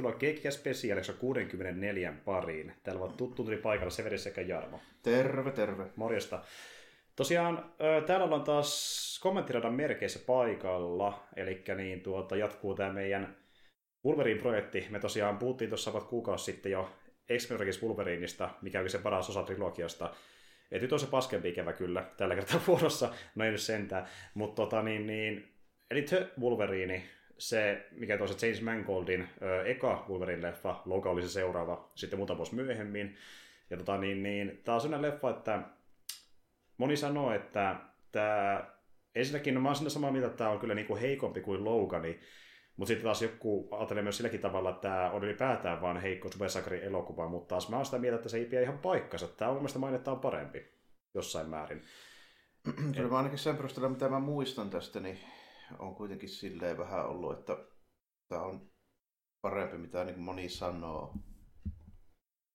Ja tervetuloa Keikkiä Spesiaalissa 64 pariin. Täällä on tuttu tuli paikalla Severi sekä Jarmo. Terve, terve. Morjesta. Tosiaan täällä ollaan taas kommenttiradan merkeissä paikalla, eli niin tuota, jatkuu tämä meidän Wolverine-projekti. Me tosiaan puhuttiin tuossa about kuukausi sitten jo x Wolverineista, mikä oli se paras osa trilogiasta. Et nyt on se paskempi ikävä kyllä tällä kertaa vuorossa, no ei nyt sentään. Mutta tota, niin, niin, eli The Wolverine, se, mikä tuossa James Mangoldin ö, eka Wolverine-leffa, Logan oli se seuraava, sitten muutama vuosi myöhemmin. Ja tota, niin, niin, tää on sellainen leffa, että moni sanoo, että tämä, ensinnäkin, no mä oon samaa mieltä, että tämä on kyllä niinku heikompi kuin Logani, mutta sitten taas joku ajattelee myös silläkin tavalla, että tämä on ylipäätään vaan heikko supersakari elokuva, mutta taas mä oon sitä mieltä, että se ei pidä ihan paikkansa. Tämä on mun mielestä mainetta on parempi jossain määrin. Kyllä mä ainakin sen perusteella, mitä mä muistan tästä, niin on kuitenkin silleen vähän ollut, että tämä on parempi, mitä niin moni sanoo.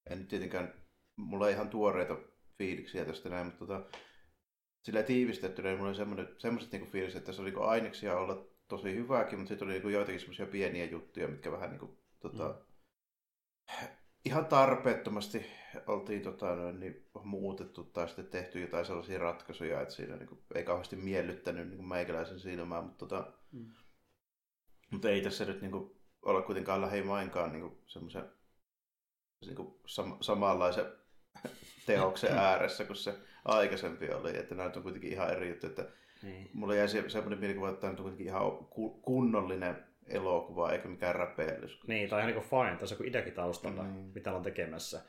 En nyt tietenkään, mulla ei ihan tuoreita fiiliksiä tästä näin, mutta tota, sillä tiivistettynä niin mulla oli semmoiset niin fiilis, että se oli niin aineksia olla tosi hyvääkin, mutta sitten oli niin joitakin semmoisia pieniä juttuja, mitkä vähän niin kuin, tota, mm. Ihan tarpeettomasti oltiin tota, noin, niin, muutettu tai sitten tehty jotain sellaisia ratkaisuja, että siinä niin kuin, ei kauheasti miellyttänyt niin kuin meikäläisen silmään, mutta, tota, mm. mutta ei tässä nyt niin kuin, olla kuitenkaan lähimainkaan niin semmoisen niin kuin, sam- samanlaisen teoksen ääressä kuin se aikaisempi oli, että nämä on kuitenkin ihan eri juttu, että niin. mulla jäi se, semmoinen mielikuva, että tämä on kuitenkin ihan kunnollinen elokuva, eikä mikään räpeellys. Niin, tai ihan niin kuin fine, tässä on ideakin taustalla, mm. mitä ollaan tekemässä.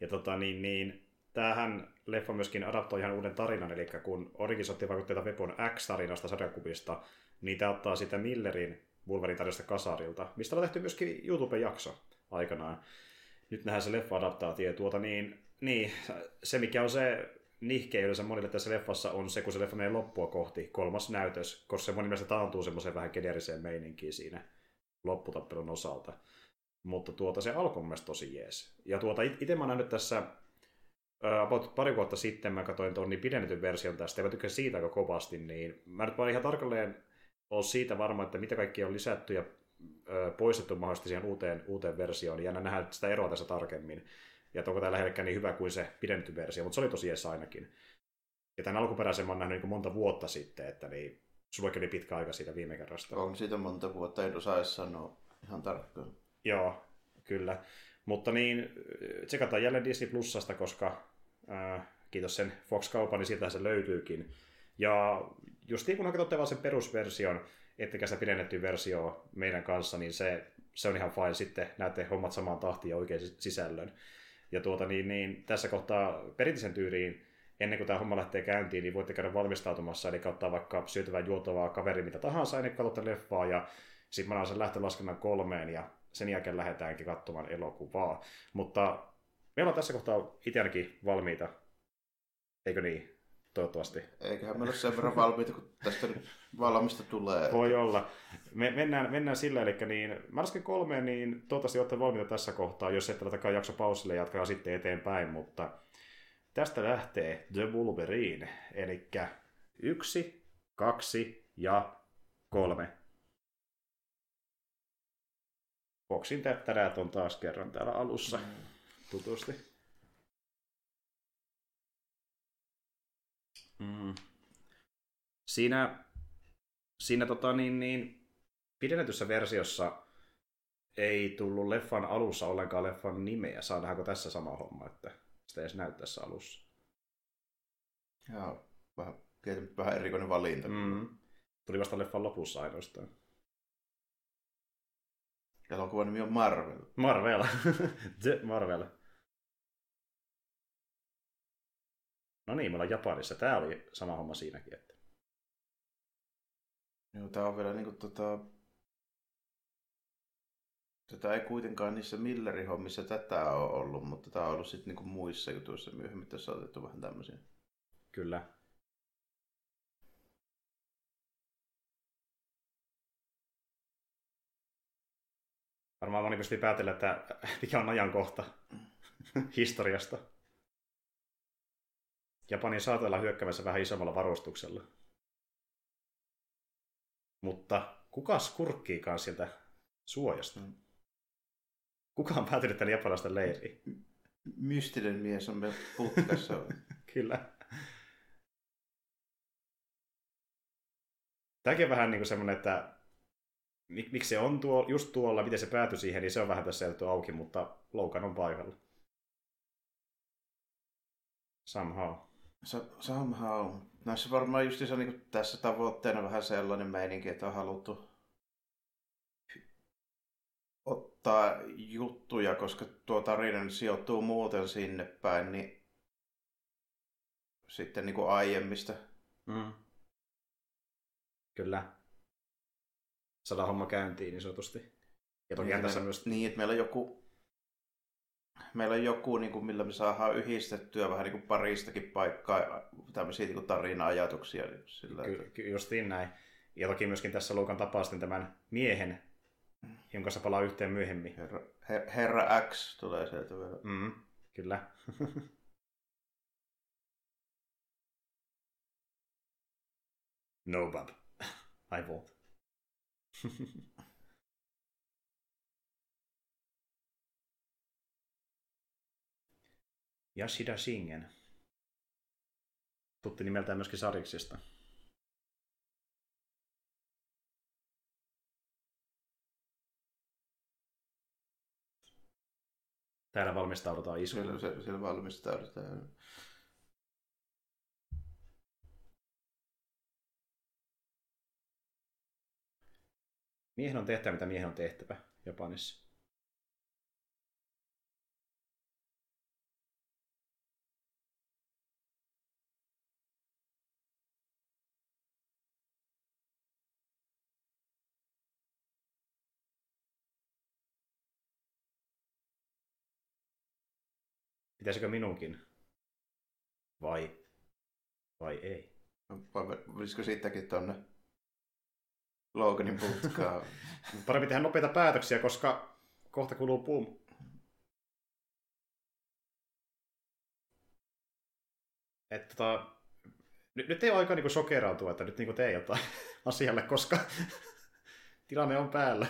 Ja tota, niin, niin, tämähän leffa myöskin adaptoi ihan uuden tarinan, eli kun Origins otti vaikutteita Weapon X-tarinasta sarjakuvista, niin tämä ottaa sitä Millerin Wolverine tarinasta kasarilta, mistä on tehty myöskin YouTube-jakso aikanaan. Nyt nähdään se leffa-adaptaatio. Tuota, niin, niin, se mikä on se nihkeä yleensä monille tässä leffassa on se, kun se leffa menee loppua kohti, kolmas näytös, koska se moni mielestä taantuu semmoiseen vähän generiseen meininkiin siinä lopputappelun osalta. Mutta tuota, se alkoi mielestäni tosi jees. Ja tuota, itse mä nähnyt tässä about pari vuotta sitten mä katsoin tuon niin pidennetyn version tästä, ja mä tykkäsin siitä aika kovasti, niin mä nyt vaan ihan tarkalleen olen siitä varma, että mitä kaikki on lisätty ja poistettu mahdollisesti siihen uuteen, uuteen versioon, ja nähdään sitä eroa tässä tarkemmin ja että onko tämä lähellekään niin hyvä kuin se pidennetty versio, mutta se oli tosi jees ainakin. Ja tämän alkuperäisen mä oon nähnyt niin monta vuotta sitten, että niin, sulla oli pitkä aika siitä viime kerrasta. On siitä monta vuotta, en osaa sanoa ihan tarkkaan. Joo, kyllä. Mutta niin, tsekataan jälleen Disney Plusasta, koska äh, kiitos sen Fox-kaupan, niin sieltä se löytyykin. Ja just niin kun katsotte vaan sen perusversion, ettekä sitä pidennetty versio meidän kanssa, niin se, se on ihan fine. Sitten näette hommat samaan tahtiin ja oikein sisällön. Ja tuota, niin, niin, tässä kohtaa perinteisen tyyliin, ennen kuin tämä homma lähtee käyntiin, niin voitte käydä valmistautumassa, eli ottaa vaikka syötävää juotavaa kaveri mitä tahansa ennen kuin leffaa, ja sitten mä sen lähtölaskennan kolmeen, ja sen jälkeen lähdetäänkin katsomaan elokuvaa. Mutta meillä on tässä kohtaa itse valmiita, eikö niin? Toivottavasti. Eiköhän me ole sen verran valmiita, kun tästä nyt valmista tulee. Voi olla. Me, mennään, mennään sillä, eli niin, mä lasken kolmeen, niin toivottavasti olette valmiita tässä kohtaa, jos ette laitakaan jakso pausille, jatkaa sitten eteenpäin, mutta tästä lähtee The Wolverine, eli yksi, kaksi ja kolme. Foxin tättärät on taas kerran täällä alussa mm. tutusti. Siinä, siinä tota, niin, niin, pidennetyssä versiossa ei tullut leffan alussa ollenkaan leffan nimeä. Saadaanko tässä sama homma, että sitä ei edes näy tässä alussa? Joo, vähän, vähän erikoinen valinta. Mm. Tuli vasta leffan lopussa ainoastaan. Elokuvan nimi on Marvel. Marvel. The Marvel. No niin, me ollaan Japanissa. Tämä oli sama homma siinäkin. Että... Joo, tää on vielä niinku tota... Tätä ei kuitenkaan niissä Millerin hommissa tätä ole ollut, mutta tämä on ollut sitten niinku muissa jutuissa myöhemmin. Tässä on otettu vähän tämmöisiä. Kyllä. Varmaan moni pystyy päätellä, että mikä on ajankohta historiasta. Japanin saatoilla hyökkäämässä vähän isommalla varustuksella. Mutta kuka skurkkiikaan sieltä suojasta? Mm. Kuka on päätynyt tänne japanilaisten leiriin? Mystinen mies on meillä putkassa. Kyllä. Tämäkin on vähän niin kuin semmoinen, että mik, miksi se on tuo, just tuolla, miten se päätyi siihen, niin se on vähän tässä jätetty auki, mutta Loukan on paikalla. Somehow. Somehow. Näissä varmaan just se niin tässä tavoitteena vähän sellainen meininki, että on haluttu ottaa juttuja, koska tuo tarina sijoittuu muuten sinne päin, niin sitten niin kuin aiemmista. Mm. Kyllä. Saadaan homma käyntiin niin sanotusti. Ja toki niin, tässä myös... niin, että meillä on joku, meillä on joku, niin kuin, millä me saadaan yhdistettyä vähän niin kuin paristakin paikkaa tämmöisiä niin kuin tarina-ajatuksia. Niin sillä, Ky- ky- justiin näin. Ja toki myöskin tässä Luukan tapaa sitten tämän miehen, jonka kanssa palaa yhteen myöhemmin. Herra, her, herra X tulee sieltä vielä. Mm, kyllä. no, Bob. I won't. Yashida Shingen. Tutti nimeltään myöskin Sariksista. Täällä valmistaudutaan. Siellä, siellä, siellä valmistaudutaan. Miehen on tehtävä, mitä miehen on tehtävä Japanissa. Pitäisikö minunkin? Vai? Vai ei? Vai olisiko sittenkin tonne Loganin putkaan? Parempi tehdä nopeita päätöksiä, koska kohta kuluu pum. Että tota, nyt, nyt ei ole aika niinku sokerautua, että nyt niinku tee jotain asialle, koska tilanne on päällä.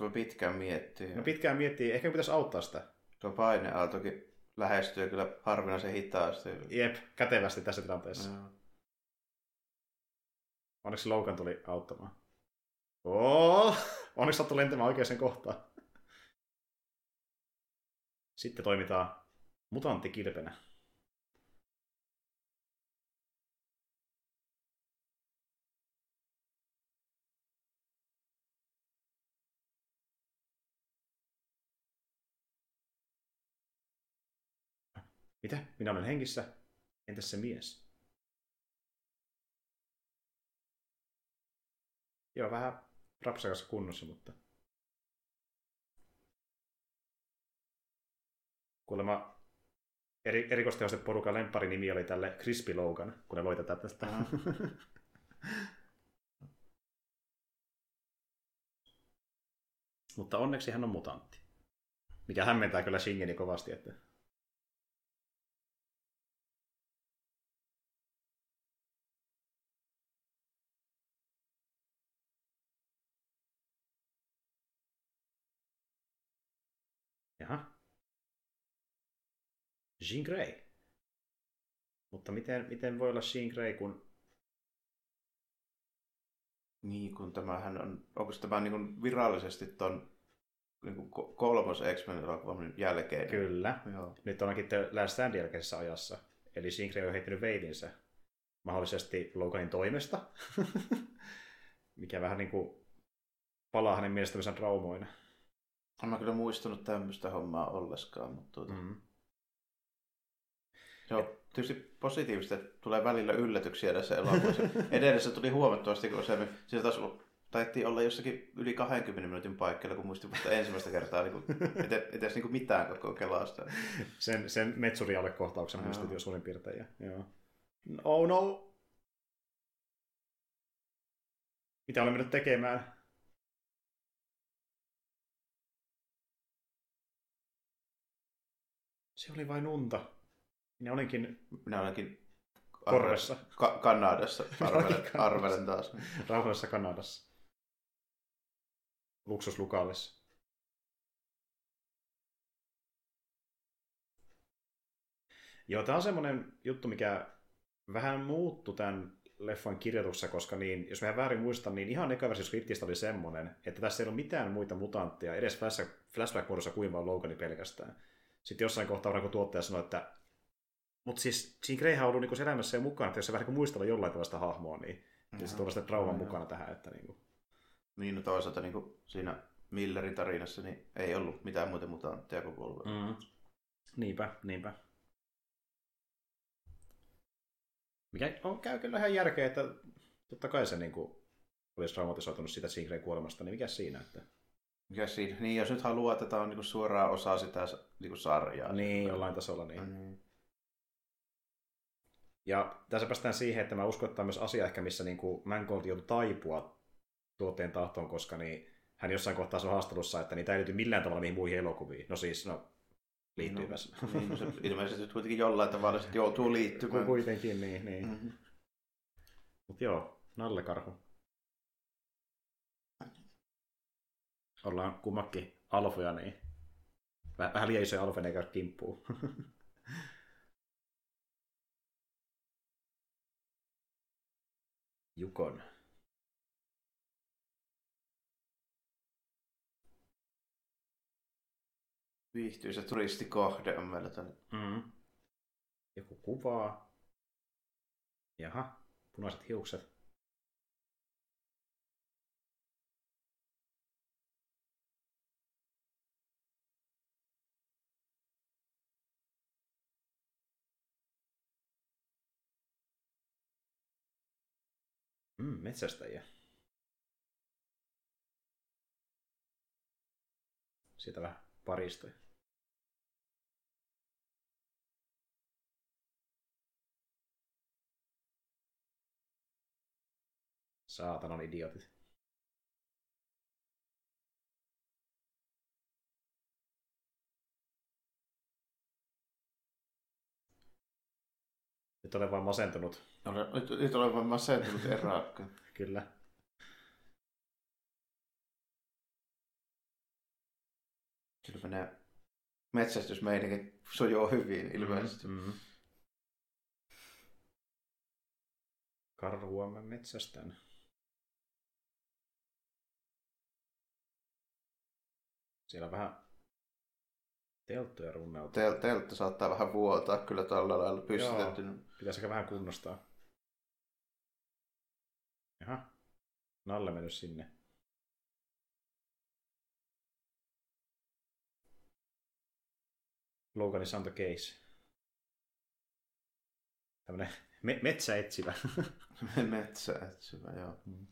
Voi pitkään miettiä. No pitkään miettii, ehkä pitäisi auttaa sitä. Tuo paineaaltokin lähestyy kyllä harvinaisen hitaasti. Jep, kätevästi tässä tilanteessa. Joo. Onneksi Logan tuli auttamaan. Oo, onneksi sattui lentämään oikeaan kohtaan. Sitten toimitaan mutanttikilpenä. Mitä? Minä olen hengissä? Entäs se mies? Joo, vähän rapsakassa kunnossa, mutta... Kuulemma eri, erikoistehosten porukan lempparinimi oli tälle Crispy Logan, kun ne loi tätä tästä. mutta onneksi hän on mutantti. Mikä hämmentää kyllä Shingeni kovasti, että Jean Grey. Mutta miten, miten voi olla Jean Grey, kun... Niin, kun tämähän on, onko tämä niin kuin virallisesti ton niin kuin kolmos X-Men elokuvan jälkeen? Kyllä. Joo. Nyt The Last Stand jälkeisessä ajassa. Eli Jean Grey on heittänyt veivinsä mahdollisesti Loganin toimesta. Mikä vähän niin kuin palaa hänen mielestänsä traumoina. En mä kyllä muistanut tämmöistä hommaa olleskaan, mutta tuota... Mm. Joo, tietysti positiivista, että tulee välillä yllätyksiä tässä elokuvassa. Edellisessä tuli huomattavasti, kun se, se taas taittiin olla jossakin yli 20 minuutin paikalla, kun muistin vasta ensimmäistä kertaa niin edes, edes niin mitään koko kelasta. Sen, sen metsurialle kohtauksen muistit jo suurin piirtein. Joo. Oh no! Mitä olemme nyt tekemään? Se oli vain unta. Minä olinkin... Minä olenkin Korvessa. Ka- Kanadassa, arvelen, arvelen taas. Rauhallisessa Kanadassa. Luksuslukaalissa. Joo, tämä on semmoinen juttu, mikä vähän muuttui tämän leffan kirjoituksessa, koska niin, jos mä väärin muistan, niin ihan eka versio oli semmoinen, että tässä ei ole mitään muita mutantteja, edes flashback-muodossa kuin vaan Logani pelkästään. Sitten jossain kohtaa kun tuottaja sanoi, että mutta siis siinä Greyhän on ollut niinku elämässä jo mukana, että jos se vähän niin muistella jollain tällaista hahmoa, niin mm-hmm. se tuolla sitten trauman mukana tähän. Että niinku. Niin, no toisaalta niin kuin siinä Millerin tarinassa niin ei ollut mitään muuta mutantteja kuin Wolverine. Mm. Niinpä, niinpä. Mikä on, käy kyllä ihan järkeä, että totta kai se niin kuin, olisi traumatisoitunut siitä Sigren kuolemasta, niin mikä siinä? Että... Mikä siinä? Niin, jos nyt haluaa, että tämä on niin suoraan osa sitä niin kuin sarjaa. Niin, jollain tasolla niin. Mm-hmm. Ja tässä päästään siihen, että mä uskon, että tämä on myös asia ehkä, missä niin kuin Mangold joutui taipua tuotteen tahtoon, koska niin, hän jossain kohtaa on haastelussa, että niitä ei liity millään tavalla mihin muihin elokuviin. No siis, no, liittyy no. Niin, no se ilmeisesti kuitenkin jollain tavalla sitten joutuu liittymään. Kuitenkin, niin. niin. Mm-hmm. Mutta joo, nallekarhu. Ollaan kummakin alfoja, niin vähän liian isoja alfoja, eikä Jukon. Viihtyisä turistikohde on meillä tänne. Mm. Joku kuvaa. Jaha, punaiset hiukset. Mm, metsästäjiä. Siitä vähän paristoja. Saatanan idiotit. Nyt olen vain masentunut. Nyt, nyt olen vain masentunut erakka. Kyllä. Kyllä menee metsästysmeininki sujuu hyvin mm-hmm. ilmeisesti. Mm-hmm. Karhua mä metsästän. Siellä vähän telttoja runnautuu. Tel- teltta saattaa vähän vuotaa kyllä tällä lailla pystytetty. pitäisikö vähän kunnostaa? Jaha, Nalle mennyt sinne. Logan is on the case. Tämmönen me- metsäetsivä. metsäetsivä, joo. Mm.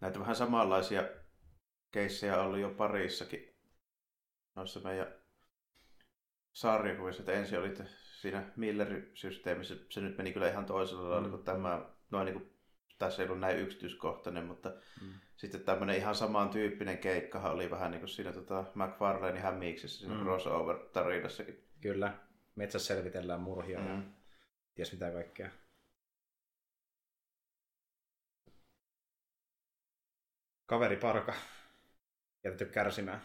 Näitä vähän samanlaisia keissejä on ollut jo parissakin noissa meidän sarjakuvissa. Että ensin oli siinä Miller-systeemissä, se nyt meni kyllä ihan toisella mm. lailla kuin tämä. Noin niin kuin, tässä ei ollut näin yksityiskohtainen, mutta mm. sitten tämmöinen ihan samantyyppinen keikkahan oli vähän niin kuin siinä tota, McFarlane hämiiksessä siinä mm. crossover-tarinassakin. Kyllä, metsässä selvitellään murhia mm. ja ties mitä kaikkea. Kaveri parka jätetty kärsimään,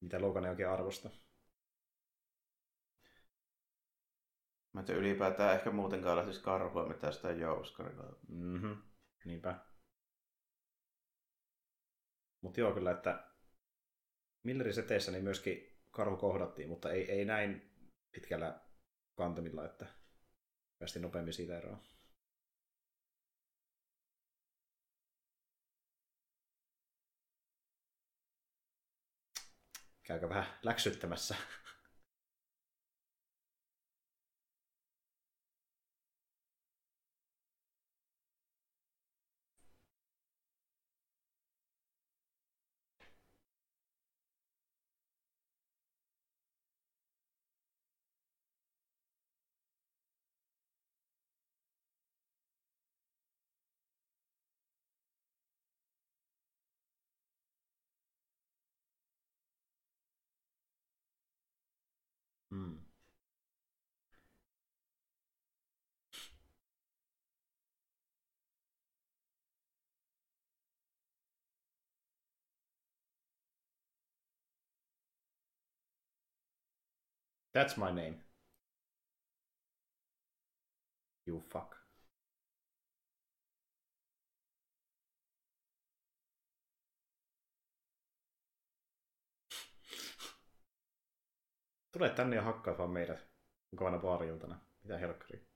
mitä Logan ei oikein arvosta. Mä en ylipäätään ehkä muutenkaan lähtisi karhua mitä sitä jouskarilla. Mhm, niinpä. Mutta joo kyllä, että Millerin seteissä niin myöskin karhu kohdattiin, mutta ei, ei näin pitkällä kantamilla, että päästiin nopeammin siitä eroon. käykö vähän läksyttämässä. That's my name. You fuck. Tule tänne ja hakkaa vaan meidät mukavana baarijiltana. Mitä helkkari.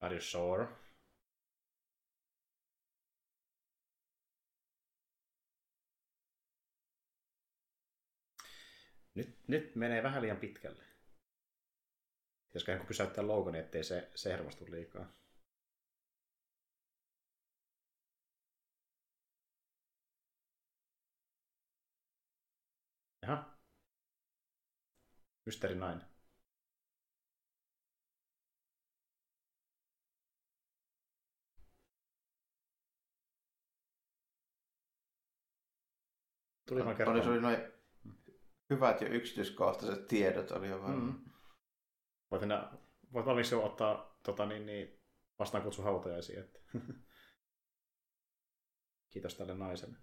Are you sure? Nyt, nyt menee vähän liian pitkälle. Pitäisikö joku pysäyttää Logan, ettei se, se hermostu liikaa. Jaha. Mysteeri nainen. Tuli vaan Oli, kerran. oli noin hyvät ja yksityiskohtaiset tiedot oli jo. Mm. Voit, enää, voit valmiiksi jo ottaa tota, niin, niin, vastaan kutsu hautajaisiin. Että. Kiitos tälle naiselle.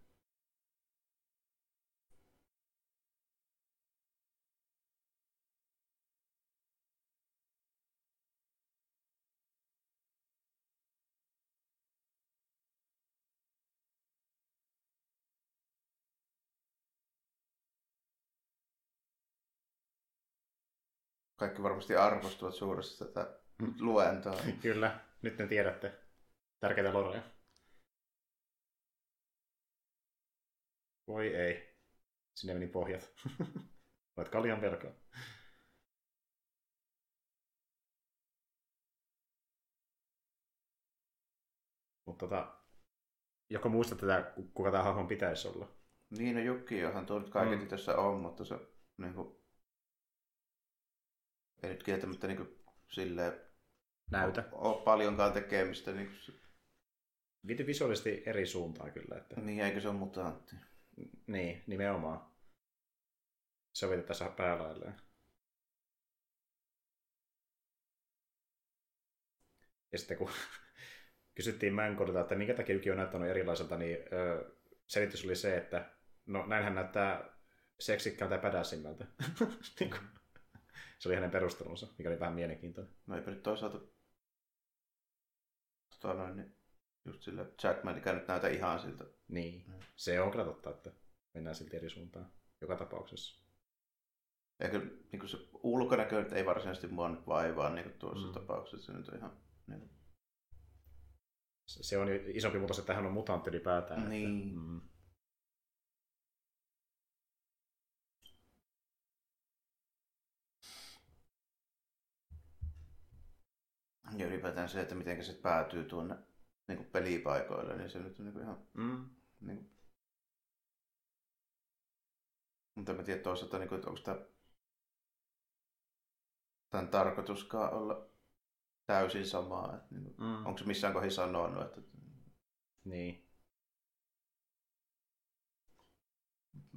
Kaikki varmasti arvostuvat suuresti tätä luentoa. Kyllä, nyt ne tiedätte. Tärkeitä loreja. Voi ei. Sinne meni pohjat. Olet kaljan velkaa. Mutta tota, joko muistat tätä, kuka tämä hahmon pitäisi olla? Niin, no Jukki, johan tuo nyt kaiketi Mm. tässä on, mutta se niin kuin, ei nyt kieltämättä niin kuin, silleen Näytä. ole paljonkaan tekemistä. Niin, kuin, Viety visuaalisesti eri suuntaan kyllä. Että... niin eikö se ole mutantti? Niin, nimenomaan. Se on tässä päälailleen. Ja sitten kun kysyttiin Mänkodilta, että minkä takia Yuki on näyttänyt erilaiselta, niin ö, selitys oli se, että no näinhän näyttää seksikkäältä ja pädäsimmältä. Niin kuin- se oli hänen perustelunsa, mikä oli vähän mielenkiintoinen. No eipä nyt toisaalta tota noin, niin just sillä Jackmanikään nyt näytä ihan siltä. Niin, se on kyllä totta, että mennään silti eri suuntaan joka tapauksessa. Eikö niin kuin se ulkonäkö nyt ei varsinaisesti mua nyt vaivaa niin kuin tuossa Mm. mm. tapauksessa. Se nyt on ihan... Niin Se se on isompi muutos, että hän on mutantti ylipäätään. Niin. Että, mm. Ja ylipäätään se, että miten se päätyy tuonne niin kuin pelipaikoille, niin se nyt on niin kuin ihan... Mm. Niin kuin... Mutta mä tiedä toisaalta, niin kuin, että onko tämä tämän tarkoituskaan olla täysin samaa. Että, niin kuin, Mm. Onko se missään kohdin sanonut, että Niin.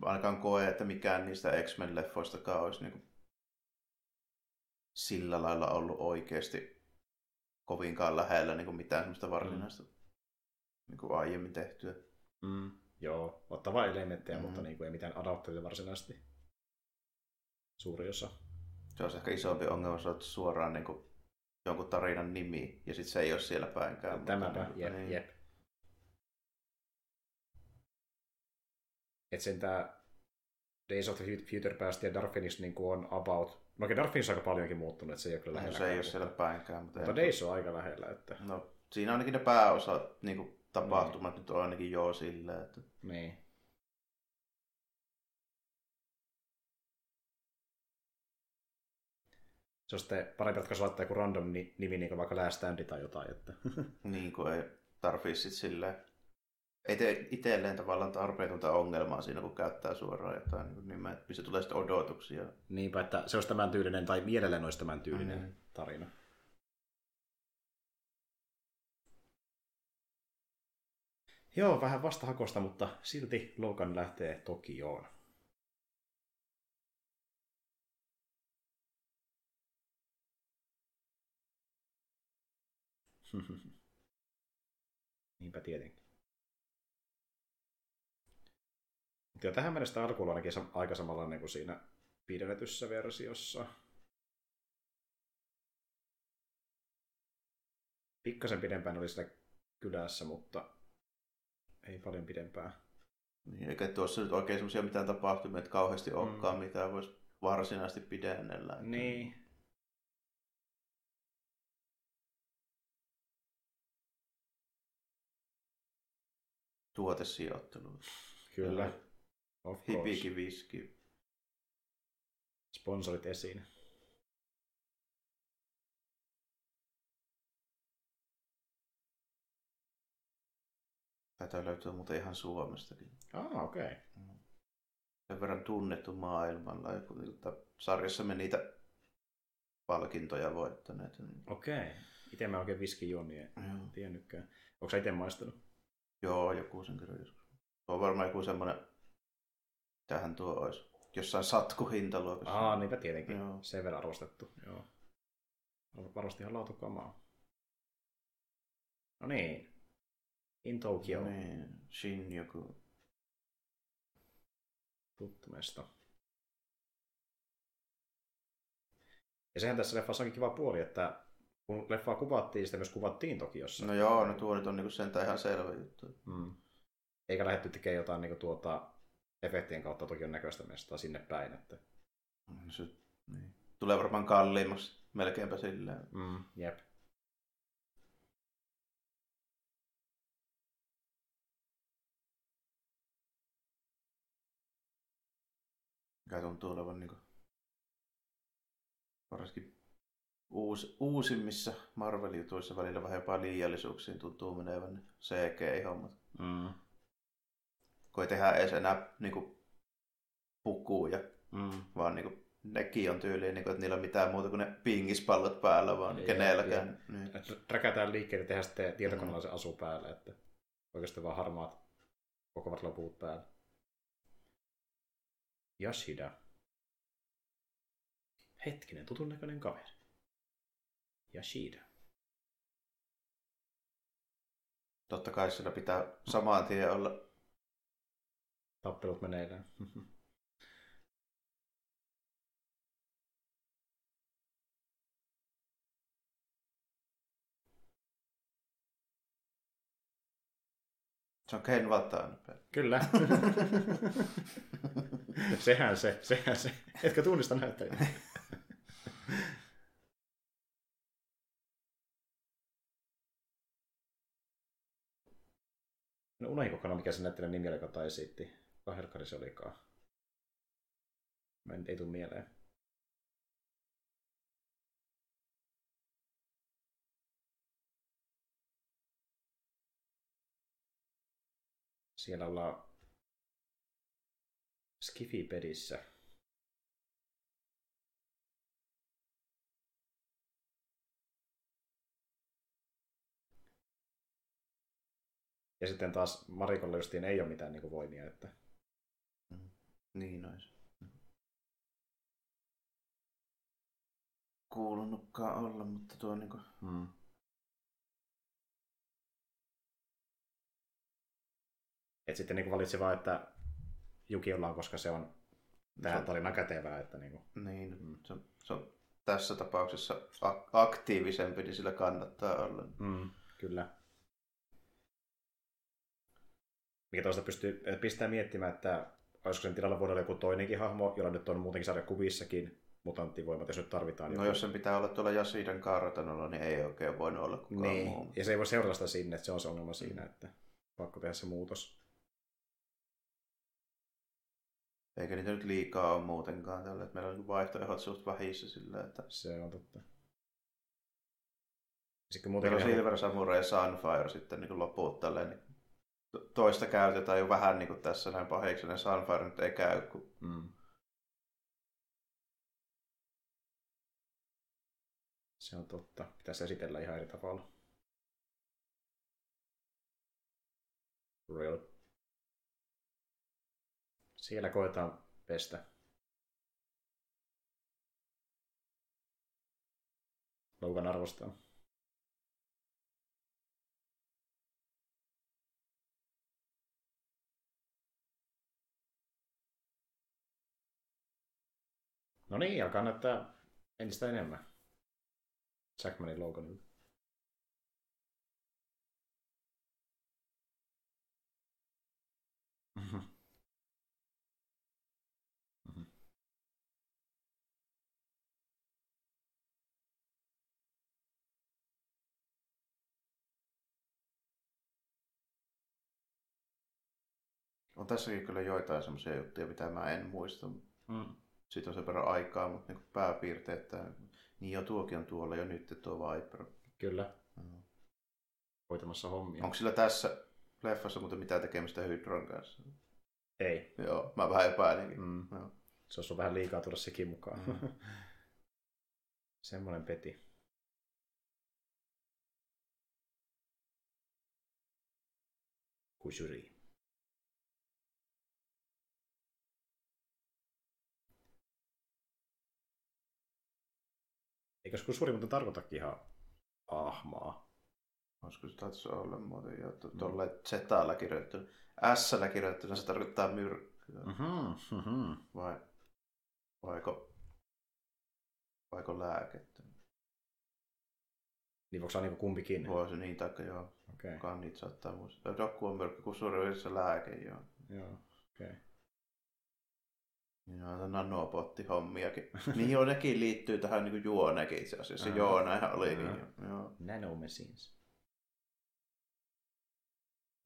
ainakaan koe, että mikään niistä X-Men-leffoistakaan olisi niin kuin sillä lailla ollut oikeasti kovinkaan lähellä niin kuin mitään semmoista varsinaista mm. niin kuin aiemmin tehtyä. Mm. Joo, ottavaa elementtejä, mm. mutta niin kuin ei mitään adaptoita varsinaisesti. Suuri osa. Se on ehkä isompi ongelma, jos olet suoraan niin kuin jonkun tarinan nimi, ja sitten se ei ole siellä päinkään. Tämäpä, mutta, jep, niin. jep. Että sen tää Days of the Future Past ja Dark Phoenix niin on about... No okei, Dark Phoenix on aika paljonkin muuttunut, että se ei ole kyllä lähellä. No, se ei ole siellä päinkään. Mutta, mutta Days on aika lähellä. Että... No, siinä ainakin ne pääosa niin kuin, tapahtumat niin. nyt on ainakin joo silleen. Että... Niin. Se on sitten parempi ratkaisu laittaa joku random nimi, niin kuin vaikka Last Stand tai jotain. Että... niin kuin ei tarvitse sitten silleen itselleen tavallaan tarpeetonta ongelmaa siinä, kun käyttää suoraan jotain niin nimeä, missä tulee sitten odotuksia. Niinpä, että se olisi tämän tyylinen, tai mielelläni olisi tämän tyylinen mm. tarina. Joo, vähän vastahakosta, mutta silti Logan lähtee Tokioon. Niinpä tietenkin. Ja tähän mennessä alku on ainakin aika samanlainen kuin siinä pidennetyssä versiossa. Pikkasen pidempään oli sitä kylässä, mutta ei paljon pidempään. Niin, eikä tuossa nyt oikein semmoisia mitään tapahtumia, että kauheasti mm. olekaan mitään voisi varsinaisesti pidennellä. Niin. Tuotesijoittelu. Kyllä. Of Hipiki viski. Sponsorit esiin. Tätä löytyy muuten ihan Suomestakin. Ah, okei. Okay. Sen verran tunnettu maailmalla. Ja kun sarjassa me niitä palkintoja voittaneet. Okei. Okay. Itse mä oikein viski juon, niin en tiennytkään. Onko sä itse maistanut? Joo, joku sen kerran joskus. On varmaan joku semmoinen Tähän tuo olisi jossain satkuhintaluokassa. Aa, niinpä tietenkin. Joo. Sen verran arvostettu. Joo. Varmasti ihan laatukamaa. No niin. In Tokyo. No niin. Shin joku. Tuttu mesta. Ja sehän tässä leffassa onkin kiva puoli, että kun leffaa kuvattiin, sitä myös kuvattiin Tokiossa. No joo, no tuo nyt on niinku sentään ihan selvä juttu. Mm. Eikä lähdetty tekemään jotain niinku tuota efektien kautta toki on näköistä mestaa sinne päin. Että... Se, niin. Tulee varmaan kalliimmaksi melkeinpä silleen. Mm, jep. Mikä tuntuu olevan niin kuin, varsinkin uus, uusimmissa Marvel-jutuissa välillä vähän jopa liiallisuuksiin tuntuu menevän CG-hommat. Mm kun ei tehdä edes enää niin kuin, pukuja, mm. vaan niin kuin, nekin on tyyliin, niin kuin, että niillä on mitään muuta kuin ne pingispallot päällä, vaan ei, kenelläkään. Niin. Räkätään liikkeelle ja tehdään sitten tietokoneella se asu päälle, että oikeasti vaan harmaat koko loput päällä. Yashida. Hetkinen, tutun näköinen kaveri. Yashida. Totta kai sillä pitää samaan tien olla tappelut meneillään. Se on Ken Vatan. Kyllä. sehän se, sehän se. Etkä tunnista näyttäjää. No unohin mikä se näyttelijän nimi joka esitti. Helkkari se olikaan? Mä en, ei tule mieleen. Siellä ollaan Skifipedissä. Ja sitten taas Marikolla justiin ei ole mitään niin kuin voimia, että niin olisi. kuulunutkaan olla, mutta tuo niinku... Hmm. Et sitten niin valitsi vaan, että Juki ollaan, koska se on tähän tarinaan kätevää. Että niin kuin. Niin, mm. se, se on tässä tapauksessa aktiivisempi, niin sillä kannattaa olla. Mm, kyllä. Mikä toista pystyy, pistää miettimään, että olisiko sen tilalla voinut olla joku toinenkin hahmo, jolla nyt on muutenkin sarjakuvissakin mutanttivoimat, jos nyt tarvitaan. No joku. jos sen pitää olla tuolla Jasidan kartanolla, niin ei oikein voinut olla kukaan niin. muu. Ja se ei voi seurata sitä sinne, että se on se ongelma siinä, että pakko tehdä se muutos. Eikä niitä nyt liikaa ole muutenkaan tällä, että meillä on niinku vaihtoehdot suht vähissä sillä, että... Se on totta. Sitten muuten on Silver Samurai ja Sunfire sitten niin loput tälleen, niin toista käytetään jo vähän niin kuin tässä näin pahiksi, ja Sunfire nyt ei käy. Kun... Mm. Se on totta. Pitäisi esitellä ihan eri tavalla. Real. Siellä koetaan pestä. Loukan arvostaa. No niin, alkaa näyttää entistä enemmän. Jackmanin Loganilla. Mm-hmm. On tässäkin kyllä joitain semmoisia juttuja, mitä mä en muista. Mm. Siitä on sen verran aikaa, mutta niin pääpiirteet, että niin jo tuokin on tuolla jo nyt tuo Viper. Kyllä. Mm. Hoitamassa hommia. Onko sillä tässä leffassa muuten mitään tekemistä Hydron kanssa? Ei. Joo, mä vähän epäilinkin. Mm. Joo. Se olisi vähän liikaa tulla sekin mukaan. Mm. Semmoinen peti. Kushuri. Eikö Kusuri muuten tarkoitakin ihan ahmaa? Olisiko se taisi olla muuten jo tuolla mm. Z-llä kirjoitettu. S-llä kirjoitettu, se tarkoittaa myrkkyä. Mm-hmm, mm-hmm. Vai, vaiko, vaiko lääkettä? Niin voiko se niin kumpikin? Voi se niin, taikka joo. Okay. Kukaan niitä saattaa muistaa. Dokku on myrkky, kusuri on se lääke, joo. Joo, okei. Okay. Joo, nanopotti-hommiakin. niin joo, nekin liittyy tähän niin juonekin itse asiassa. Joo, näinhän olikin. Joo. Nanomachines.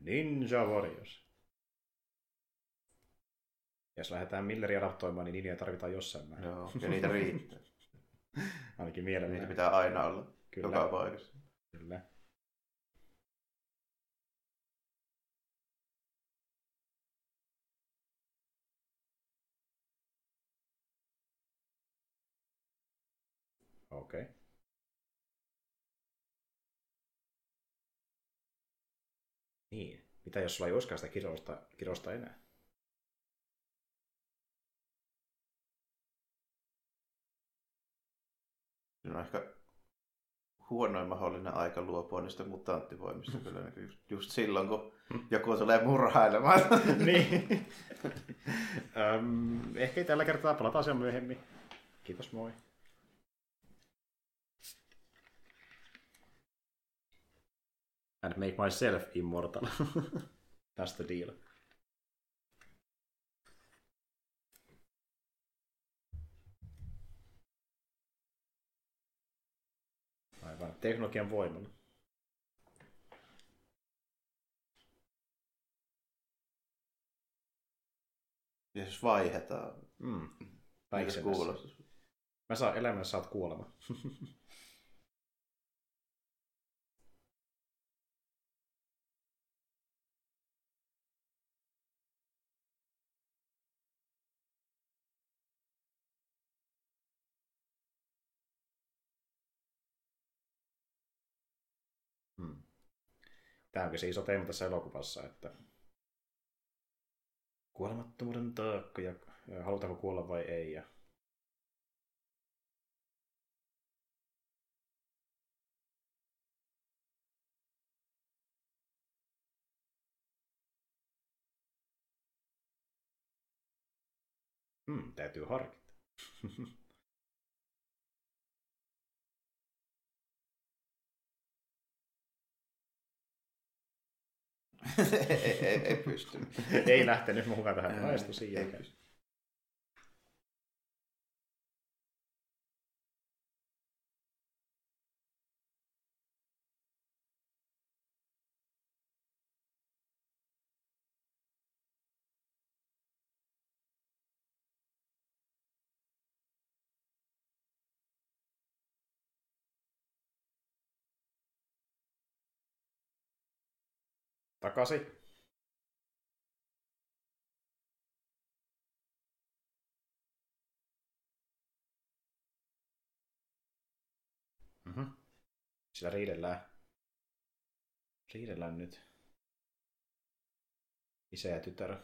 Ninja Warriors. Jos lähdetään Milleria adaptoimaan, niin ninjoja tarvitaan jossain määrin. Joo, ja niitä riittää. Ainakin mielellään. Niitä pitää aina olla. Kyllä. Joka paikassa. Kyllä. Okei. Okay. Niin. Mitä jos sulla ei olisikaan sitä kirosta, kirosta enää? Se on ehkä huonoin mahdollinen aika luopua niistä mutanttivoimista kyllä niin just, just silloin, kun joku tulee murhailemaan. niin. Öm, ehkä ei tällä kertaa palata asiaan myöhemmin. Kiitos, moi. And make myself immortal. That's the deal. Aivan, teknologian voimalla. Ja jos vaihdetaan. Mm. Miltä kuulostaa? Mä saan elämän, saat kuolema. Tämäkö se iso teema tässä elokuvassa, että kuolemattomuuden taakka ja halutaanko kuolla vai ei. Ja... Hmm, täytyy harkita. ei, ei, ei pysty. ei lähtenyt mukaan tähän. Ei, ei Takaisin. Mhm. Sillä riidellään. Riidellään nyt. Isä ja tytär.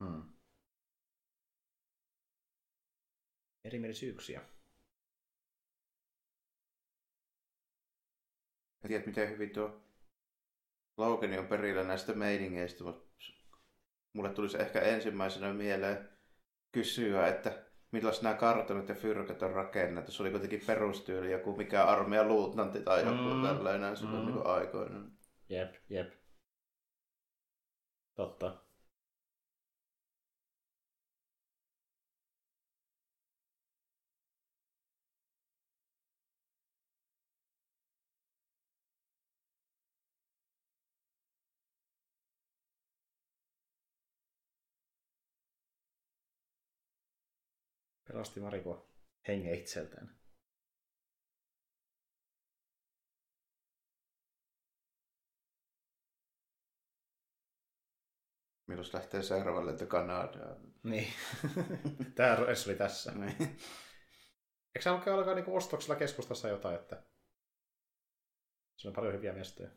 Hmm. Erimielisyyksiä. En tiedä, miten hyvin tuo Logani on perillä näistä meiningeistä, mutta mulle tulisi ehkä ensimmäisenä mieleen kysyä, että millaiset nämä kartonit ja fyrkät on rakennettu. Se oli kuitenkin perustyyli, joku mikä armeija luutnantti tai joku Mm. mm. tällainen silloin Mm. niin aikoinaan. Jep, jep. Totta. Pelasti Mariko hengen itseltään. Milloin lähtee seuraavalle lento Kanadaan? Niin. Tämä oli tässä. Niin. Eikö se alkaa alkaa niinku ostoksella keskustassa jotain, että se on paljon hyviä mestoja.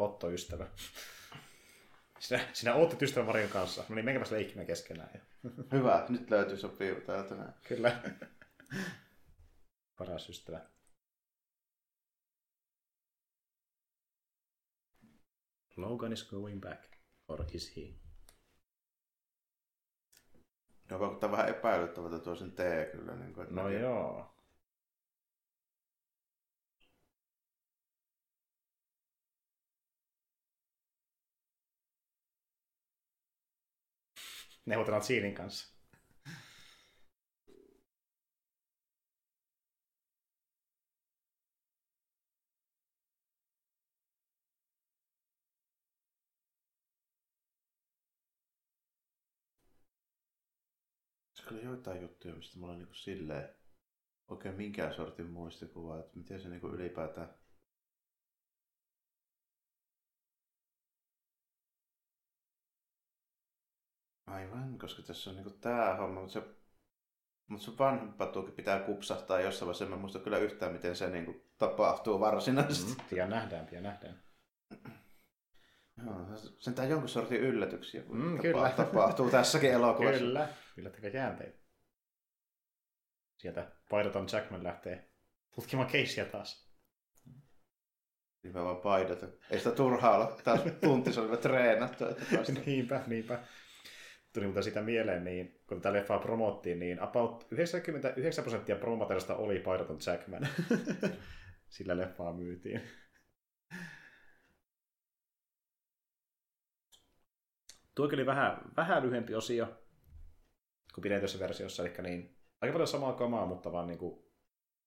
Otto ystävä. Sinä, sinä ootte ystävän Marion kanssa. No niin, menkääpäs leikkimään keskenään. Hyvä, nyt löytyy sopiva täältä näin. Kyllä. Paras ystävä. Logan is going back. Or is he? No vaikuttaa vähän epäilyttävältä tuo sen tee kyllä. Niin kuin, No joo. Neuvotellaan Siinin kanssa. Kyllä joitain juttuja, mistä mulla on niin silleen oikein minkään sortin muistikuva, että miten se niin ylipäätään Aivan, koska tässä on niinku tää homma, mutta se, mutta se vanha patuukin pitää kupsahtaa jossain vaiheessa. En mä muista kyllä yhtään, miten se niinku tapahtuu varsinaisesti. Mm, pian nähdään, pian nähdään. Joo, sentään jonkun sortin yllätyksiä kun Mm, tapa- kyllä. tapahtuu tässäkin elokuvassa. Kyllä, yllättäkää käänteitä. Sieltä Pyroton Jackman lähtee tutkimaan keissiä taas. Niin mä vaan paidata. Ei sitä turhaa olla taas tunti se oli treenattu. Että niinpä, niinpä. Tuli mutta sitä mieleen, niin kun tätä leffaa promottiin, niin about 99 prosenttia promoterista oli Pyroton Jackman. Sillä leffaa myytiin. Tuo oli vähän, vähän lyhyempi osio kuin pidetyssä versiossa, eli niin, aika paljon samaa kamaa, mutta vaan niin kuin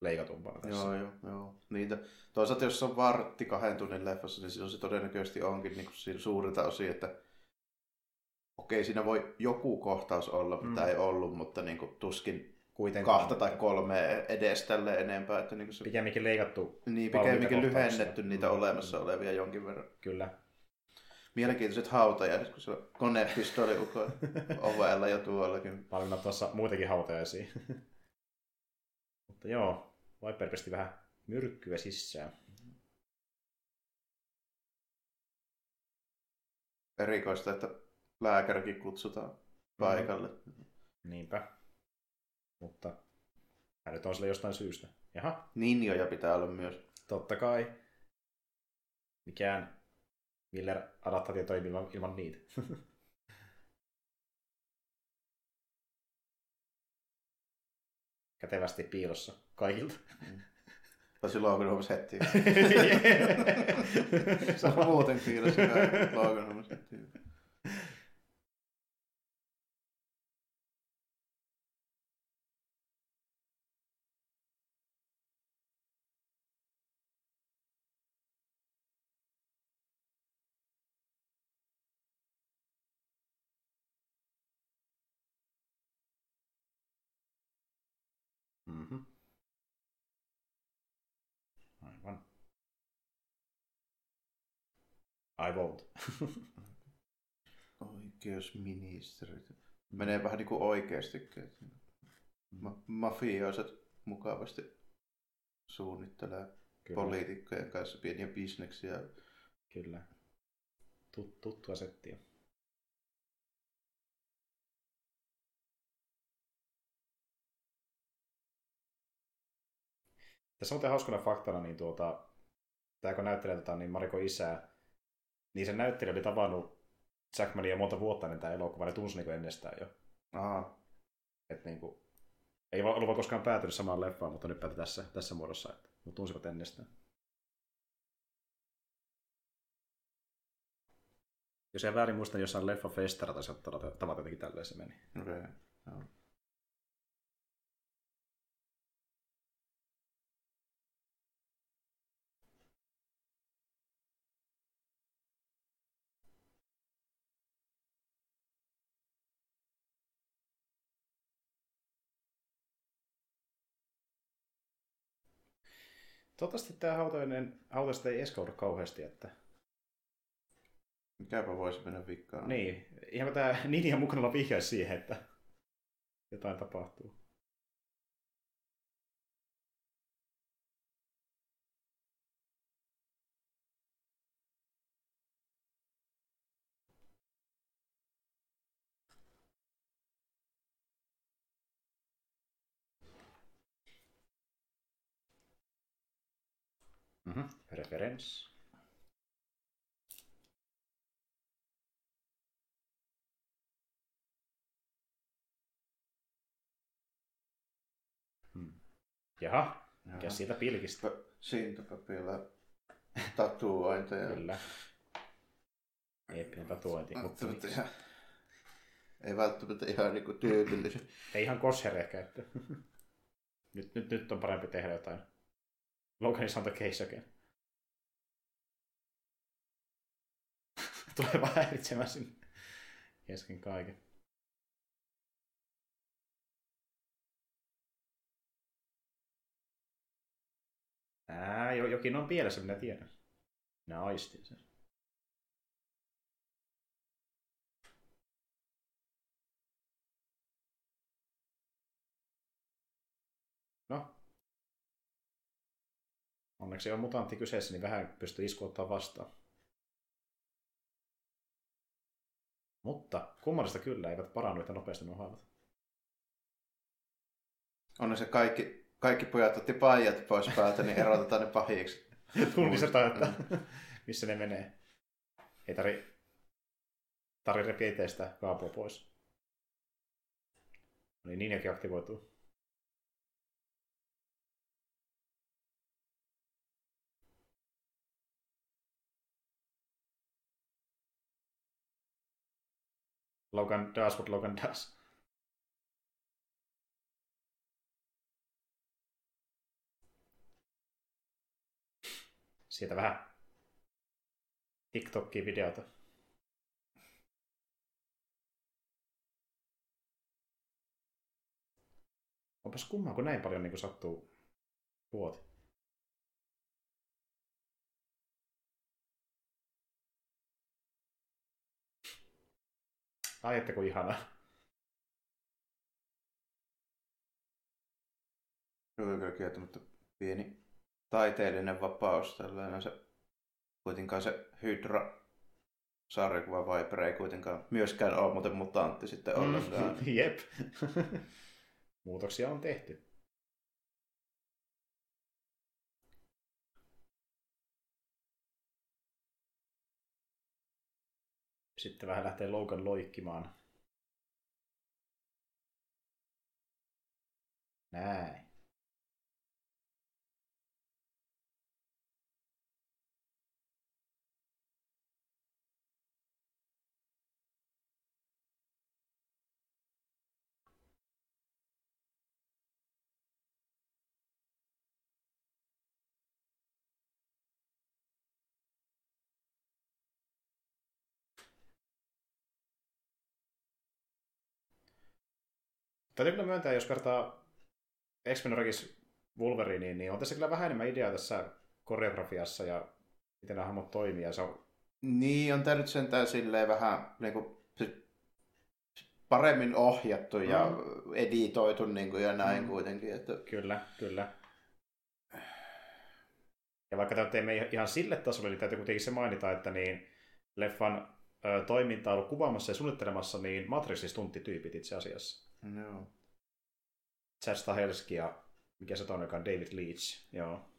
leikatumpana tässä. Joo, joo, joo. Niitä. Toisaalta jos on vartti kahden tunnin leffassa, niin silloin se todennäköisesti onkin niin kuin suurilta osin, että okei, siinä voi joku kohtaus olla, mitä Mm. ei ollut, mutta niin kuin tuskin kuitenkaan. kahta tai kolme edes tälle enempää. Että niin se, Pikemminkin leikattu. niin, pikemminkin lyhennetty niitä Mm. olemassa olevia jonkin verran. Kyllä. Mielenkiintoiset hautajaiset, kun se on konepistoli ovella jo tuollakin. Paljon tuossa muitakin hautajaisia. Mutta joo, Viper pisti vähän myrkkyä sisään. Erikoista, että lääkärikin kutsutaan paikalle. Niinpä. Mutta hän nyt on sille jostain syystä. Jaha, Ninjoja pitää olla myös. totta kai. Mikään Miller-adaptaatio toimii ilman, ilman niitä. Kätevästi piilossa kaikilta. Tai silloin kun huomasi heti. Se on muuten piilossa Logan huomasi heti. Mm-hmm. Aivan. I won't. Oikeusministerit. Menee vähän niin kuin oikeastikin. että Ma- mafioiset mukavasti suunnittelee Kyllä. poliitikkojen kanssa pieniä bisneksiä. Kyllä. Tut, tuttua settiä. Tässä on hauskana faktana, niin tuota, tämä kun näyttelee tota, niin Mariko isää, niin sen näyttelijä oli tavannut Jackmania monta vuotta ennen tämä elokuva, ne tunsi niin ennestään jo. Aha. Et niin kuin, ei ollut vaan koskaan päätynyt samaan leffaan, mutta nyt päätyi tässä, tässä muodossa, että mutta tunsivat ennestään. Jos ei väärin muista, niin jossain leffa festara tai tavata jotenkin tälleen se meni. Okei. Okay. Joo. Toivottavasti tämä hautainen, hautaista ei eskaudu kauheasti, että... Mikäpä voisi mennä vikkaan. Niin, ihan tämä Ninja mukana vihjaisi siihen, että jotain tapahtuu. Mhm, referens. Hmm. Jaha, mikä siitä pilkistä? Sintapapilla tatuointeja. Kyllä. Eeppinen tatuointi, mutta ihan, ei välttämättä ihan niinku tyypillisiä. ei ihan kosher ehkä, että nyt, nyt, nyt on parempi tehdä jotain. Logan is on the case again. Tulee vaan häiritsemään sinne kesken kaiken. Ää, jo, jokin on pielessä, minä tiedän. Minä aistin sen. No. Onneksi on mutantti kyseessä, niin vähän pystyy isku ottaa vastaan. Mutta kummallista kyllä, eivät parannu yhtä nopeasti nuo haavat. On se kaikki, kaikki pojat otti paijat pois päältä, niin erotetaan ne pahiksi. Tunnistetaan, että missä ne menee. Ei tari, tari repiä itsestä kaapua pois. No niin, Ninjakin aktivoituu. Logan does what Logan does. Siitä vähän TikTokia videota. Onpas kummaa, kun näin paljon niin sattuu vuoti. Ai että kuin ihanaa. Kyllä kyllä kieltämättä pieni taiteellinen vapaus tällainen se kuitenkaan se Hydra sarjakuva Viper ei kuitenkaan myöskään ole muuten mutantti sitten ollenkaan. Mm, jep. Muutoksia on tehty. Sitten vähän lähtee Logan loikkimaan. Näin. Täytyy kyllä myöntää, jos vertaa X-Men Origins Wolverine, niin on tässä kyllä vähän enemmän ideaa tässä koreografiassa ja miten nämä hahmot toimii. Ja se on... Niin, on tämä nyt sentään silleen vähän niin kuin, paremmin ohjattu mm. ja editoitu niin kuin, ja näin mm. kuitenkin. Että... Kyllä, kyllä. Ja vaikka tämä teemme ihan sille tasolle, niin täytyy kuitenkin se mainita, että niin leffan ö, toiminta on ollut kuvaamassa ja suunnittelemassa niin Matrixis tunttityypit itse asiassa. No. Chad Stahelski ja mikä se joka on David Leach. Joo.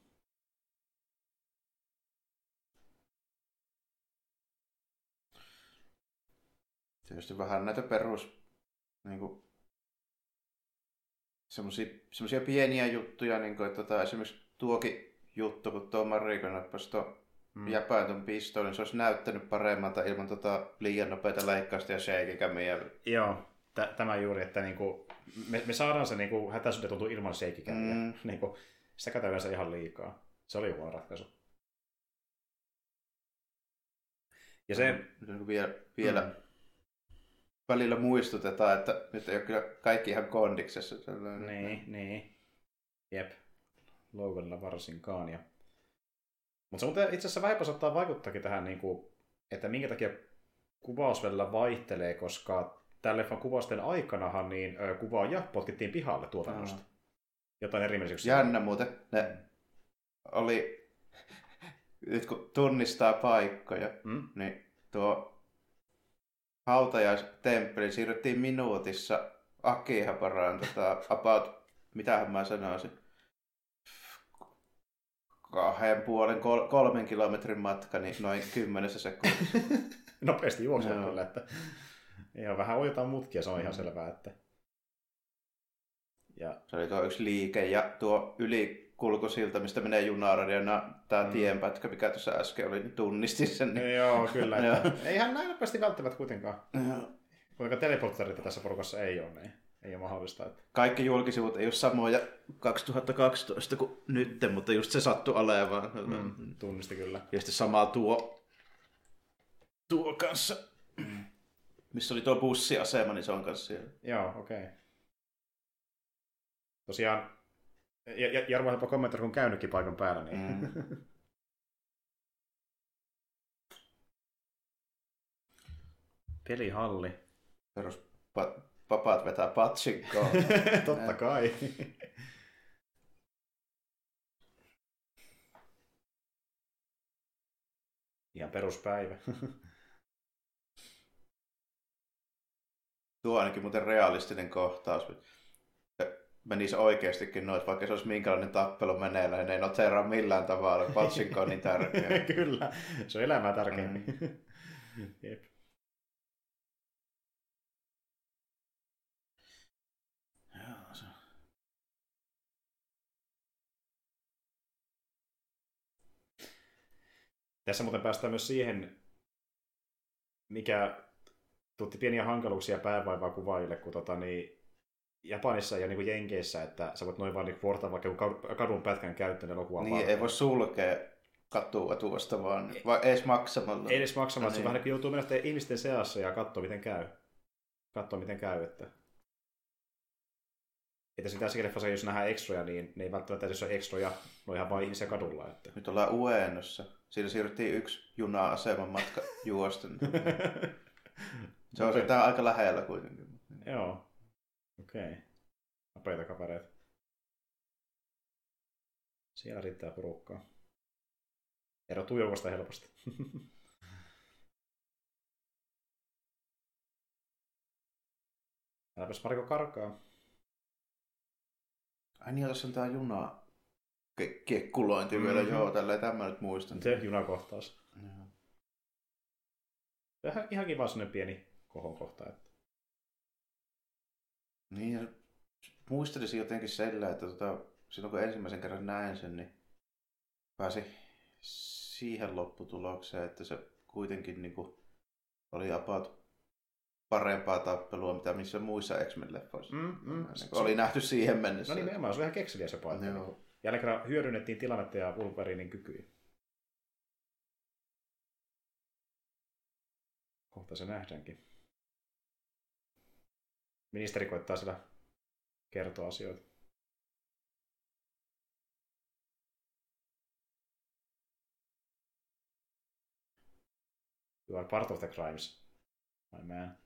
Tietysti vähän näitä perus niin kuin, semmosia, pieniä juttuja, niin kuin, että tota, esimerkiksi tuokin juttu, kun tuo Mariko nappasi tuon mm. jäpään tuon pistoolin, se olisi näyttänyt paremmalta ilman tota liian nopeita leikkausta ja shakikämiä. Joo, tämä juuri, että niinku, me, me saadaan se niinku, hätäisyyden tuntuu ilman shakikämiä. Mm. niinku, sitä käytetään yleensä ihan liikaa. Se oli huono ratkaisu. Ja se... Mm, vielä, vielä mm. välillä muistutetaan, että nyt ei ole kyllä kaikki ihan kondiksessa. Niin, niin. Jep. Loganilla varsinkaan. Ja... Mutta se muuten itse asiassa vähän saattaa vaikuttaakin tähän, niin kuin, että minkä takia kuvaus välillä vaihtelee, koska tämän leffan kuvausten aikanahan niin kuvaaja potkittiin pihalle tuotannosta. Mm. Jotain erimielisyyksiä. Jännä muuten. Ne oli, nyt kun tunnistaa paikkoja, mm? niin tuo hautajaistemppeli siirryttiin minuutissa Akihaparaan tota, about, mitähän mä sanoisin, kahden puolen, kol, kolmen kilometrin matka, niin noin kymmenessä sekunnissa. Nopeasti juoksee kyllä, että ihan vähän ojetaan mutkia, se on ihan mm. selvää, että... Ja... Se oli tuo yksi liike ja tuo ylikulkusilta, mistä menee junaradio, tämä mm. tienpätkä, mikä tuossa äsken oli, niin tunnistin sen. Niin... Joo, kyllä. Että... Eihän näin nopeasti välttämättä kuitenkaan. Kuinka teleportterita tässä porukassa ei ole, niin ei ole mahdollista. Että... Kaikki julkisivut ei ole samoja 2012 kuin nyt, mutta just se sattui olemaan. Mm, tunnisti kyllä. Ja sitten sama tuo, tuo kanssa. Mm missä oli tuo bussiasema, niin se on kanssa siellä. Joo, okei. Okay. Tosiaan, Jarmo on kommentoida, kun käynytkin paikan päällä. Niin... Mm. Pelihalli. Perus pa- papat vetää patsikkoa. Totta kai. Ihan peruspäivä. Tuo ainakin muuten realistinen kohtaus. Menisi oikeastikin noin, vaikka se olisi minkälainen tappelu meneillä, niin ei noteraa millään tavalla. Patsinko on niin tärkeä. Kyllä, se on elämää tärkeämmin. Mm. Jep. Tässä muuten päästään myös siihen, mikä tuotti pieniä hankaluuksia päävaivaa kuvaajille, kun tota, niin, Japanissa ja niin kuin Jenkeissä, että sä voit noin vaan niin vuortaa vaikka kadun pätkän käyttöön elokuvan Niin, ei voi sulkea katua tuosta vaan, vai edes maksamalla. Ei edes maksamalla, no, niin. se vähän niin joutuu mennä ihmisten seassa ja katsoa miten käy. Katsoa miten käy, että että sitä tässäkin leffassa, jos nähdään ekstroja, niin ne ei välttämättä edes ole ekstroja, ne on ihan vain ihmisiä kadulla. Että. Nyt ollaan Uenossa. Siinä siirryttiin yksi juna-aseman matka juosten. Se on okay. aika lähellä kuitenkin. Joo. Okei. Okay. Nopeita kavereita. Siellä riittää porukkaa. Erotuu joukosta helposti. Äläpäs Marko karkaa. Ai niin, tässä on tää juna ke- kekkulointi vielä, Mhm. joo, tälleen tämä nyt muistan. Se junakohtaus. Joo. Ihan, ihan kiva sellainen pieni kohokohta. Että... Niin, ja muistelisin jotenkin sillä, että tota, silloin kun ensimmäisen kerran näin sen, niin pääsi siihen lopputulokseen, että se kuitenkin niin kuin, oli about parempaa tappelua, mitä missä muissa X-Men-leffoissa. Mm, mm. Niin oli nähty siihen mennessä. No nimenomaan, se oli ihan kekseliä se. Joo. Jälleen kerran hyödynnettiin tilannetta ja Wolverinin kykyjä. Kohta se nähdäänkin. Ministeri koittaa siellä kertoa asioita. You are part of the crimes, my man.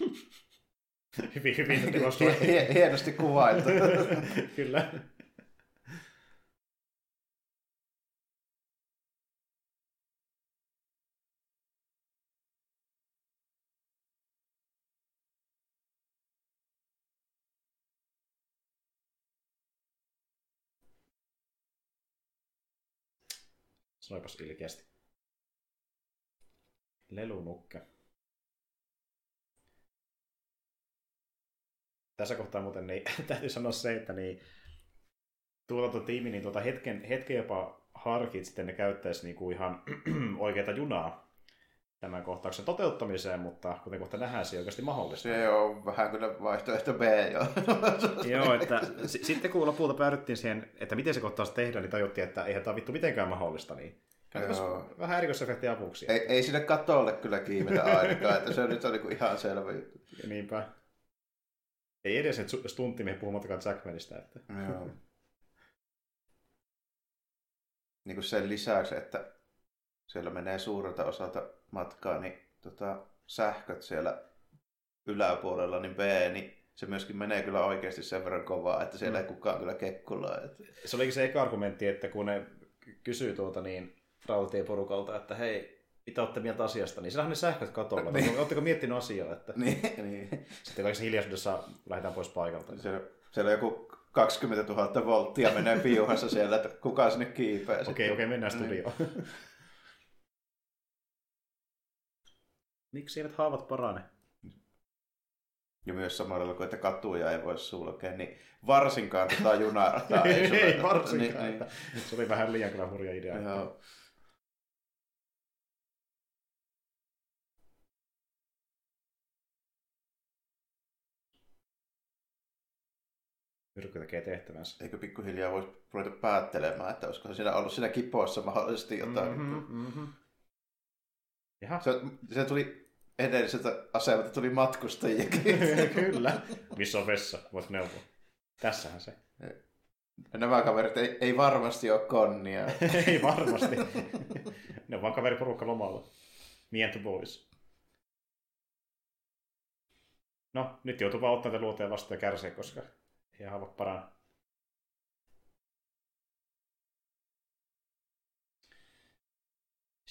hyvin, hyvin hienosti kuvailtu. Kyllä. Sanoipas ilkeästi. Lelunukke. Tässä kohtaa muuten niin, täytyy sanoa se, että niin, tuotantotiimi niin tuota hetken, hetken jopa harkitsi, sitten ne käyttäisi niinku ihan oikeita junaa tämän kohtauksen toteuttamiseen, mutta kuten kohta nähdään, se ei oikeasti mahdollista. Se on vähän kyllä vaihtoehto B jo. Joo, että s- sitten kun lopulta päädyttiin siihen, että miten se kohtaus tehdään, niin tajuttiin, että eihän tämä vittu mitenkään mahdollista, niin Joo. vähän erikoisefektiä avuksi. ei, ei sinne katolle kyllä kiimetä ainakaan, että se nyt on niinku ihan selvä juttu. Ja niinpä. Ei edes se stunttimiehet puhumattakaan Jackmanista. Että... Joo. Niin kuin sen lisäksi, että siellä menee suurelta osalta matkaa, niin tota, sähköt siellä yläpuolella, niin B, niin se myöskin menee kyllä oikeasti sen verran kovaa, että siellä Mm. ei kukaan kyllä kekkulaa. Että... Se olikin se eka argumentti, että kun ne kysyy tuolta niin rautatieporukalta, että hei, mitä olette mieltä asiasta, niin sillähän ne sähköt katolla. Niin. Oletteko miettinyt asiaa? Että... niin, niin. Sitten kaikessa hiljaisuudessa lähdetään pois paikalta. Siellä, siellä joku 20 000 volttia menee piuhassa siellä, että kuka sinne kiipeää. Okei, okei, mennään Niin. studioon. Miksi eivät haavat parane? Ja myös samalla kuin, että katuja ei voi sulkea, niin varsinkaan tota junarataa ei, suljeta. ei varsinkaan. Niin, että Se oli vähän liian kyllä hurja idea. niin. Joo. Myrkky tekee tehtävänsä. Eikö pikkuhiljaa voisi ruveta päättelemään, että olisiko siinä ollut siinä kipoissa mahdollisesti jotain. Mhm, mhm. Jaha, Se, se tuli edelliseltä asemalta tuli matkustajiakin. kyllä. Missä on vessa? Voit neuvoa. Tässähän se. Nämä kaverit ei, ei varmasti ole konnia. Ei varmasti. ne on vaan kaveriporukka lomalla. Me and the boys. No, nyt joutuu vaan ottaa luoteen vastaan ja kärsiä, koska ei haava parana.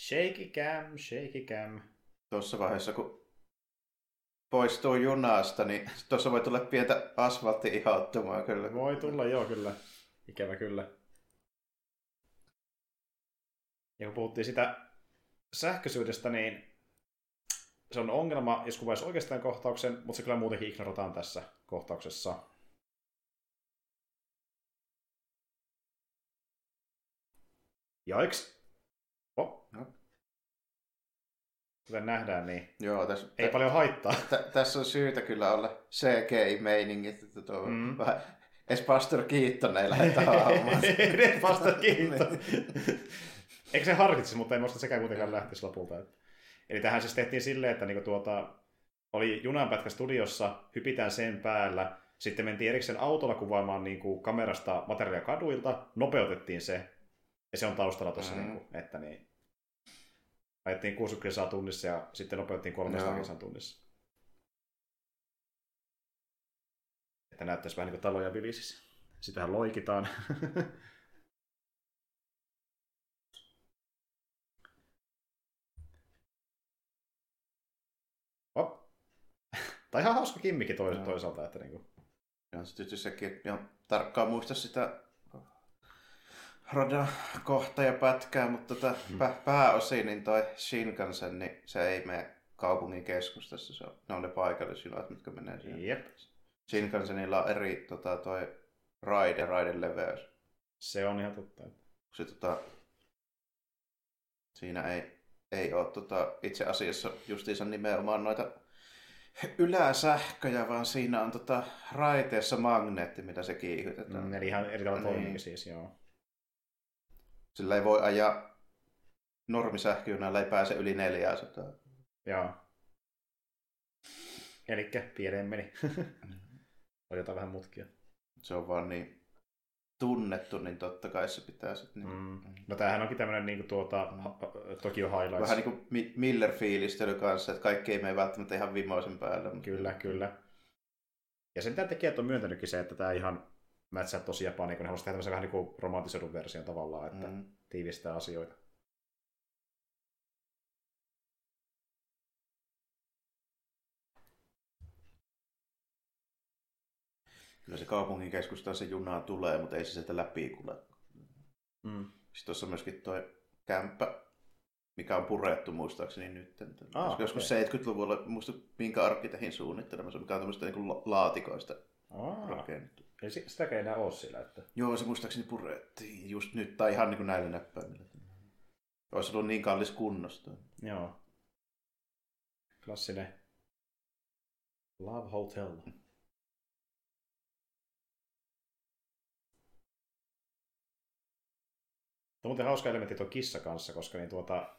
Shaky cam, shaky cam. Tuossa vaiheessa, kun poistuu junasta, niin tuossa voi tulla pientä asfaltti-ihauttumaa kyllä. Voi tulla, joo kyllä. Ikävä kyllä. Ja kun puhuttiin sitä sähköisyydestä, niin se on ongelma, jos kuvaisi oikeastaan kohtauksen, mutta se kyllä muutenkin ignorotaan tässä kohtauksessa. Jaiks! Oh. No. Kuten nähdään, niin Joo, tässä, ei tä- paljon haittaa. tä- tässä on syytä kyllä olla CGI-meiningit, että tuo Mm. vähän edes Pastor Keaton ei lähdetä haamaan. Edes vasta kiitos. Eikö se harkitsi, mutta ei muista sekään kuitenkaan lähtisi lopulta. Eli tähän siis tehtiin silleen, että niinku tuota, oli junanpätkä studiossa, hypitään sen päällä, sitten mentiin erikseen autolla kuvaamaan niinku kamerasta materiaalia kaduilta, nopeutettiin se, ja se on taustalla tuossa, Mm. niinku, että niin. Ajettiin 60 kilsaa tunnissa ja sitten nopeutettiin 300 Joo. kilsaa tunnissa. Että näyttäisi vähän niin kuin taloja vilisissä. Sitähän loikitaan. Op. Tai ihan hauska kimmikin toisaalta, että niinku. Ja on se tietysti sekin, että tarkkaan muista sitä radan kohta ja pätkää, mutta tota, Mm. pä- pääosin niin toi Shinkansen, niin se ei mene kaupungin keskustassa. Se on, ne on ne paikallisjunat, mitkä menee siihen. Jep. Shinkansenilla on eri tota, toi raide, raiden leveys. Se on ihan totta. Se, tota, siinä ei, ei ole tota, itse asiassa justiinsa nimenomaan noita yläsähköjä, vaan siinä on tota, raiteessa magneetti, mitä se kiihytetään. Mm, eli ihan eri tavalla Niin. siis, joo. Sillä ei voi ajaa normisähköjunalla, ei pääse yli 400. Joo. Elikkä pieleen meni. Oli jotain vähän mutkia. Se on vaan niin tunnettu, niin totta kai se pitää sitten... Niin, Mm. No tämähän onkin tämmönen niinku tuota, Mm. Tokyo Highlights. Vähän niin kuin Mi- Miller-fiilistely kanssa, että kaikki ei mene välttämättä ihan vimoisen päälle. Mutta... Kyllä, kyllä. Ja sen tämä tekijät on myöntänytkin se, että tämä ihan mätsää tosi japani, kun ne haluaisi tehdä tämmöisen vähän niin kuin romantisoidun version tavallaan, että mm. Tiivistää asioita. Kyllä se kaupungin keskustaan se juna tulee, mutta ei se sieltä läpi kule. Mm. Sitten tuossa on myöskin toi kämppä, mikä on purettu muistaakseni nyt. Ah, Joskus okei. 70-luvulla, muista minkä arkkitehin suunnittelemassa, mikä on tämmöistä niin laatikoista Aa, rakennettu. Eli si- sitäkään ei enää ole sillä, että... Joo, se muistaakseni purettiin just nyt, tai ihan niin kuin näillä näppäimillä. Olisi ollut niin kallis kunnosta. Joo. Klassinen Love Hotel. Tuo on muuten hauska elementti tuo kissa kanssa, koska niin tuota,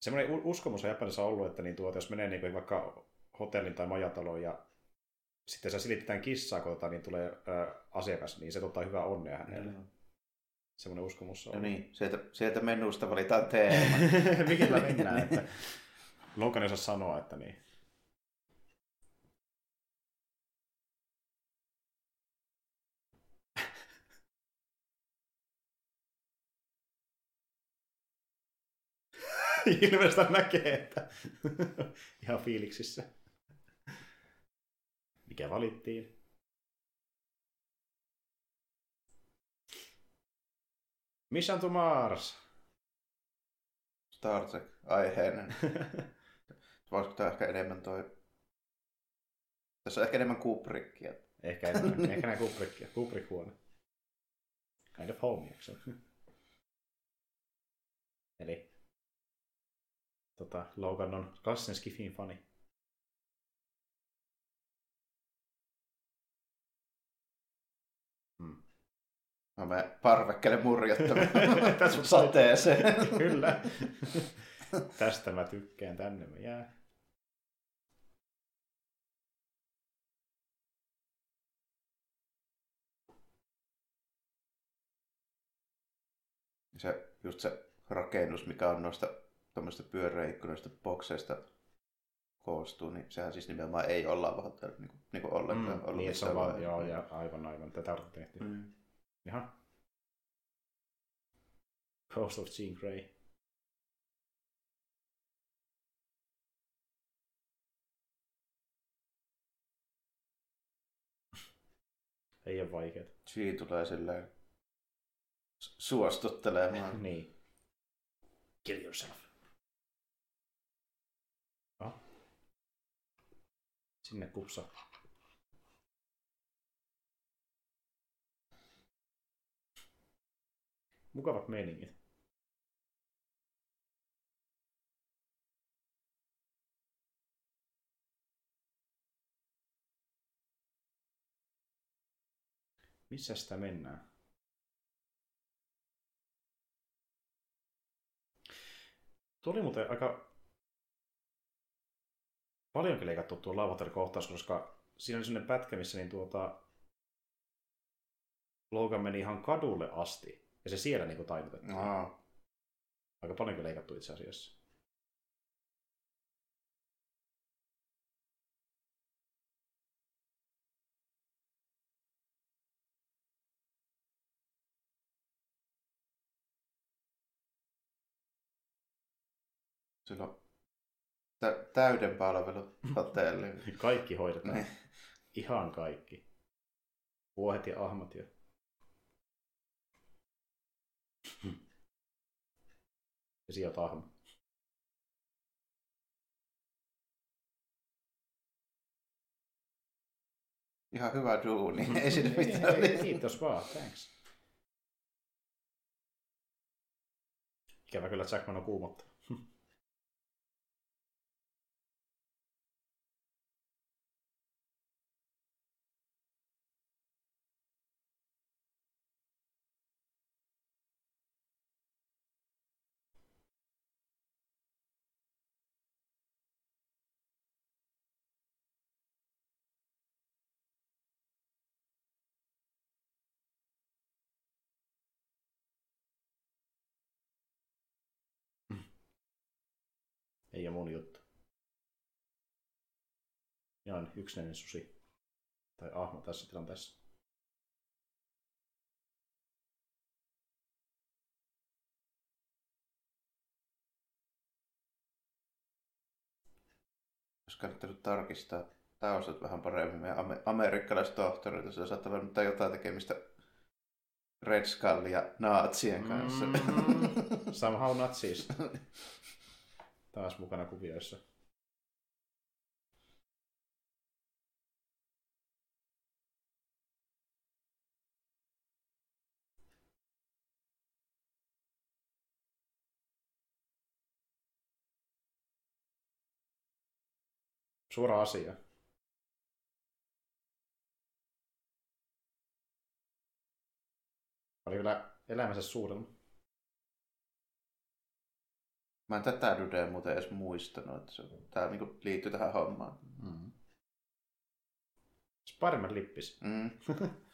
semmoinen uskomus on Japanissa ollut, että niin tuota, jos menee niin vaikka hotellin tai majataloon ja sitten sä silitetään kissaa, kun tota, niin tulee ää, asiakas, niin se tuottaa hyvää onnea hänelle. Joo. Semmoinen uskomus on No niin, sieltä, sieltä menusta valitaan teema. Mikä tällä mennään, että Logan ei osaa sanoa, että niin. Ilmeisesti näkee, että ihan fiiliksissä. Mikä valittiin? Mission to Mars. Star Trek aiheinen. Voisiko tämä ehkä enemmän toi... Tässä on ehkä enemmän Kubrickia. Ehkä enemmän. Ehkä näin Kubrickia. Kubrick-huone. Kind of home, ole? Eli tota, Logan on klassinen Skifin fani. Mä menen parvekkele murjottamaan sateeseen. Kyllä. Tästä mä tykkään, tänne mä jää. Se, just se rakennus, mikä on noista tuommoista pyöräikkunoista bokseista koostuu, niin sehän siis nimenomaan ei ole Lava Hotel niin kuin, niin kuin ollenkaan Mm, ollut niin, se on vaan, joo, ja aivan, aivan. Tätä on tehty. Mm. Jaha. Ghost of Jean Grey. Ei ole vaikeet. Siinä tulee silleen su- suostuttelemaan. Niin. Kill yourself. Ah. Sinne kupsa. Mukavat meiningit. Missä sitä mennään? Tuli muuten aika paljonkin leikattu tuo lavater-kohtaus, koska siinä oli sellainen pätkä, missä niin tuota, Logan meni ihan kadulle asti, ja se siellä niin tainotettiin. Aa. Aika paljonkin leikattu itse asiassa. Sillä on tä- täyden palvelu hotelli. Kaikki hoidetaan. Niin. Ihan kaikki. Vuohet ja ahmat ja... Ja ahma. Ihan hyvä duuni. Ei siinä mitään. ei, Kiitos vaan, thanks. Ikävä kyllä Jackman on kuumottanut. Mun juttu. Jaan yksinäinen susi. Tai ahma tässä tilanteessa. Olisi kannattanut tarkistaa taustat vähän paremmin meidän ame- amerikkalaistohtoreita. Se saattaa olla jotain tekemistä Red Skull ja naatsien kanssa. Mm. Somehow Nazis. Taas mukana kuvioissa. Suora asia. Oli kyllä elämänsä suudelma. Mä en tätä dudea muuten edes muistanut, että se, tää niinku liittyy tähän hommaan. Mm. Spider-Man lippis. Mm.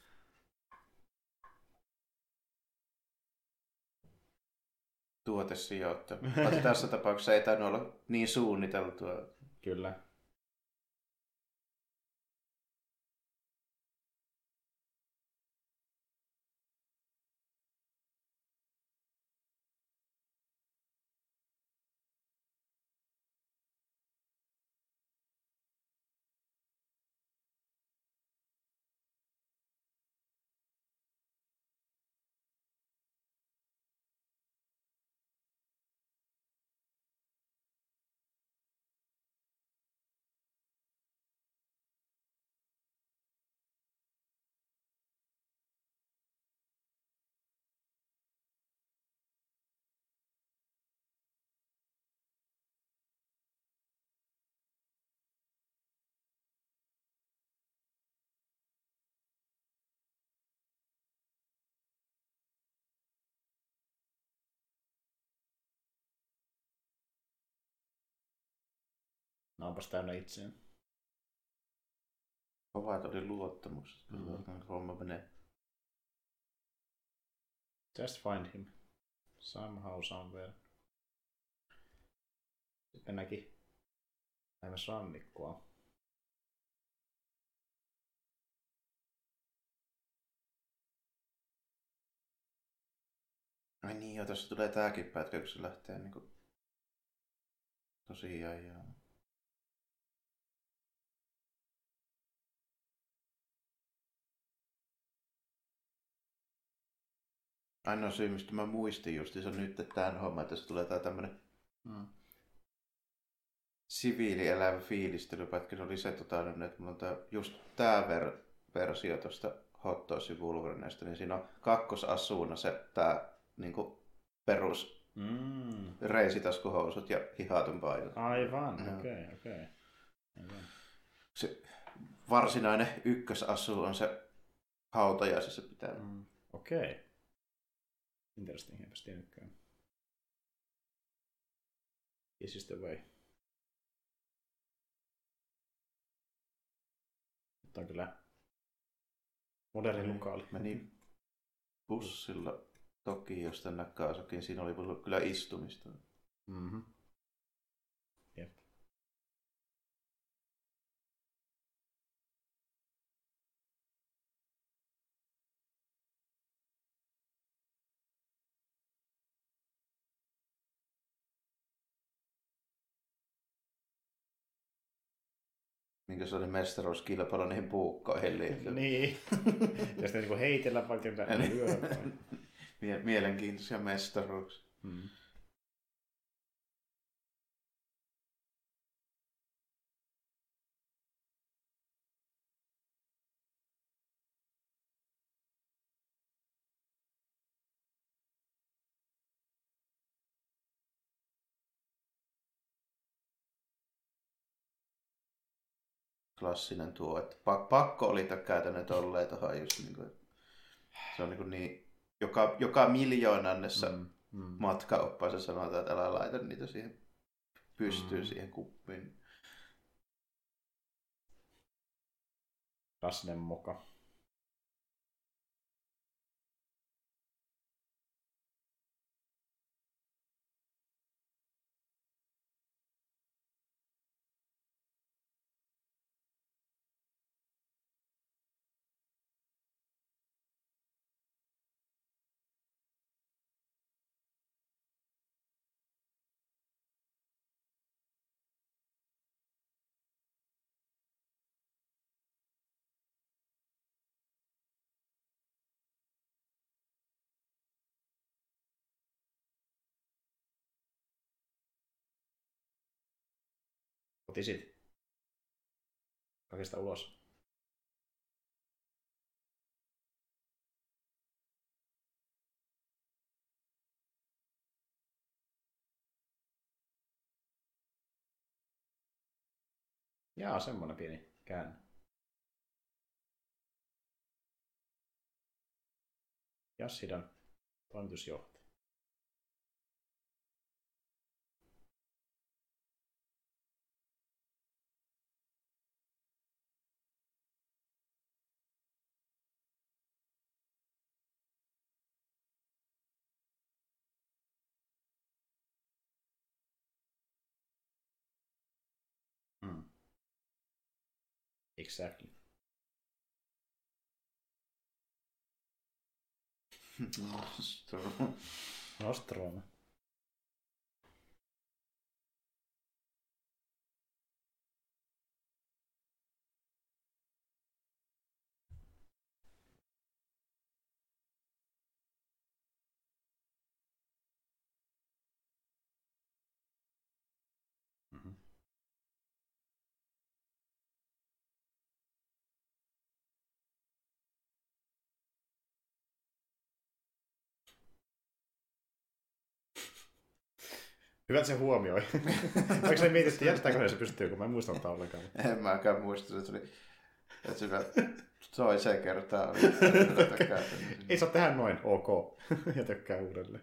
Tuotesijoittelu. Paitsi tässä tapauksessa ei tainnut olla niin suunniteltua. Kyllä. Naampas täynnä itseään. Kovat oli luottamukset. Mm. Mm. Homma menee. Just find him. Somehow, somewhere. Sitten näki lähemmäs rannikkoa. Ai niin, joo, tässä tulee tääkin pätkä, kun se lähtee niinku... Tosiaan, joo. Ainoa syy, mistä mä muistin just, se on nyt että tämän homma, että se tulee tää tämmönen Mm. siviilielävä fiilistelypätkä. Se oli se, tota, nyt, että mulla on tää, just tää ver- versio tuosta Hot Tosin Wolverineista, niin siinä on kakkosasuuna se tää niinku perus Mm. reisitaskuhousut ja hihatun paino. Aivan, Joo. okei, okay, okei. Okay. Se varsinainen ykkösasu on se hautajaisessa pitää. Mm. Okei. Okay. Interesting, enpäs tiennytkään. This is the way. Nyt on kyllä moderni lukaali. Meni bussilla toki, jos tänne Kaasukin. Siinä oli kyllä istumista. Mm-hmm. Minkä se oli mestaruuskilpailu niihin puukkoihin liittyen. Niin. ja sitten niin heitellä vaikka mielenkiintoisia mestaruuksia. Mm. Klassinen tuo, että pak- pakko oli ne tolleen tuohon just niin kuin, se on niin, kuin niin joka, joka miljoonannessa mm. Mm. Mm. matkaoppaassa sanotaan, että älä laita niitä siihen pystyyn Mm. siihen kuppiin. Klassinen moka. Kotisit. Kaikista ulos. Jaa, semmonen pieni käänne. Jassidan toimitusjohtaja. Exactly. Nostro. Nostromo. Hyvä, että se huomioi. Onko se mietitty, jättääkö se pystyy, kun mä en muista ottaa ollenkaan. En mäkään muista, että se oli, että se vielä toiseen kertaan. Ei saa tehdä noin, ok. ja tökkää uudelleen.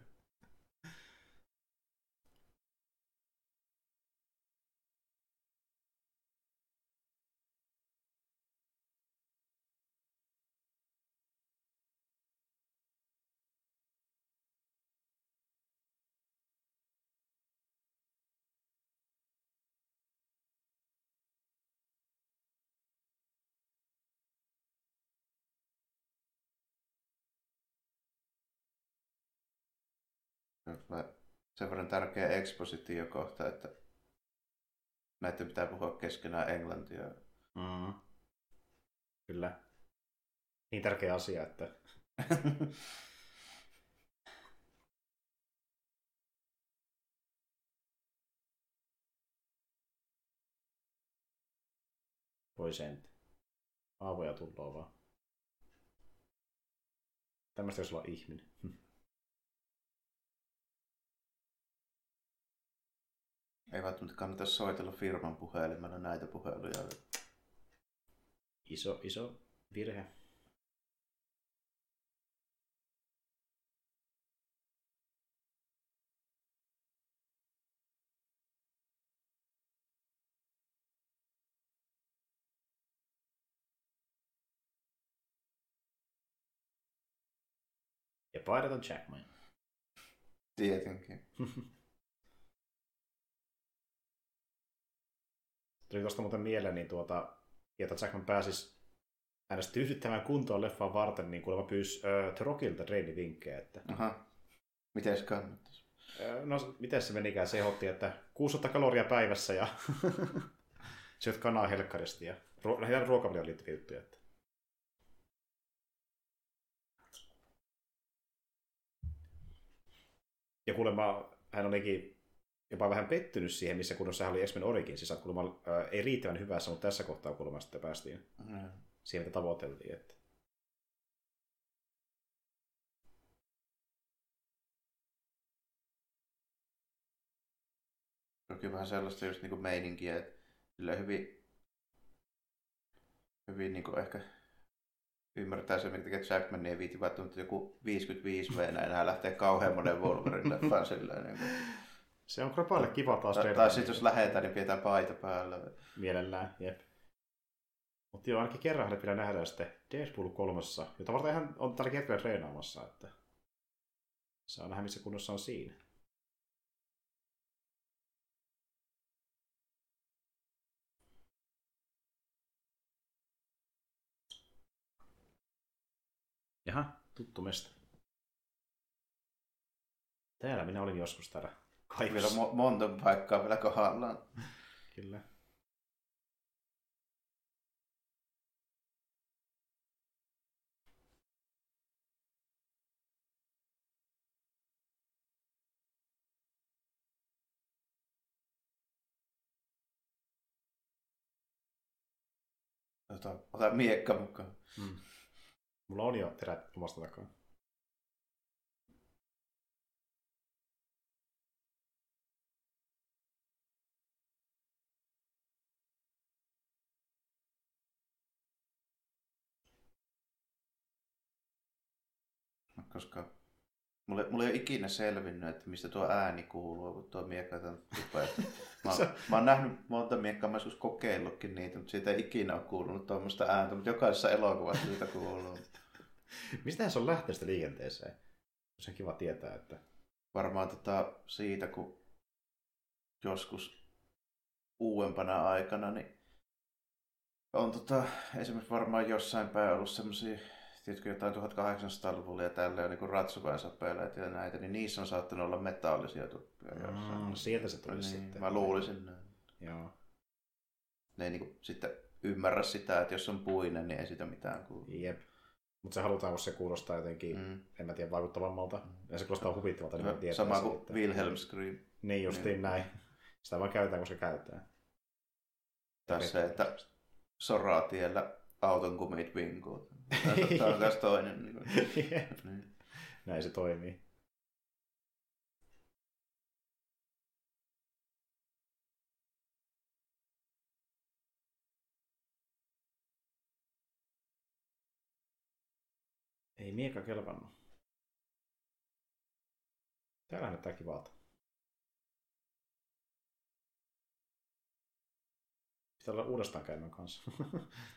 Sen verran tärkeä ekspositiokohta, että näiden pitää puhua keskenään englantia. Mm. Kyllä. Niin tärkeä asia, että voi sentti. Aavoja tullaan vaan. Tämmöistä jos olla ihminen. Ei välttämättä kannata soitella firman puhelimella näitä puheluja. Iso, iso virhe. Ja paidat on Jackman. Tietenkin. Tuli tuosta muuten mieleen, niin tuota, jotta Jackman pääsisi äänestä tyydyttämään kuntoon leffaan varten, niin kuulemma pyysi äh, The Rockilta treenivinkkejä. Että, Aha. Miten se kannattaisi? no, miten se menikään? Se ehdotti, että 600 kaloria päivässä ja syöt kanaa helkkaristi ja lähinnä ruokavalion liittyviä juttuja. Että. Ja kuulemma hän olikin jopa vähän pettynyt siihen, missä kunnossa hän oli X-Men Originsissa. Että Kuulemma ää, ei riittävän hyvässä, mutta tässä kohtaa kuulemma sitten päästiin Mm. siihen, mitä tavoiteltiin. Että. Toki vähän sellaista just niinku meininkiä, että sillä hyvin, hyvin niinku ehkä ymmärtää se, minkä takia Jackman ei viiti välttämättä joku 55 v enää lähtee kauhean monen Wolverine-leffaan silleen. Niin kuin. Se on kropalle kiva taas. Tehdä tai sitten jos lähetään, niin pidetään paita päällä. Mielellään, jep. Mutta joo, ainakin kerran hänet pitää nähdä sitten Deadpool kolmossa, jota varten hän on tällä hetkellä treenaamassa, että saa nähdä missä kunnossa on siinä. Jaha, tuttu mesta. Täällä minä olin joskus täällä Vielä kaivossa. mo- monta paikkaa vielä kohdallaan. Kyllä. Ota, ota miekka mukaan. Mm. Mulla on jo terät omasta takaa. Koska mulle, mulle ei ole ikinä selvinnyt, että mistä tuo ääni kuuluu, kun tuo miekka on. Mä, Se- mä oon nähnyt monta miekkaa, mä oon joskus kokeillutkin niitä, mutta siitä ei ikinä ole kuulunut tuommoista ääntä, mutta jokaisessa elokuvassa siitä kuuluu. Mistähän se on lähteestä liikenteeseen? Se on kiva tietää, että... Varmaan tota siitä, kun joskus uudempana aikana, niin on tota, esimerkiksi varmaan jossain päin ollut semmoisia, tiedätkö, jotain 1800-luvulla ja tälleen niin ratsuväensapeleita ja näitä, niin niissä on saattanut olla metallisia tuppia jossain. Mm, sieltä se tuli niin, sitten. Mä luulisin näin. Joo. Ne ei niin sitten ymmärrä sitä, että jos on puinen, niin ei sitä mitään kuulu. Jep. Mutta se halutaan, kun se kuulostaa jotenkin, mm. En mä tiedä, vaikuttavammalta. Ja se kuulostaa huvittavalta, niin mä tietää Sama kuin että- Wilhelm Scream. Niin justiin Niin. näin. Sitä vaan käytetään, koska käytetään. Tai se, että soratiellä auton kumit vinkuu. Tämä on toinen. Niin kuin. Jep. Niin. Näin se toimii. Ei miekka kelvannut. Täällä näyttää kivalta. Pitää olla uudestaan käymään kanssa.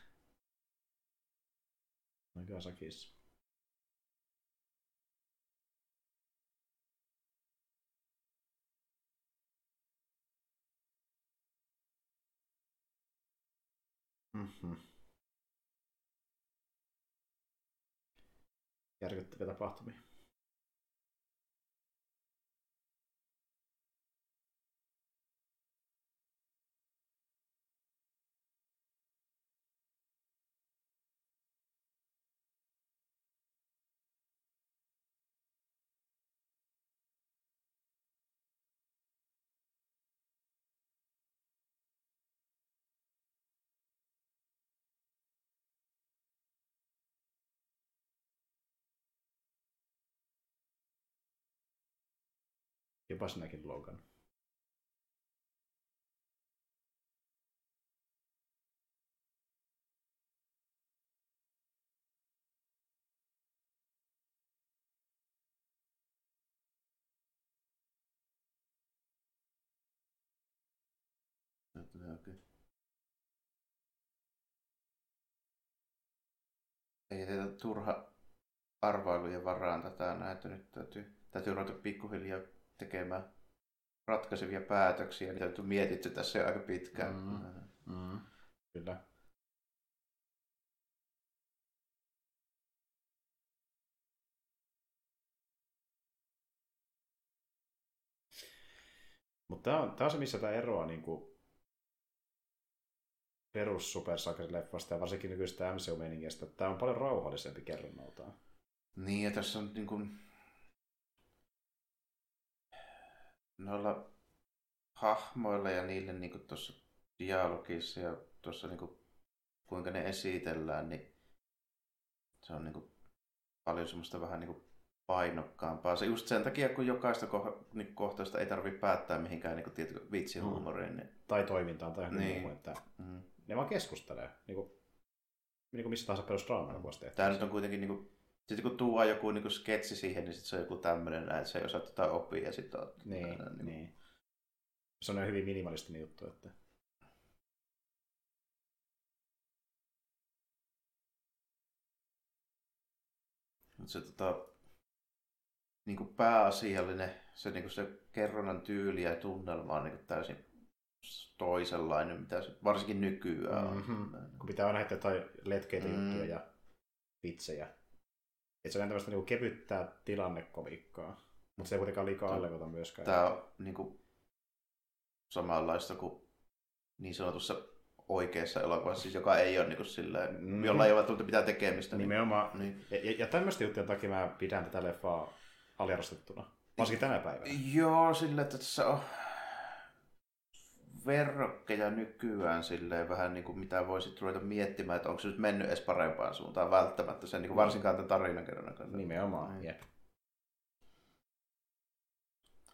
Nagasakissa. Mhm. Järkyttäviä tapahtumia. Jopa sinäkin Logan. Ei teitä turha arvailujen varaan tätä näin, että nyt täytyy, täytyy ruveta pikkuhiljaa tekemään ratkaisevia päätöksiä. Niitä on mietitty tässä jo aika pitkään. Mm. Mm. Kyllä. Mutta tämä on, tämä on se, missä tämä eroaa niin kuin perus Super leffasta ja varsinkin nykyistä MCU-meningistä. Tämä on paljon rauhallisempi kerronnaltaan. Niin, ja tässä on niin kuin... noilla hahmoilla ja niille niin kuin tuossa dialogissa ja tuossa niin kuin, kuinka ne esitellään, niin se on niin kuin, paljon semmoista vähän niin kuin painokkaampaa. Se just sen takia, kun jokaista ko- niin kohtausta ei tarvitse päättää mihinkään niin kuin, vitsihuumoriin. Niin... Tai toimintaan tai niin. muu, että mm. ne vaan keskustelee. Niin kuin, niin kuin missä tahansa perusdraamalla voisi tehdä. Tämä nyt on kuitenkin, niin kuin, sitten kun tuodaan joku niin kuin sketsi siihen, niin sitten se on joku tämmöinen, että se ei osaa tätä oppia ja sitten on... Niin, niin, niin. Se on hyvin minimalistinen juttu, että Mutta se tota, niin kuin pääasiallinen, se, niin kuin se kerronnan tyyli ja tunnelma on niin kuin täysin toisenlainen, mitä se varsinkin nykyään on. Mm-hmm. Kun pitää aina heittää jotain letkeitä mm. juttuja ja vitsejä. Et se on tämmöistä niin kevyttää tilannekomiikkaa, mutta se ei kuitenkaan liikaa allevota myöskään. Tämä on niin kuin, samanlaista kuin niin sanotussa oikeassa elokuvassa, siis joka ei ole niin kuin silleen, mm. jolla ei ole välttämättä mitään tekemistä. Niin- Nimenomaan. Niin. Ja, ja tämmöistä juttujen takia mä pidän tätä leffaa aliarvostettuna. Varsinkin tänä päivänä. Joo, sillä että tässä on verrokkeja nykyään silleen vähän niin kuin mitä voisit ruveta miettimään, että onko se nyt mennyt edes parempaan suuntaan välttämättä sen, niin kuin varsinkaan tämän tarinankerronnan kannalta. Nimenomaan, mm. jep.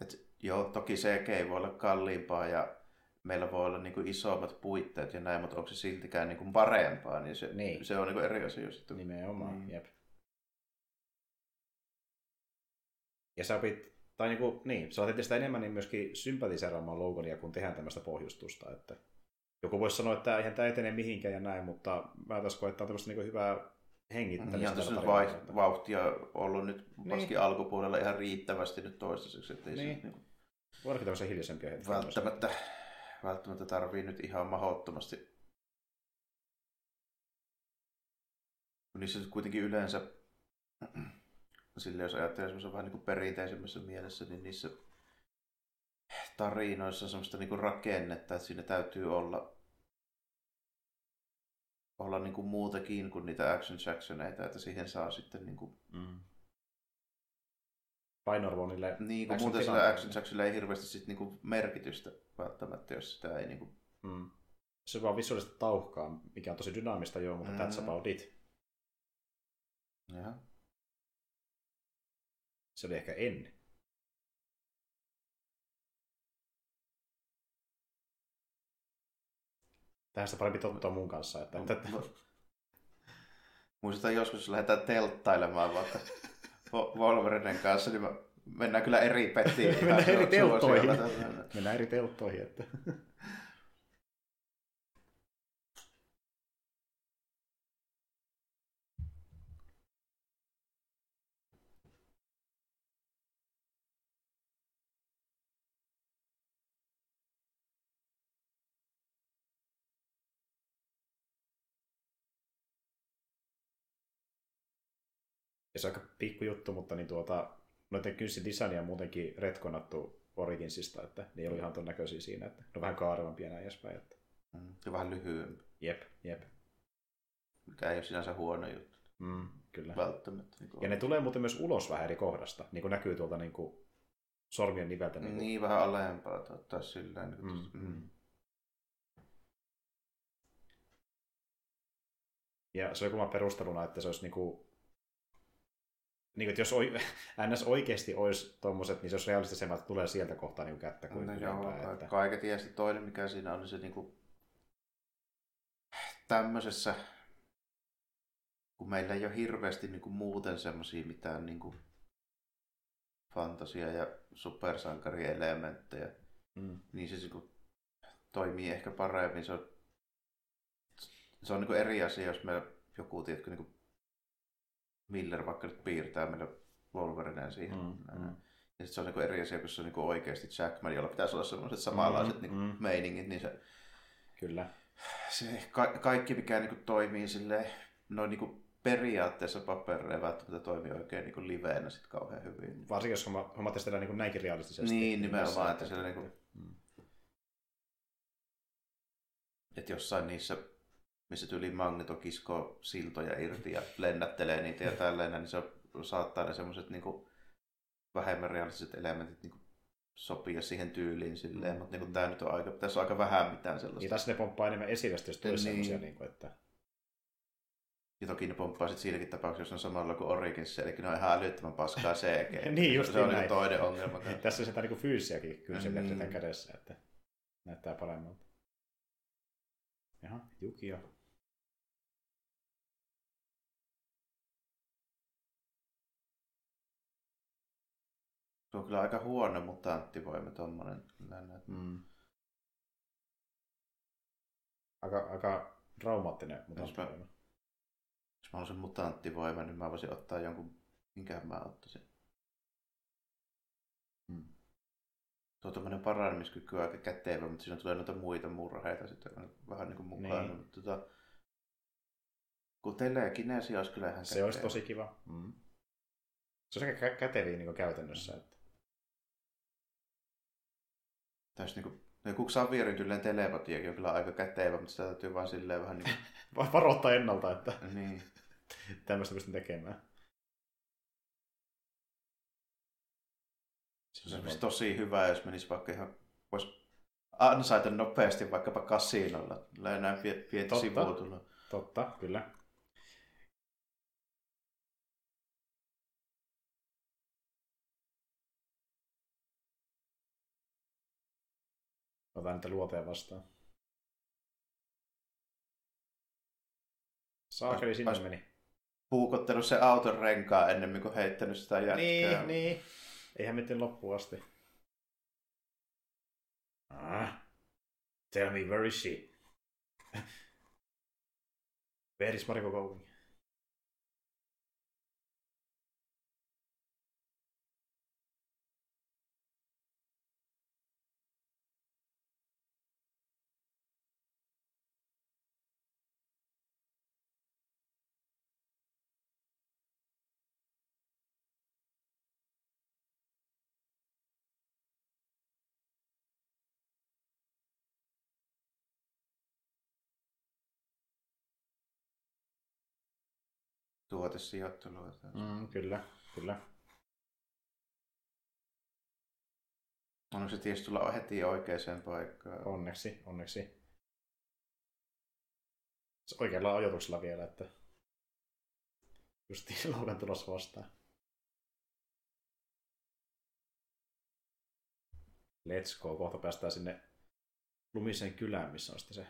Et, joo, toki CG voi olla kalliimpaa ja meillä voi olla niin kuin isommat puitteet ja näin, mutta onko se siltikään niin kuin parempaa, niin se, niin. se on niin kuin eri asia sitten. Nimenomaan, niin. jep. Ja sä opit, tai niin, kuin, niin sä otit sitä enemmän niin myöskin sympatiseeraamaan Logonia, kun tehdään tämmöistä pohjustusta. Että joku voisi sanoa, että eihän tämä etene mihinkään ja näin, mutta mä taas koen, että on tämmöistä niin hyvää hengittämistä. Ihan tässä vai, vauhtia ollut nyt varsinkin niin. alkupuolella ihan riittävästi nyt toistaiseksi. Että ei niin. Se, niin Voidaanko tämmöisiä hiljaisempia hetkiä? Välttämättä, välttämättä tarvii nyt ihan mahdottomasti. Niissä kuitenkin yleensä sille jos ajattelee semmoisen vähän niin kuin perinteisemmässä mielessä, niin niissä tarinoissa on semmoista niin kuin rakennetta, että siinä täytyy olla olla niin kuin muutakin kuin niitä action jacksoneita, että siihen saa sitten niin kuin... Mm. Painoarvo niille Niin, kun muuten sillä action jacksonilla ei hirveästi sit niin kuin merkitystä välttämättä, jos sitä ei niin kuin... Mm. Se vaan visuaalisesti tauhkaa, mikä on tosi dynaamista joo, mutta mm. that's about it. Jaha. Se oli ehkä ennen. Tähän sitä parempi tottua mun kanssa. Että, että... Muistan joskus, jos lähdetään telttailemaan vaikka Wolverinen kanssa, niin mennään kyllä eri pettiin. mennään eri telttoihin. Mennään eri telttoihin. Että... ja se on aika pikku juttu, mutta niin tuota, noiden kynsin designia on muutenkin retkonattu Originsista, että ne ei ollut ihan ton näköisiä siinä, että ne on vähän kaarevampia näin edespäin. Että... Mm, ja vähän lyhyempi. Jep, jep. Mikä ei ole sinänsä huono juttu. Mm, kyllä. Välttämättä. Niin ja ne tulee muuten myös ulos vähän eri kohdasta, niin kuin näkyy tuolta niin kuin sormien niveltä. Niin, niin vähän alempaa tai silleen. Niin mm, mm. Mm. Ja se oli kuma perusteluna, että se olisi niin kuin niin, että jos oi, NS oikeasti olisi tuommoiset, niin se olisi realistisemmat, että tulee sieltä kohtaa niin kättä kuin no, joo, että... Kaiket tietysti toinen, mikä siinä on, niin se niin kuin, tämmöisessä, kun meillä ei ole hirveästi niin kuin muuten semmoisia mitään niin kuin fantasia- ja supersankarielementtejä, mm. niin se niin kuin, toimii ehkä paremmin. Se on, se on niin kuin eri asia, jos me joku, tiedätkö, niin kuin Miller vaikka nyt piirtää meille Wolverineen siihen. Mm, mm. Ja sitten se on niinku eri asia, kun se on niinku oikeasti Jackman, jolla pitäisi olla sellaiset samanlaiset Mm, niinku mm. meiningit, niin se, Kyllä. se ka- kaikki mikä niinku toimii silleen, noin niinku periaatteessa paperilla ei välttämättä toimi oikein niinku liveenä sit kauhean hyvin. Varsinkin jos homma, hommat tehdään niin näinkin realistisesti. Niin, nimenomaan, että siellä niinku, Mm. että jossain niissä, missä tyyli Magneto kiskoo siltoja irti ja lennättelee niitä ja tälleen, niin se saattaa ne semmoiset niinku vähemmän realistiset elementit niinku sopia siihen tyyliin silleen, Mm. mutta niinku tää nyt on aika, tässä on aika vähän mitään sellaista. Niin tässä ne pomppaa enemmän esille, jos tulisi Niin. semmoisia, niin kuin, että Ja toki ne pomppaa sit siinäkin tapauksessa, jos on samalla kuin Origins, eli ne on ihan älyttömän paskaa CG. Niin, just se on näin. niinku toinen ongelma. tässä on sitä niin fyysisiäkin kynsiä Mm. mm. kädessä, että näyttää paremmalta. Jaha, Jukio. Se on kyllä aika huono mutanttivoima näet. Mm. Aika, aika traumaattinen, mutta Jos mä- Jos mä olisin mutanttivoima, niin mä voisin ottaa jonkun, minkä mä ottaisin. Mm. Tuo on tämmönen paranemiskyky on aika kätevä, mutta siinä tulee noita muita murheita sitten on vähän niin kuin mukaan. Niin. Mutta tota, kun telekinesi olisi kyllä ihan Se olisi kätevä. tosi kiva. Mm. Se on aika kä- käteviä niin käytännössä. Että... Täys niinku, joku Xavierin tyylinen telepatiakin on kyllä aika kätevä, mutta sitä täytyy vaan silleen vähän niin Va- Varoittaa ennalta, että niin. tämmöistä pystyn tekemään. Se olisi tosi hyvä, jos menisi vaikka ihan, vois ansaita nopeasti vaikkapa kasinolla. Näin pie- pieni Totta. Totta, kyllä. Otan niitä luoteja vastaan. Saakeli sinne ois- meni. Puukottanut se auton renkaa ennen kuin heittänyt sitä jätkää. Niin, niin. Eihän miten loppuun asti. Ah. Tell me, where is she? where is Mariko going? Tuotesijoittelua. Mm. Mm, kyllä, kyllä. Onko se ties tulla heti oikeaan paikkaan? Onneksi, onneksi. Se Oikealla ajatuksella vielä, että justiin Logan tulossa vastaan. Let's go. Kohta päästään sinne lumiseen kylään, missä on sitten se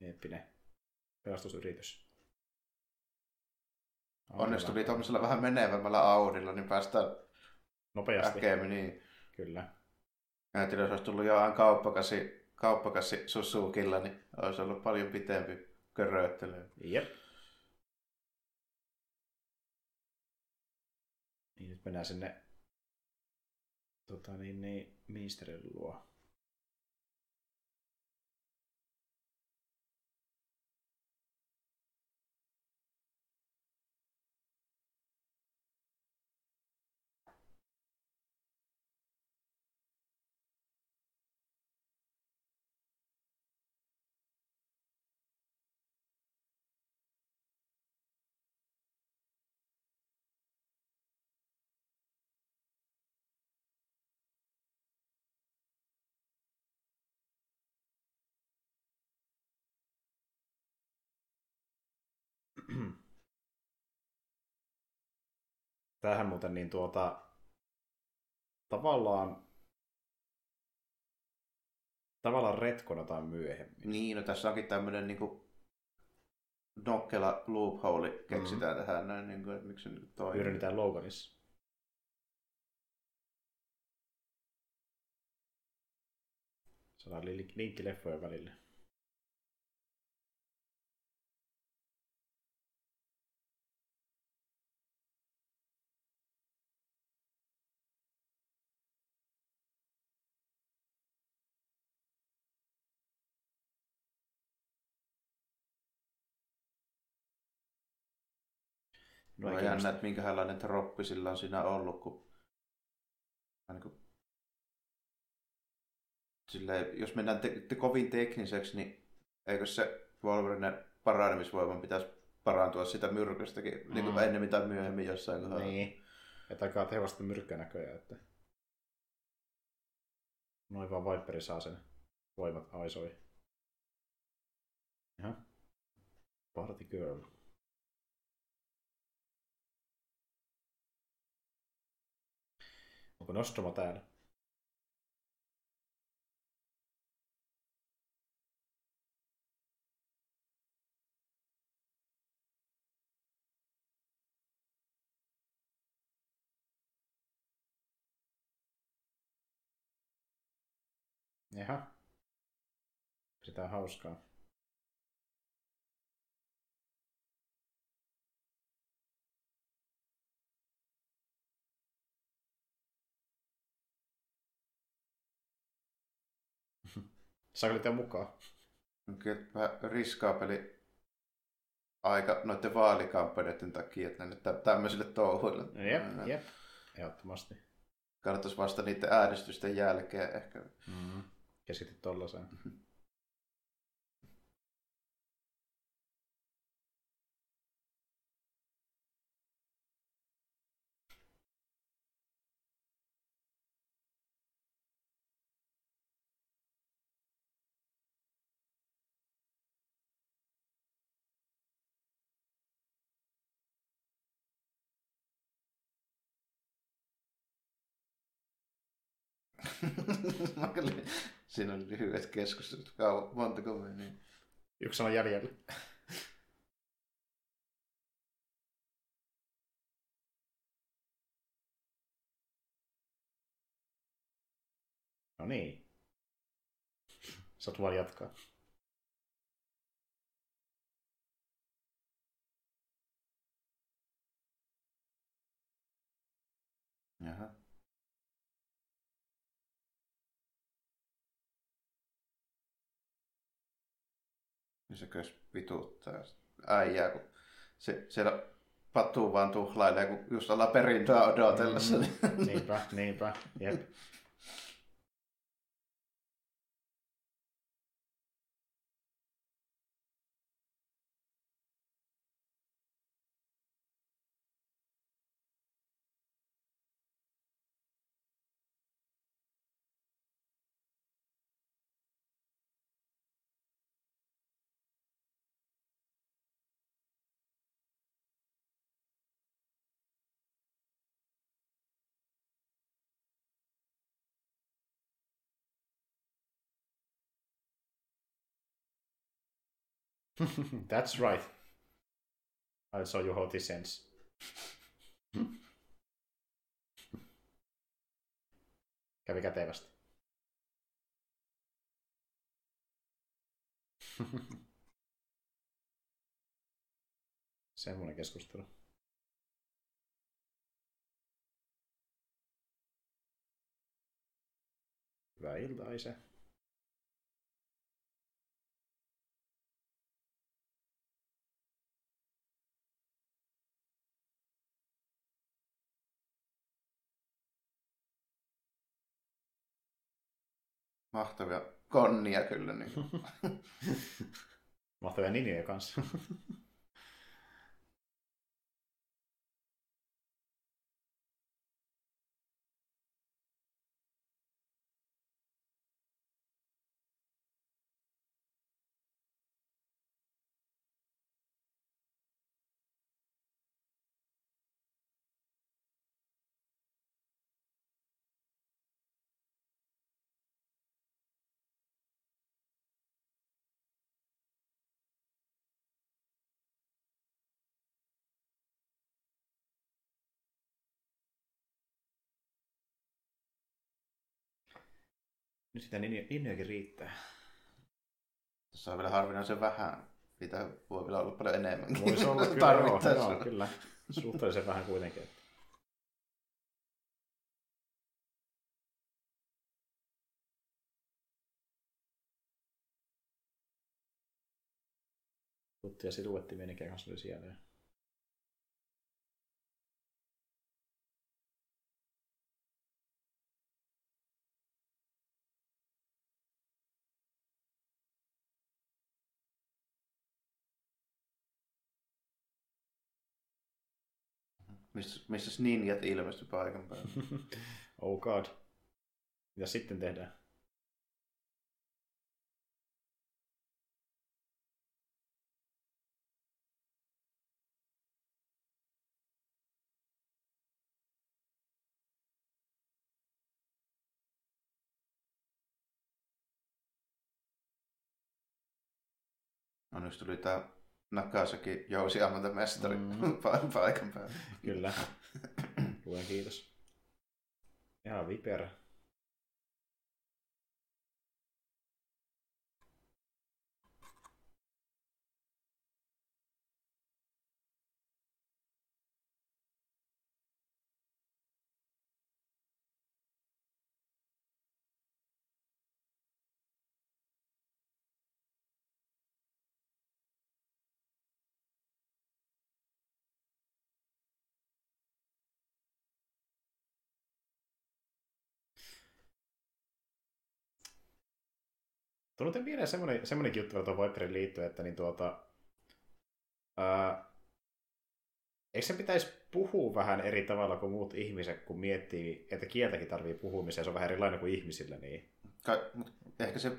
eeppinen pelastusyritys. Onneksi tuli tuommoisella vähän menevämmällä Audilla, niin päästään Nopeasti. äkemmin. Niin. Kyllä. Ajattelin, jos olisi tullut jotain kauppakassi, kauppakassi Susukilla, niin olisi ollut paljon pitempi köröittely. Jep. Niin nyt mennään sinne tota, niin, niin, ministerin luo. Tämähän muuten niin tuota, tavallaan tavallaan retkonataan myöhemmin. Niin, no tässä onkin tämmöinen niinku nokkela loophole keksitään mm-hmm. tähän näin, niin kuin, että miksi se nyt toimii. Hyödynnetään Loganissa. Saadaan li- linkki leffojen välille. No ei jännä, että minkälainen troppi sillä on siinä ollut, kun, niin kuin silleen, jos mennään te- te- kovin tekniseksi, niin eikö se Wolverine paranemisvoiman pitäisi parantua sitä myrkystäkin mm. niin kuin ennemmin tai myöhemmin jossain kohdassa. Niin. Että aika tehokasta myrkkyä näköjään. Että... Noin vaan Viperi saa sen voimat aisoi. Jaha. Party girl. Onko Nostromo täällä? Jaha. Sitä on hauskaa. Saako niitä mukaan? Kyllä vähän riskaapeli aika noiden vaalikampanjoiden takia, että ne tämmöisille touhuille. Jep, jep, ehdottomasti. Kannattaisi vasta niiden äänestysten jälkeen ehkä. Mm. Keskity tollaiseen. Siinä oli lyhyet keskustelut. Kauan, montako meni? Yksi on jäljellä. No niin. Saat vaan jatkaa. Jaha. Niin se kös vituttaa äijää, kun se, siellä patuu vaan tuhlailee, kun just ollaan perintöä odotellessa. Mm, niinpä, niinpä, jep. That's right. I saw you how this ends. Kävi kätevästi. Semmoinen keskustelu. Hyvää iltaa, Ise. Mahtavia konnia kyllä. Niin. Mahtavia nimiä kanssa. sitä linjojakin riittää. Tässä on vielä harvinaisen vähän. Mitä voi vielä olla paljon enemmän. Voisi olla kyllä, joo, joo, kyllä. Suhteellisen vähän kuitenkin. Tutti ja siluetti menikään kanssa oli siellä. Missä, missä ninjat ilmestyi paikan päällä. oh god. Mitä sitten tehdään? No nyt tuli tää Nakasaki jousiammunta mestari mm. paikan päällä. Kyllä. Luen kiitos. Ihan viperä. Tuli mieleen semmoinen, semmoinen juttu vielä tuon Viperin liittyen, että niin tuota, ää, eikö se pitäisi puhua vähän eri tavalla kuin muut ihmiset, kun miettii, että kieltäkin tarvii puhumiseen, se on vähän erilainen kuin ihmisillä, niin... Ka- ehkä se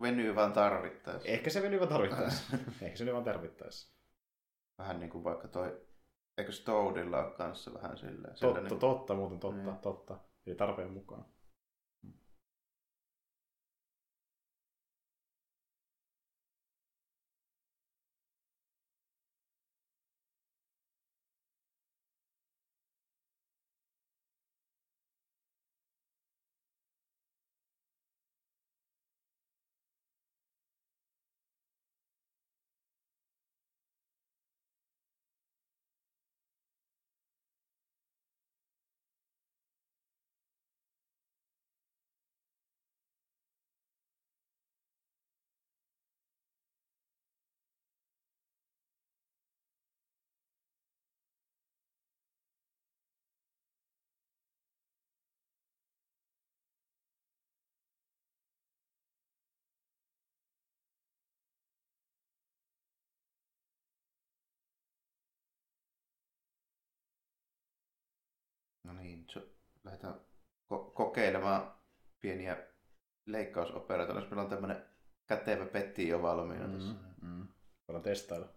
venyy vaan tarvittaessa. Ehkä se venyy vaan tarvittaessa. ehkä se venyy vaan tarvittaessa. Vähän niin kuin vaikka toi, eikö Stoudilla ole kanssa vähän silleen? Totta, niin... totta, muuten totta, niin. totta. Eli tarpeen mukaan. Niin, lähdetään ko- kokeilemaan pieniä leikkausoperoita. Jos meillä on tämmöinen kätevä petti jo valmiina mm, tässä. Mm. Voidaan testailla.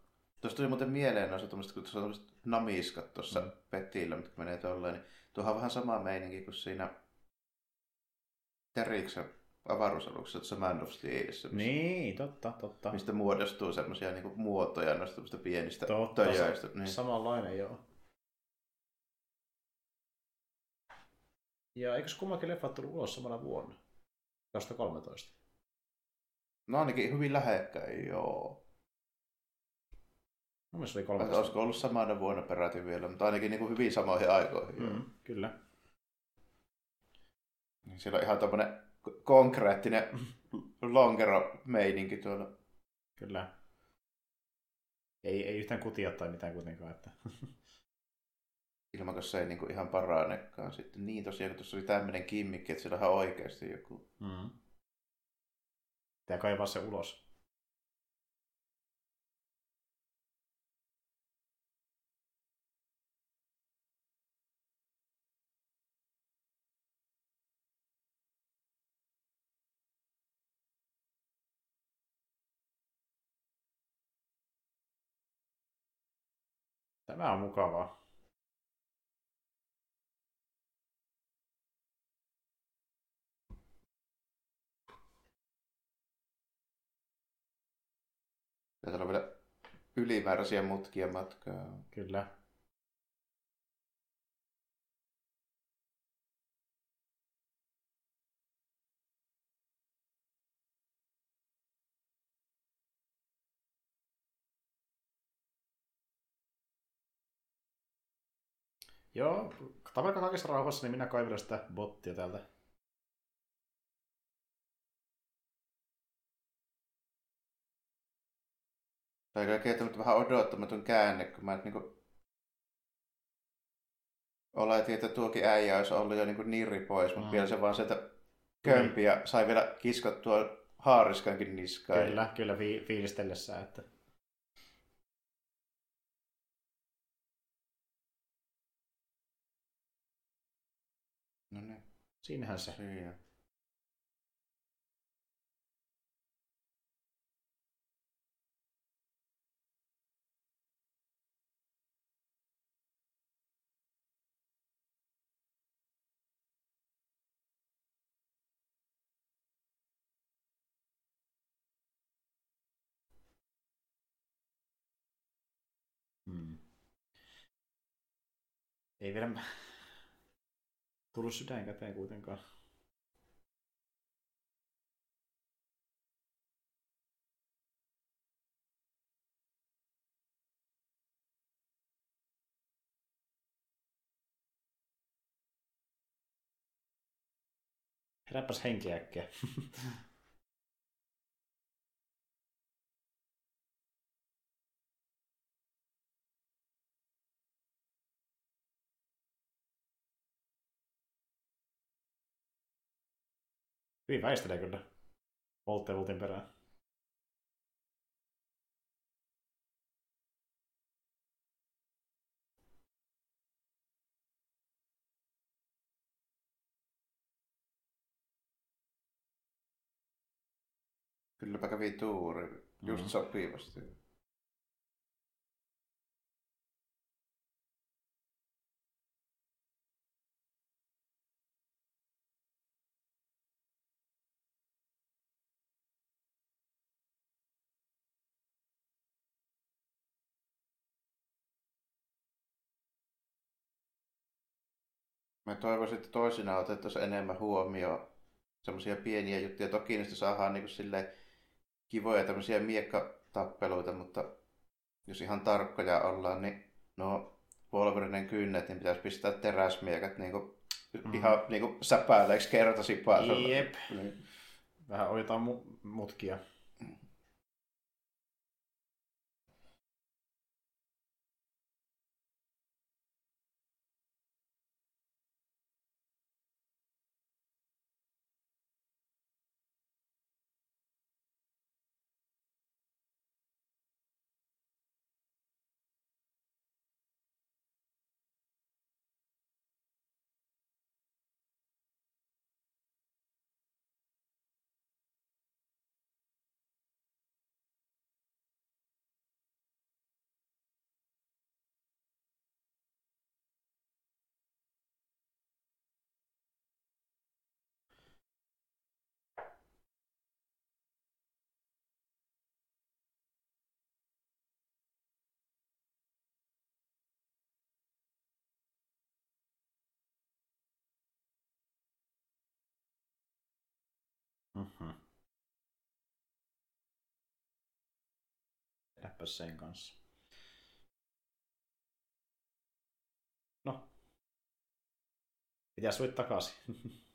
Tuossa tuli muuten mieleen noista kun tuossa on namiskat tuossa mm. petillä, mitkä menee tolleen, niin tuohan on vähän sama meininki kuin siinä Teriksen avaruusaluksessa, se Man of Steelissä. Niin, totta, totta. Mistä muodostuu semmoisia niin muotoja noista pienistä totta, töjöistä. Niin. Samanlainen, joo. Ja eikös kummankin leffat tullut ulos samana vuonna? 2013. No ainakin hyvin lähekkäin, joo. Mun mielestä oli 13. Olisiko ollut samana vuonna peräti vielä, mutta ainakin niin kuin hyvin samoihin aikoihin. Mm, kyllä. Niin siellä on ihan tämmöinen konkreettinen lonkero-meininki tuolla. Kyllä. Ei, ei yhtään kutia tai mitään kuitenkaan. Että. Ilman, se ei niin kuin ihan paranekaan sitten. Niin tosiaan, kun tuossa oli tämmöinen kimmikki, että siellä on oikeasti joku. Mm. Pitää kaivaa se ulos. Tämä on mukavaa. Taitaa olla vielä ylimääräisiä mutkia matkaa. Kyllä. Joo, tapelkaa kaikessa rauhassa, niin minä kaivelen sitä bottia täältä Tai kaikkea tämmöinen vähän odottamaton käänne, kun mä niin kuin, oletin, että tuokin äijä olisi ollut jo niin kuin nirri pois, mutta vielä se vaan sieltä niin. kömpi ja sai vielä kiskottua haariskankin niskaan. Kyllä, ja... kyllä fi- fiilistellessä, että No niin. Siinähän se. Siinä. Ei vielä tullut sydän käteen kuitenkaan. Heräpäs henki Hyvin väistelee kyllä. Volte voltin perään. Kylläpä kävi tuuri. Just Mhm. sopivasti. Mä toivoisin, että toisinaan otettaisiin enemmän huomioon semmoisia pieniä juttuja. Toki niistä saadaan niin sille kivoja tämmöisiä miekkatappeluita, mutta jos ihan tarkkoja ollaan, niin no Wolverinen kynnet, niin pitäisi pistää teräsmiekat niin kuin, Mhm. ihan niin kuin säpäileeksi kertasipaisella. Jep. Niin. Vähän ojetaan mu- mutkia. Mhm. Tehdäpäs sen kanssa. No. Pitää suit takaisin.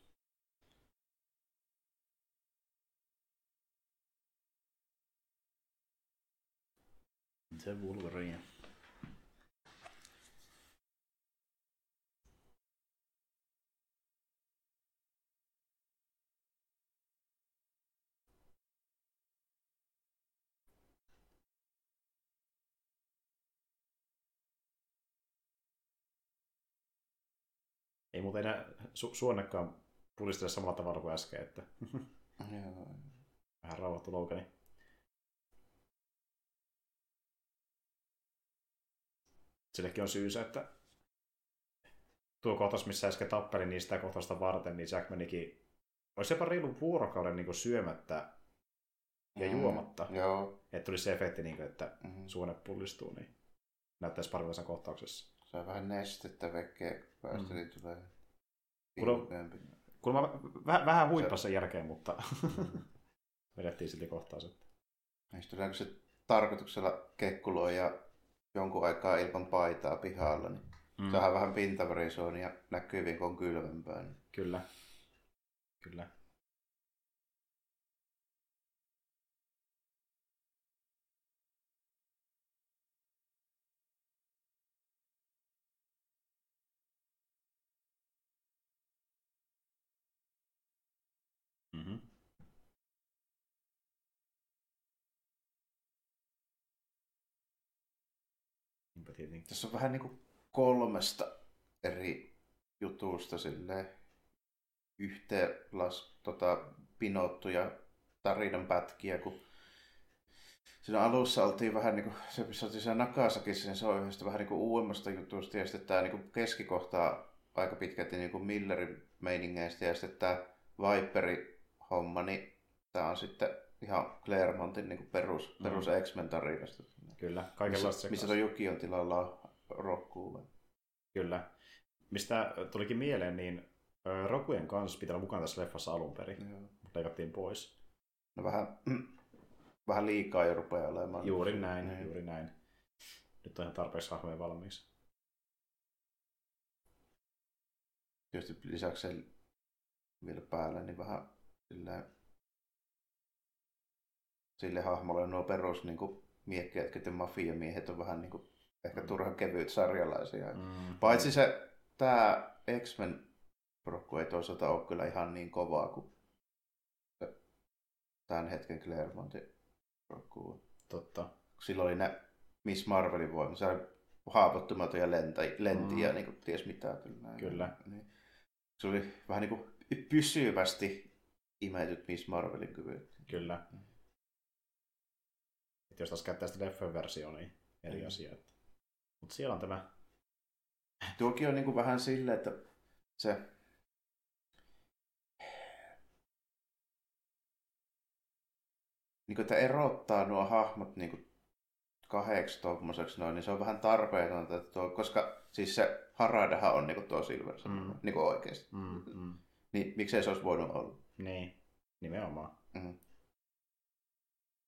Se Wolverine. Ei muuten enää su- suonnekaan pulistele samalla tavalla kuin äsken, että vähän rauhoittu loukani. Sillekin on syysä, että tuo kohtaus, missä äsken tappeli niin sitä kohtausta varten, niin Jack menikin, olisi jopa reilun vuorokauden niin syömättä ja Mm, juomatta. Joo. Että tulisi se efekti, niin kuin, että Mhm. suone pullistuu, niin näyttäisi parhaillaan kohtauksessa. Se on vähän nestettä vekeä, kun päästä, Mm. niin tulee Kuule- pilkeämpi. Kuulemma vähän, vähän huippasi sen jälkeen, mutta vedettiin silti kohtaus. Että... Niistä tuleeko se tarkoituksella kekkuloi ja jonkun aikaa ilman paitaa pihalla, niin Mm. saadaan vähän pintaverisoon ja näkyviin, kun on kylmempää. Niin. Kyllä. Kyllä. Tietenkin. Tässä on vähän niin kuin kolmesta eri jutusta silleen yhteen las, tota, pinottuja tarinan pätkiä, kun siinä alussa oltiin vähän niin kuin, se missä oltiin siinä Nakasakissa, niin se on yhdestä vähän niin kuin uudemmasta jutusta, ja sitten tämä niin kuin keskikohtaa aika pitkälti niin kuin Millerin meiningeistä, ja sitten tämä Viperi homma, niin tämä on sitten ihan Claremontin niin perus, mm. perus X-Men tarinasta. Kyllä, kaikenlaista Missä, missä tuo Juki on tilalla rokkuu. Kyllä. Mistä tulikin mieleen, niin Rokujen kanssa pitää olla mukana tässä leffassa alun perin, Joo. mutta leikattiin pois. No vähän, vähän liikaa jo rupeaa olemaan. Juuri näin, niin. juuri näin. Nyt on ihan tarpeeksi hahmoja valmiiksi. Tietysti lisäksi vielä päällä, niin vähän sillä, sille hahmolle nuo perus niin miekkejät, ja mafiamiehet on vähän niin kuin, ehkä mm. turhan kevyt sarjalaisia. Mm. Paitsi se, tämä X-Men prokku ei toisaalta ole kyllä ihan niin kovaa kuin tämän hetken Claremontin prokku. Totta. Silloin oli ne Miss Marvelin voima, se oli haavoittumaton ja lentä, lenti mm. ja niin kuin, ties mitä. Kyllä. kyllä. Niin. Se oli vähän niin kuin pysyvästi imetyt Miss Marvelin kyvyt. Kyllä. Mm. Jos taas käyttää sitä leffan versio, niin eri mm. asia. Mutta siellä on tämä... Tuokin on niin kuin vähän silleen, että se niin kuin, että erottaa nuo hahmot niin kuin kahdeksi tuommoiseksi noin, niin se on vähän tarpeetonta, että tuo, koska siis se Haradahan on niin kuin tuo Silver mm. niin kuin oikeasti. Mm, mm. Niin miksei se olisi voinut olla? Niin, nimenomaan. Mm.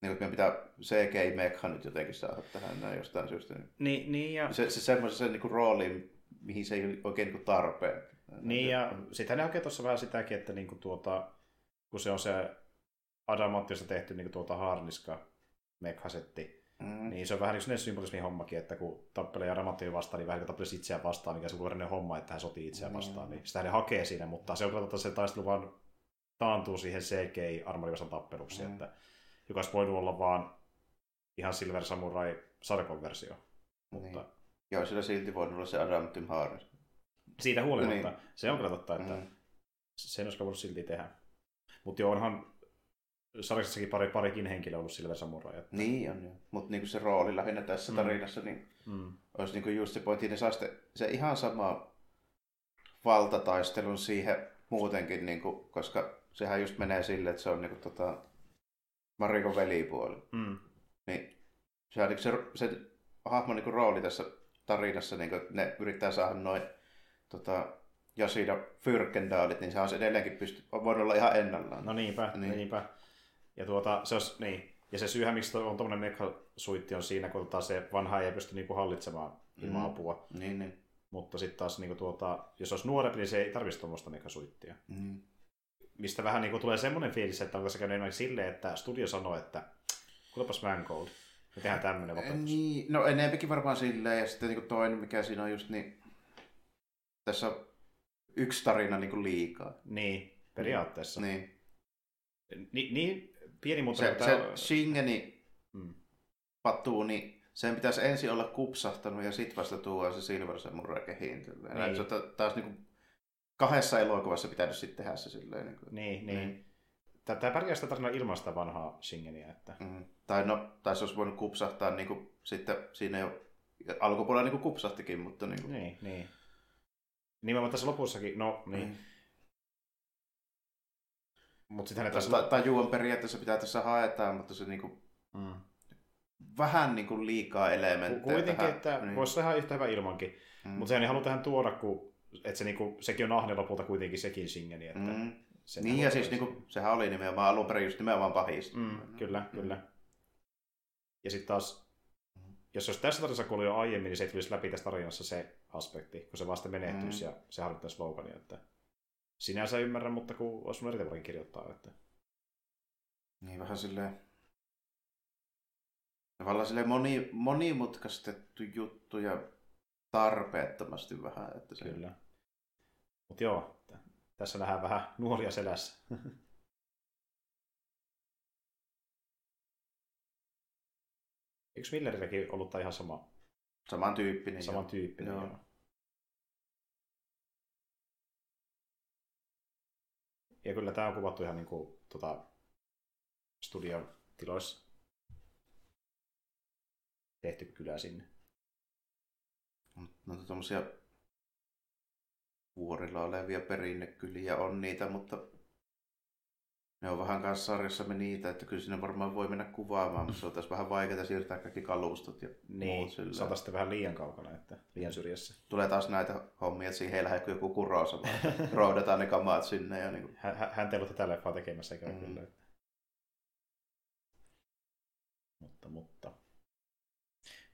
Niin kuin pitää CGI-mekha nyt jotenkin saada tähän näin jostain syystä. Niin, niin ja... Se, se semmoisen niin rooliin, mihin se ei oikein niin kuin tarpeen. Niin ja sitten ne hakee tuossa vähän sitäkin, että niin kuin tuota, kun se on se adamanttista tehty niin kuin tuota haarniska mekhasetti, Mm. Niin se on vähän niin symbolismi hommakin, että kun tappelee adamanttia vastaan, niin vähän niin kuin itseään vastaan, mikä se on homma, että hän sotii itseään mm. vastaan. Niin sitä hän hakee siinä, mutta se on kyllä se taistelu vaan taantuu siihen CGI-armorivasan tappeluksi, mm. että joka olisi voinut olla vaan ihan Silver Samurai Sarkon versio. Mutta... Niin. Joo, sillä silti voinut olla se Adamantin haarnis. Siitä huolimatta. Niin. Se on kyllä totta, että mm. sen olisi voinut silti tehdä. Mutta joo, onhan sarjassakin pari, parikin henkilö ollut Silver Samurai. Että... Niin on, joo. Mutta niinku se rooli lähinnä tässä mm. tarinassa, niin mm. olisi niinku just se pointti, ne saa se ihan sama valtataistelun siihen muutenkin, niinku, koska sehän just menee sille, että se on niinku, tota, Marikon velipuoli. Mm. Niin se, on, niinku se, se hahmon niinku, rooli tässä tarinassa, niinku, ne yrittää saada noin tota, Jasida Fyrkendaalit, niin se on edelleenkin pysty, voinut olla ihan ennallaan. No niinpä, niin. niinpä. Ja, tuota, se olisi, niin. ja se syyhän, miksi on tuommoinen mekasuitti on siinä, kun taas se vanha ei pysty niinku hallitsemaan ilman mm. apua. Niin, niin. Mutta sitten taas, niinku tuota, jos olisi nuorempi, niin se ei tarvitsisi tuommoista mekasuittia. Mm. Mistä vähän niinku tulee semmoinen fiilis, että onko se käynyt enemmän silleen, että studio sanoo, että kuulepas Mangold, me tehdään tämmöinen vapaus. Niin, no enempikin varmaan silleen, ja sitten niinku toinen, mikä siinä on just niin, tässä on yksi tarina niinku liikaa. Niin, periaatteessa. Niin. Ni, niin pieni mutta... Se, se Shingeni mm. patuuni, niin sen pitäisi ensin olla kupsahtanut ja sitten vasta tuoda se Silver Samurai kehiin. Niin. Se taas niin kuin kahdessa elokuvassa pitänyt sitten tehdä se silleen. Niin, kuin, niin, niin. niin. Tämä pärjää sitä tarinaa ilmaista vanhaa Shingeniä. Että... Mm. Tai, no, tai se olisi voinut kupsahtaa niin kuin, sitten siinä jo alkupuolella niin kuin kupsahtikin, mutta... Niin, kuin... niin, niin. Nimenomaan tässä lopussakin, no niin. Mm. Mut sitten tässä... Ta- tajuan periaatteessa pitää tässä haetaan, mutta se niinku... Mm. Vähän niinku liikaa elementtejä. Kuitenkin, tähän. että niin. voisi ihan yhtä hyvä ilmankin. Mm. Mutta sehän ei halua tähän tuoda, kun että se niinku, sekin on ahne lopulta kuitenkin sekin Shingeni. Että mm. niin ja siis niinku, sehän oli nimenomaan alun perin just nimenomaan pahis. Mm, kyllä, mm. kyllä. Ja sitten taas, jos olisi tässä tarinassa kuullut jo aiemmin, niin se ei tulisi läpi tässä tarinassa se aspekti, kun se vasta menehtyisi mm. ja se harjoittaisi Logania. Että sinänsä ymmärrän, mutta kun olisi mun eri kirjoittaa. Että... Niin vähän silleen tavallaan silleen moni, monimutkaistettu juttu ja tarpeettomasti vähän. Että se... Kyllä. Mutta joo, tässä nähdään vähän nuoria selässä. Eikö Millerilläkin ollut ihan sama? Samantyyppinen. Samantyyppinen, joo. joo. Ja kyllä tämä on kuvattu ihan niin kuin, tota, studion tiloissa. Tehty kyllä sinne. No tuommoisia vuorilla olevia perinnekyliä on niitä, mutta ne on vähän kanssa sarjassamme niitä, että kyllä sinne varmaan voi mennä kuvaamaan, mutta se on taas vähän vaikeaa siirtää kaikki kalustot ja Niin, muut sillä. sitten vähän liian kaukana, että liian syrjässä. Tulee taas näitä hommia, että siihen ei lähde joku kurosa, vaan roudataan ne kamaat sinne. Ja niin kuin... Hän, hän- ei ollut tätä leffaa tekemässä, eikä Mm. kyllä. Että... Mutta, mutta.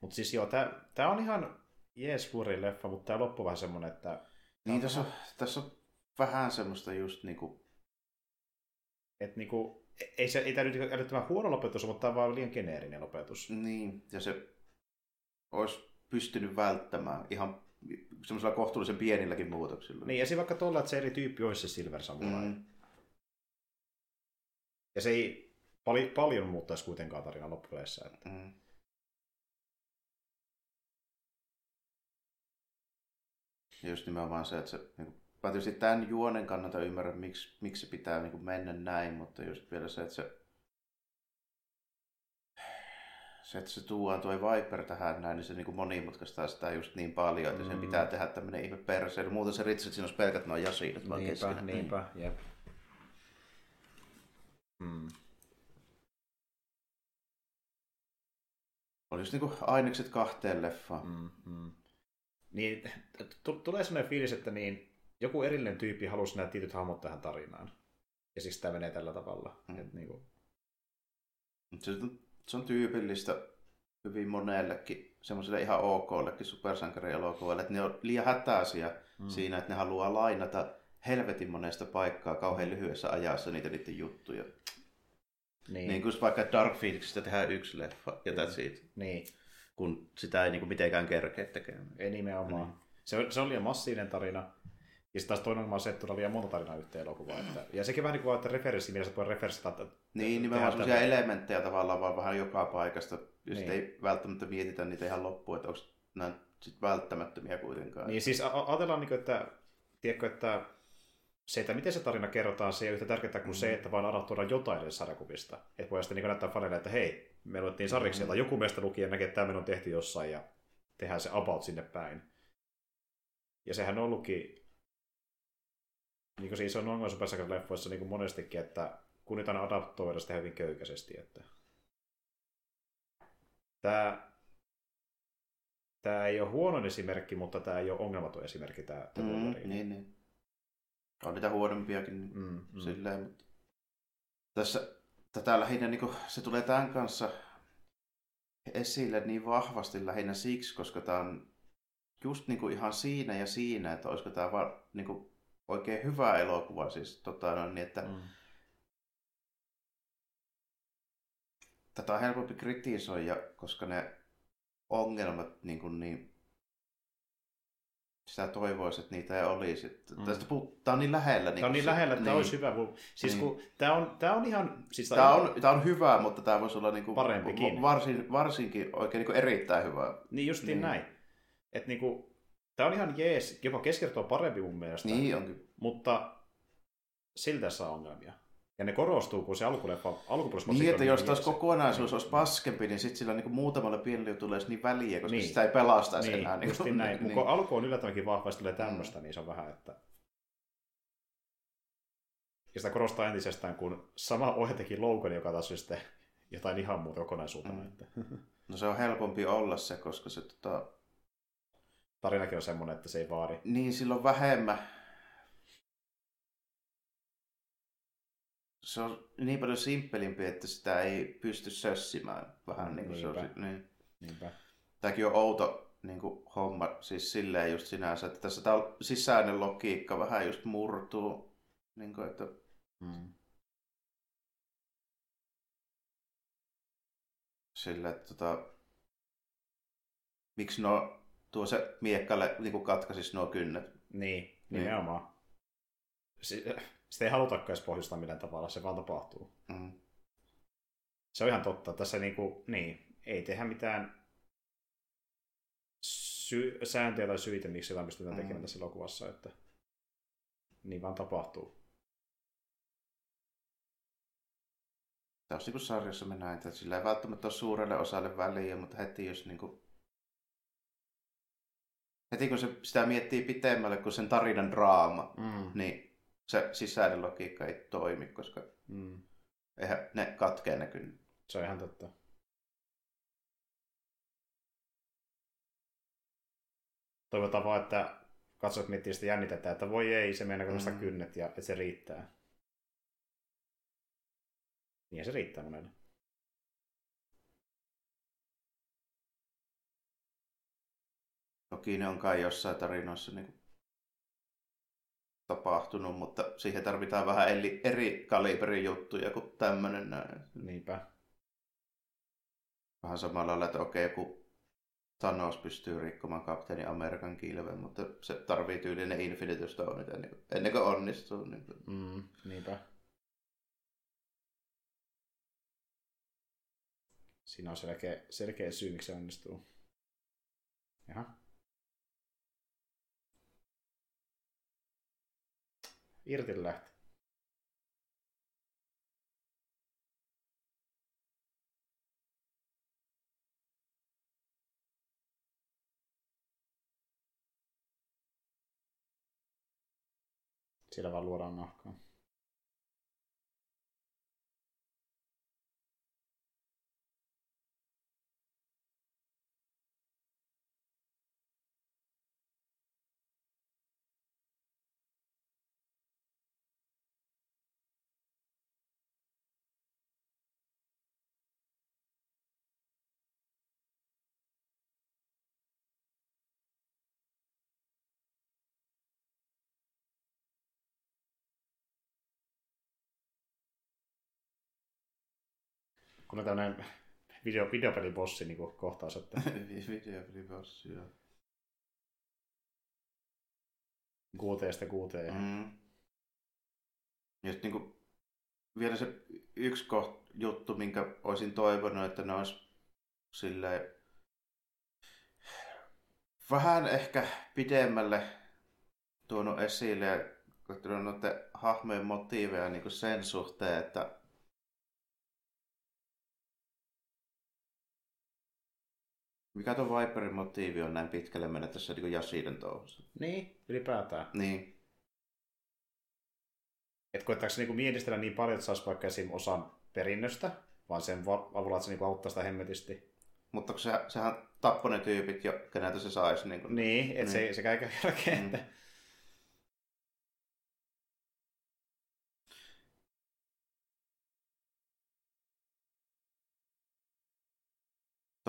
Mutta siis joo, tää on ihan jees leffa, mutta tää loppu vähän semmonen, että... Niin, tässä on, tässä on vähän semmoista just niin kuin, Et niinku, ei, se, ei tää nyt älyttömän huono lopetus, mutta tää on vaan liian geneerinen lopetus. niin, ja se olisi pystynyt välttämään ihan semmoisella kohtuullisen pienilläkin muutoksilla. Niin, ja se vaikka tuolla, että se eri tyyppi olisi se Silver Samurai. Mm. Ja se ei pali, paljon muuttaisi kuitenkaan tarinan loppupeleissä. Että... Mm. Ja just nimenomaan se, että se, niin kuin, mä tietysti tämän juonen kannalta ymmärrän, miksi, miksi se pitää niin kuin mennä näin, mutta just vielä se, että se, se, että se tuodaan tuo Viper tähän näin, niin se niin kuin monimutkaistaa sitä just niin paljon, että mm. sen Mm. pitää tehdä tämmöinen ihme perseily. Muuten se Richard, siinä olisi pelkät noin jasinat vaan Niinpä, keskenään. niinpä, jep. Mm. Oli just niin kuin ainekset kahteen leffaan. Mm. Mm, mm. Niin, tulee sellainen fiilis, että niin, joku erillinen tyyppi halusi nämä tietyt hahmot tähän tarinaan. Ja siis tämä menee tällä tavalla. Mm. Mm. Et niinku, Mut Se, on- se on tyypillistä hyvin monellekin, semmoiselle ihan okollekin supersankarielokuvalle, että ne on liian hätäisiä mm. siinä, että ne haluaa lainata helvetin monesta paikkaa kauhean lyhyessä ajassa niitä niiden juttuja. niin, Niin kuin vaikka Dark Phoenixista tehdään yksi leffa ja that's it, niin, kun sitä ei niin kuin mitenkään kerkeä tekemään. ei nimenomaan. Niin. Se, se on liian massiivinen tarina. Ja sitten taas toinen on se, että tulee liian monta tarinaa yhteen elokuvaan. Että, ja sekin vähän niin kuin, että referenssimielessä voi referenssata. Että Niin, nimenomaan semmoisia tätä- elementtejä tavallaan vaan vähän joka paikasta, ja Niin. sitten ei välttämättä mietitä niitä ihan loppuun, että onko nämä sit välttämättömiä kuitenkaan. Niin siis a- ajatellaan, niin kuin, että, tiedätkö, että se, että miten se tarina kerrotaan, se ei ole yhtä tärkeää kuin mm. se, että vaan adaptoidaan jotain edes sarjakuvista. Että voi sitten niin näyttää faneille, että hei, me luettiin sarjiksi, Mm. joku meistä luki ja näkee, että tämä on tehty jossain ja tehdään se about sinne päin. Ja sehän on ollutkin, niin kuin siis on ongelma supersankari-leffoissa niin kuin monestikin, että kun niitä aina adaptoidaan sitä hyvin köykäisesti. Että... Tämä, tämä ei ole huono esimerkki, mutta tämä ei ole ongelmaton esimerkki. Tämä, tämä Mm, niin, niin. On niitä huonompiakin niin Mm, mm. mm. silleen, mutta tässä tätä lähinnä niin kuin, se tulee tämän kanssa esille niin vahvasti lähinnä siksi, koska tämä on just niin kuin ihan siinä ja siinä, että olisiko tämä vaan niin kuin oikein hyvä elokuva. Siis, tota, no, niin, että Mm. tätä on helpompi kritisoida, koska ne ongelmat niin, kuin, niin sitä toivoisi, että niitä ei olisi. Mm. Mm. Tästä puhut, tämä on niin lähellä. Tämä on niin lähellä, että tämä olisi hyvä. Siis Niin. kun, tämä, on, tämä on ihan... Siis Tämä on, tämä on hyvä, mutta tämä voisi olla niin kuin, Parempikin. Varsin, varsinkin oikein niin kuin erittäin hyvä. Niin justiin Niin. näin. Että niinku, tämä on ihan jees, jopa keskivertoa parempi mun mielestä. Niin onkin. Mutta silti tässä on ongelmia. Ja ne korostuu, kun se alkuleffa, alkupuolisessa Niin, että jos taas kokonaisuus olisi paskempi, niin sitten sillä niin kuin muutamalle pienelle jutulle olisi niin väliä, koska Niin. niin. sitä ei pelastaisi Niin, enää. niin, justiin näin. Niin. Kun alku on yllättävänkin vahva, ja tulee tämmöistä, mm. niin se on vähän, että... Ja sitä korostaa entisestään, kun sama ohje teki Logan, joka taas sitten jotain ihan muuta kokonaisuutena. Mm. Mm. Että No se on helpompi olla se, koska se tota, tarinakin on semmoinen, että se ei vaadi. niin silloin vähemmän. Se on niin paljon simppelimpi, että sitä ei pysty sössimään. Vähän niin kuin se on. Niin. Niinpä. Tämäkin on outo niin kuin homma, siis silleen just sinänsä, että tässä tämä sisäinen logiikka vähän just murtuu. Niin kuin, että Mm. sille, että tota, miksi no tuo se miekkalle niin katkaisisi nuo kynnet. Niin, nimenomaan. Si- sitä ei halutakaan edes pohjustaa millään tavalla, se vaan tapahtuu. Mm. Se on ihan totta. Tässä niinku, niin, ei tehdä mitään sy- sääntöjä tai syitä, miksi jotain pystytään tekemään Mm. tässä elokuvassa. Että niin vaan tapahtuu. taas niin sarjassa me näin, että sillä ei välttämättä ole suurelle osalle väliä, mutta heti jos niin kuin, heti kun se sitä miettii pitemmälle kuin sen tarinan draama, Mm. niin se sisäinen logiikka ei toimi, koska Mm. eihän ne katkee ne kyllä. Se on ihan totta. Toivotaan vaan, että katsojat miettii sitä jännitetään, että voi ei, se mennä nostaa Mm. kynnet ja että se riittää. Niin se riittää monelle. Toki ne on kai jossain tarinoissa niin tapahtunut, mutta siihen tarvitaan vähän eri, eri kaliberin juttuja kuin tämmöinen näin. Niinpä. Vähän samalla lailla, että okei, joku Thanos pystyy rikkomaan kapteeni Amerikan kilven, mutta se tarvii tyyliin ne Infinity Stoneit ennen, kuin- ennen kuin onnistuu. Niin kuin. Mm, niinpä. Siinä on selkeä, selkeä syy, miksi se onnistuu. Jaha. Irti lähti. Siellä vaan luodaan nahkaa. Kun on tämmöinen video, videopelibossi niin kohtaus, että Videopelibossi, joo. kuuteesta kuuteen. Mm. Ja sitten niinku, vielä se yksi koht, juttu, minkä olisin toivonut, että ne olisi silleen vähän ehkä pidemmälle tuonut esille ja noiden hahmojen motiiveja niin kuin sen suhteen, että mikä tuo Viperin motiivi on näin pitkälle mennä tässä niin Jasiden touhussa. Niin, ylipäätään. Niin, Että koettaako se niinku mietistellä niin paljon, että saisi vaikka esim. osan perinnöstä, vaan sen avulla, että se niinku auttaa sitä hemmetisti. Mutta kun se, sehän tappoi ne tyypit jo, keneltä se saisi. Niin kuin, Niin, että Niin. se, se käy jälkeen, Mm. että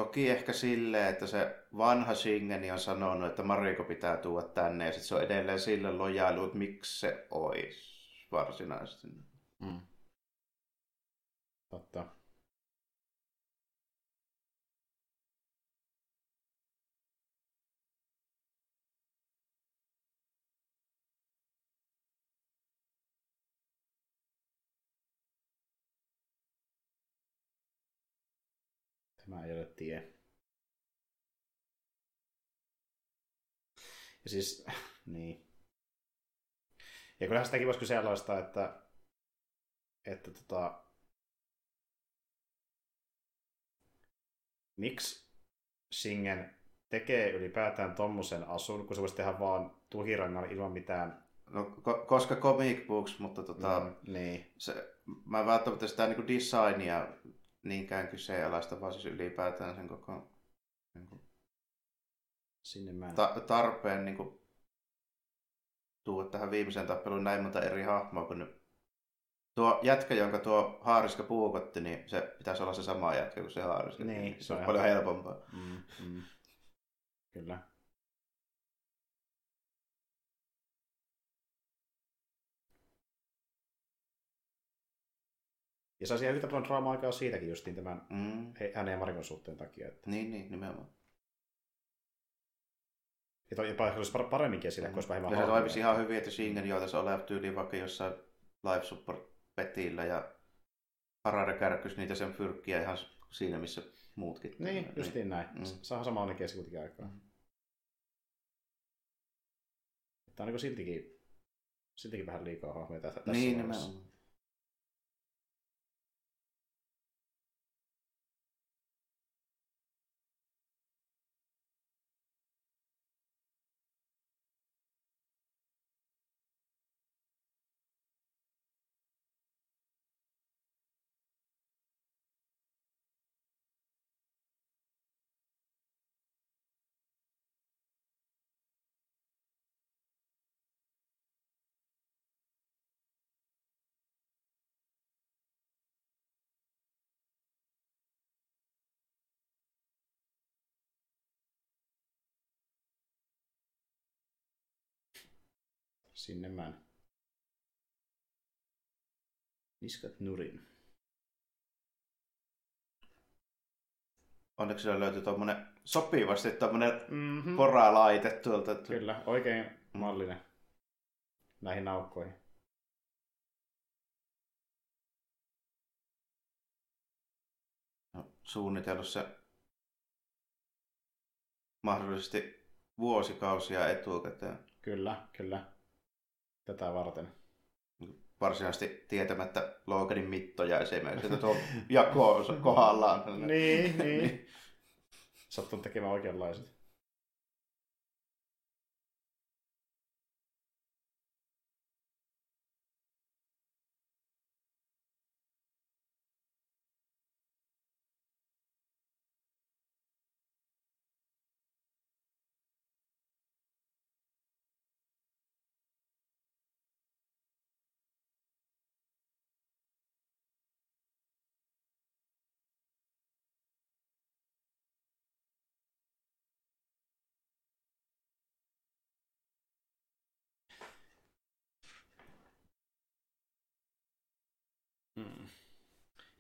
Toki ehkä silleen, että se vanha Shingeni on sanonut, että Mariko pitää tuoda tänne ja sitten se on edelleen sille lojailu, että miksi se olisi varsinaisesti. Mm. Totta. Tämä ei ole tie. Ja siis, niin. Ja kyllähän sitäkin voisi kyseenalaistaa, että, että tota, miksi Singen tekee ylipäätään tommosen asun, kun se voisi tehdä vaan tuhirangan ilman mitään. No, ko- koska comic books, mutta tota, Mm, niin. se, mä en välttämättä sitä niin designia niinkään kyseenalaista, vaan siis ylipäätään sen koko niin kuin, Sinne mä ta- tarpeen niin kuin, tuoda tähän viimeiseen tappeluun näin monta eri hahmoa, kun ne... tuo jätkä, jonka tuo Haariska puukotti, niin se pitäisi olla se sama jätkä kuin se Haariska. Niin, se se on on paljon helpompaa. Mm, mm. Kyllä. Ja saisi ihan yhtä paljon draama-aikaa siitäkin justiin tämän Mm. hänen ja Marikon suhteen takia. Että... Niin, niin, nimenomaan. Ja toi jopa olisi par- paremminkin sille, kun olisi vähemmän Ja se toimisi ihan hyvin, että Shingen joitaisi olla tyyliin vaikka jossain live support petillä ja Harada kärkkyisi niitä sen fyrkkiä ihan siinä, missä muutkin. Niin, justiin näin. Mm. Mm. Saa samanlainen kesti kuitenkin aikaa. Mm. Tämä on niin siltikin, siltikin vähän liikaa hahmoja tässä, Niin, nimenomaan. Sinne mä Niskat nurin. Onneksi siellä löytyi tuommoinen sopivasti tuommoinen Mm-hmm. poralaite tuolta. Kyllä, oikein mallinen näihin naukkoihin. No, suunnitellut se mahdollisesti vuosikausia etukäteen. Kyllä, kyllä. Tätä varten. Varsinaisesti tietämättä Loganin mittoja esimerkiksi, että tuo jako kohdallaan. Niin, niin. Sattun tekemään oikeanlaiset.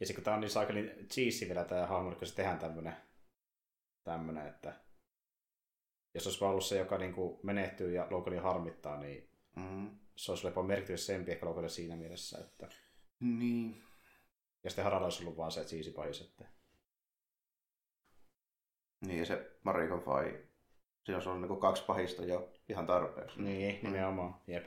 Ja sitten kun tää on niin saakeli cheesy vielä tää hahmo, niin kun se tehdään tämmönen, tämmönen, että jos olisi vaan ollut se, joka niinku menehtyy ja Loganin harmittaa, niin Mm. se olisi jopa merkityksellisempi ehkä Loganille siinä mielessä, että Niin. ja sitten Harada olisi ollut vaan se cheesy pahis, että Niin, ja se Marikon fai. Siinä olisi ollut niinku kaksi pahista jo ihan tarpeeksi. niin, nimenomaan, jep.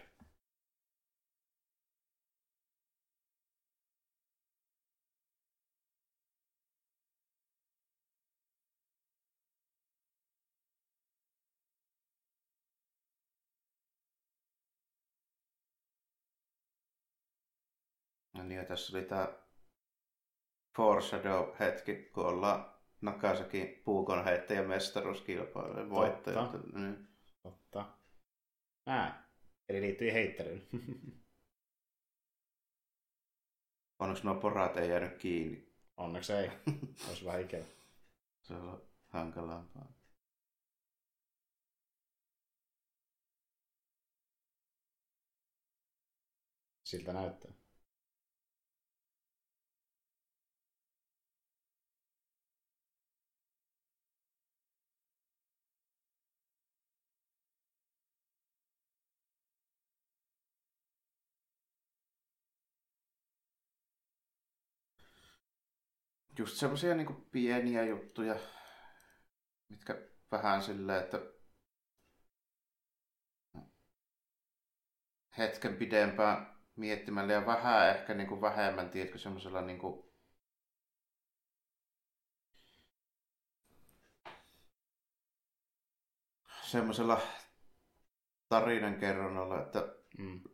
Tässä oli tää Foreshadow-hetki, kun ollaan Nakasakin puukon heittäjä mestaruuskilpailujen voittajat. Totta. Niin. Totta. Ää, eli liittyy heittelyyn. Onneksi nuo porat ei jäänyt kiinni. Onneksi ei. Olisi vähän ikävä. Se on hankalampaa. Siltä näyttää. Just semmosia niinku pieniä juttuja, mitkä vähän silleen, että hetken pidempään miettimällä ja vähän ehkä niinku vähemmän, tiedätkö, semmoisella niinku semmoisella tarinankerronnalla, että Mm.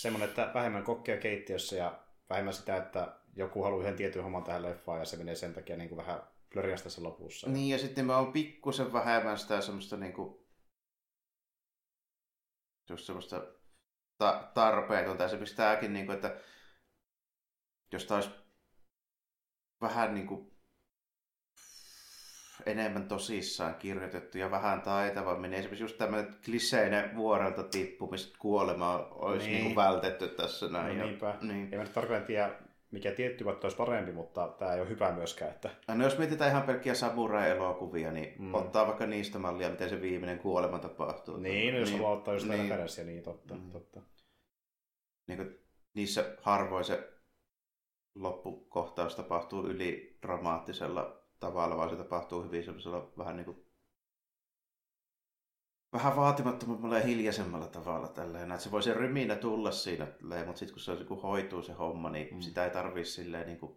Semmoinen, että vähemmän kokkia keittiössä ja vähemmän sitä, että joku haluaa yhden tietyn homman tähän leffaan ja se menee sen takia niin kuin vähän plöriästä sen lopussa. Niin, ja sitten mä oon pikkusen vähemmän sitä semmoista niinku... Just semmoista ta- tarpeetonta. Esimerkiksi tääkin, niinku, että jos olisi vähän niinku enemmän tosissaan kirjoitettu ja vähän taitavammin. niin Esimerkiksi just tämmöinen kliseinen vuorelta tippumista kuolema olisi Niin. niin. vältetty tässä näin. No niinpä. Niin. Ei mä nyt tarkalleen tiedä, mikä tietty vaikka olisi parempi, mutta tämä ei ole hyvä myöskään. Että... No jos mietitään ihan pelkkiä samurai-elokuvia, niin Mm. ottaa vaikka niistä mallia, miten se viimeinen kuolema tapahtuu. Niin, no jos haluaa ottaa just niin. niin, referenssiä, niin totta. Mm. totta. niin kuin, niissä harvoin se loppukohtaus tapahtuu yli dramaattisella tavalla, vaan se tapahtuu hyvin semmoisella vähän niin kuin vähän vaatimattomammalla ja hiljaisemmalla tavalla tälleen. Että se voi se ryminä tulla siinä, mutta sitten kun se kun hoituu se homma, niin Mm. sitä ei tarvii silleen niin kuin...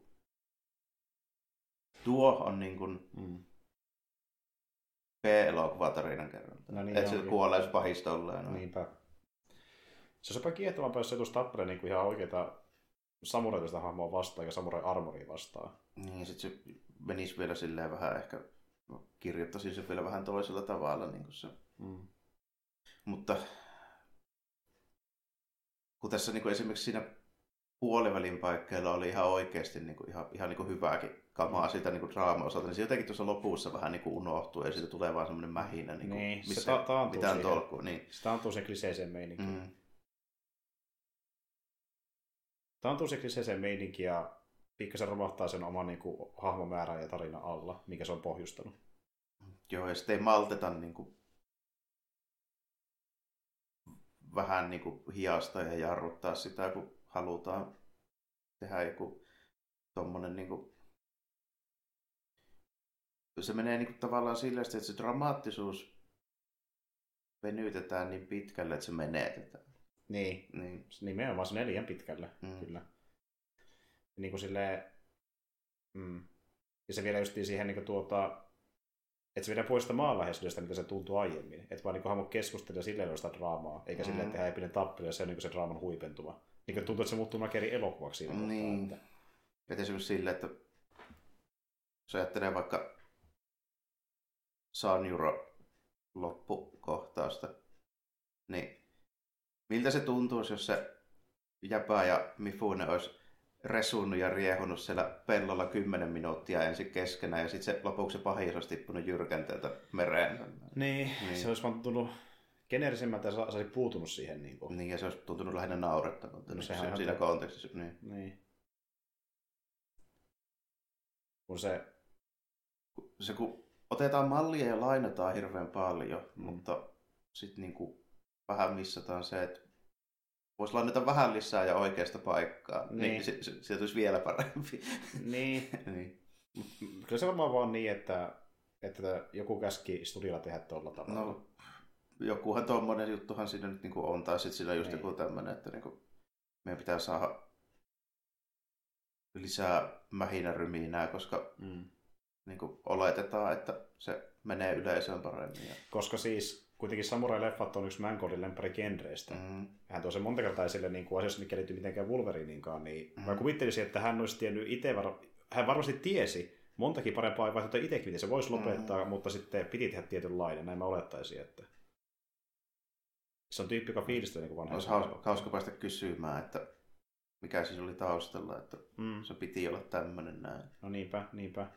Tuo on niin kuin Mm. B-elokuvatarinan kerronta. No niin, että se kuolee jos pahista ollaan. No. Niinpä. Se olisi jopa kiehtovampaa, jos se tulisi tappelee niin kuin ihan oikeita samuraita sitä hahmoa vastaan ja samurai armoria vastaan. Niin, sit se menisi vielä silleen vähän ehkä, kirjoittaisin se vielä vähän toisella tavalla. Niin kuin se. Mm. Mutta kun tässä niin kuin esimerkiksi siinä puolivälin paikkeilla oli ihan oikeasti niin kuin, ihan, ihan niin kuin hyvääkin kamaa siitä niin draama-osalta, niin se jotenkin tuossa lopussa vähän niin kuin unohtuu ja siitä tulee vaan semmoinen mähinä, niin kuin, Niin, se missä ta- taantuu mitään siihen. tolkkua. Niin. Se taantuu se kliseeseen meininki. Mm. Mm. Taantuu se kliseeseen meininki ja pikkasen romahtaa sen oman niin kuin, hahmomäärän ja tarina alla, mikä se on pohjustanut. Joo, ja sitten ei malteta niin kuin, vähän niin kuin hiasta ja jarruttaa sitä, kun halutaan tehdä joku tommonen niin kuin, se menee niin kuin, tavallaan sillä, että se dramaattisuus venytetään niin pitkälle, että se menetetään. Niin, Niin. nimenomaan se liian pitkälle, mm. kyllä. Niin kuin silleen, mm. Ja se vielä just siihen niin kuin tuota, että se viedään pois sitä maanläheisyydestä, mitä se tuntuu aiemmin. Että vaan niin hahmo keskustelee silleen on sitä draamaa, eikä mm. silleen, että epinen tappelu ja se on niin se draaman huipentuma. Niin kuin tuntuu, että se muuttuu melkein eri elokuvaksi siinä Niin. kohtaa. Että... Et esimerkiksi sille, että jos ajattelee vaikka Sanjuro loppukohtausta, niin miltä se tuntuisi, jos se Jäpä ja Mifune olisi resunnut ja riehunut siellä pellolla 10 minuuttia ensin keskenään ja sitten se lopuksi se pahis olisi tippunut jyrkänteeltä mereen. Niin, Niin. niin, se olisi vaan tuntunut geneerisemmältä ja se olisi puutunut siihen. Niin, kuin. Niin, ja se olisi tuntunut lähinnä naurettavalta No niin sehän se- on siinä totta. kontekstissa. Niin. niin. Kun se, Se kun otetaan mallia ja lainataan hirveän paljon, Mm. mutta sitten niinku vähän missataan se, että voisi lainata vähän lisää ja oikeasta paikkaa, niin, Niin. niin se, se, se tulisi vielä parempi. niin, niin. kyllä se varmaan vaan niin, että, että joku käski studiolla tehdä tuolla tavalla. No, jokuhan tuommoinen juttuhan siinä nyt niinku on, tai sitten siinä on just Niin. joku tämmöinen, että niinku meidän pitää saada lisää mähinäryminää, koska Mm. niinku oletetaan, että se menee yleisöön paremmin. Koska siis kuitenkin Samurai-leffat on yksi Mangoldin lemppari genreistä. Mm. mm, Hän tuo sen monta kertaa esille niin kuin asioissa, mikä liittyy mitenkään Wolverineinkaan, niin mm. Mm. mä kuvittelisin, että hän olisi tiennyt itse, var... hän varmasti tiesi montakin parempaa vaihtoehtoa itsekin, miten se voisi lopettaa, mm. mutta sitten piti tehdä tietynlainen, näin mä olettaisin, että se on tyyppi, joka fiilistelee niin vanhaa. olisi hauska, hauska päästä kysymään, että mikä siis oli taustalla, että Mm. se piti olla tämmöinen näin. No niinpä, niinpä.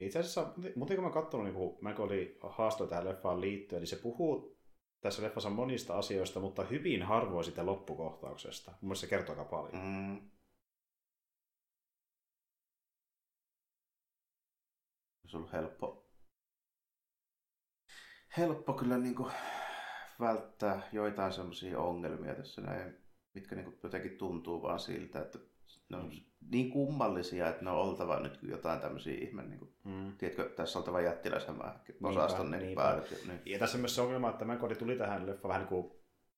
Itse asiassa, muuten kun mä katsonut, niin kun Mac oli haastoi tähän leffaan liittyen, niin se puhuu tässä leffassa monista asioista, mutta hyvin harvoin sitä loppukohtauksesta. Mun mielestä se kertoo aika paljon. Mm. Olisi ollut helppo, helppo kyllä niin kuin välttää joitain semmoisia ongelmia tässä näin, mitkä niin kuin jotenkin tuntuu vaan siltä, että ne on niin kummallisia, että ne on oltava nyt jotain tämmöisiä ihme, niin kuin, Mm. tiedätkö, tässä on oltava jättiläishämää osaston niinpä. päällikkö. Niin. Ja tässä on myös se ongelma, että Mac tuli tähän leffaan vähän niin kuin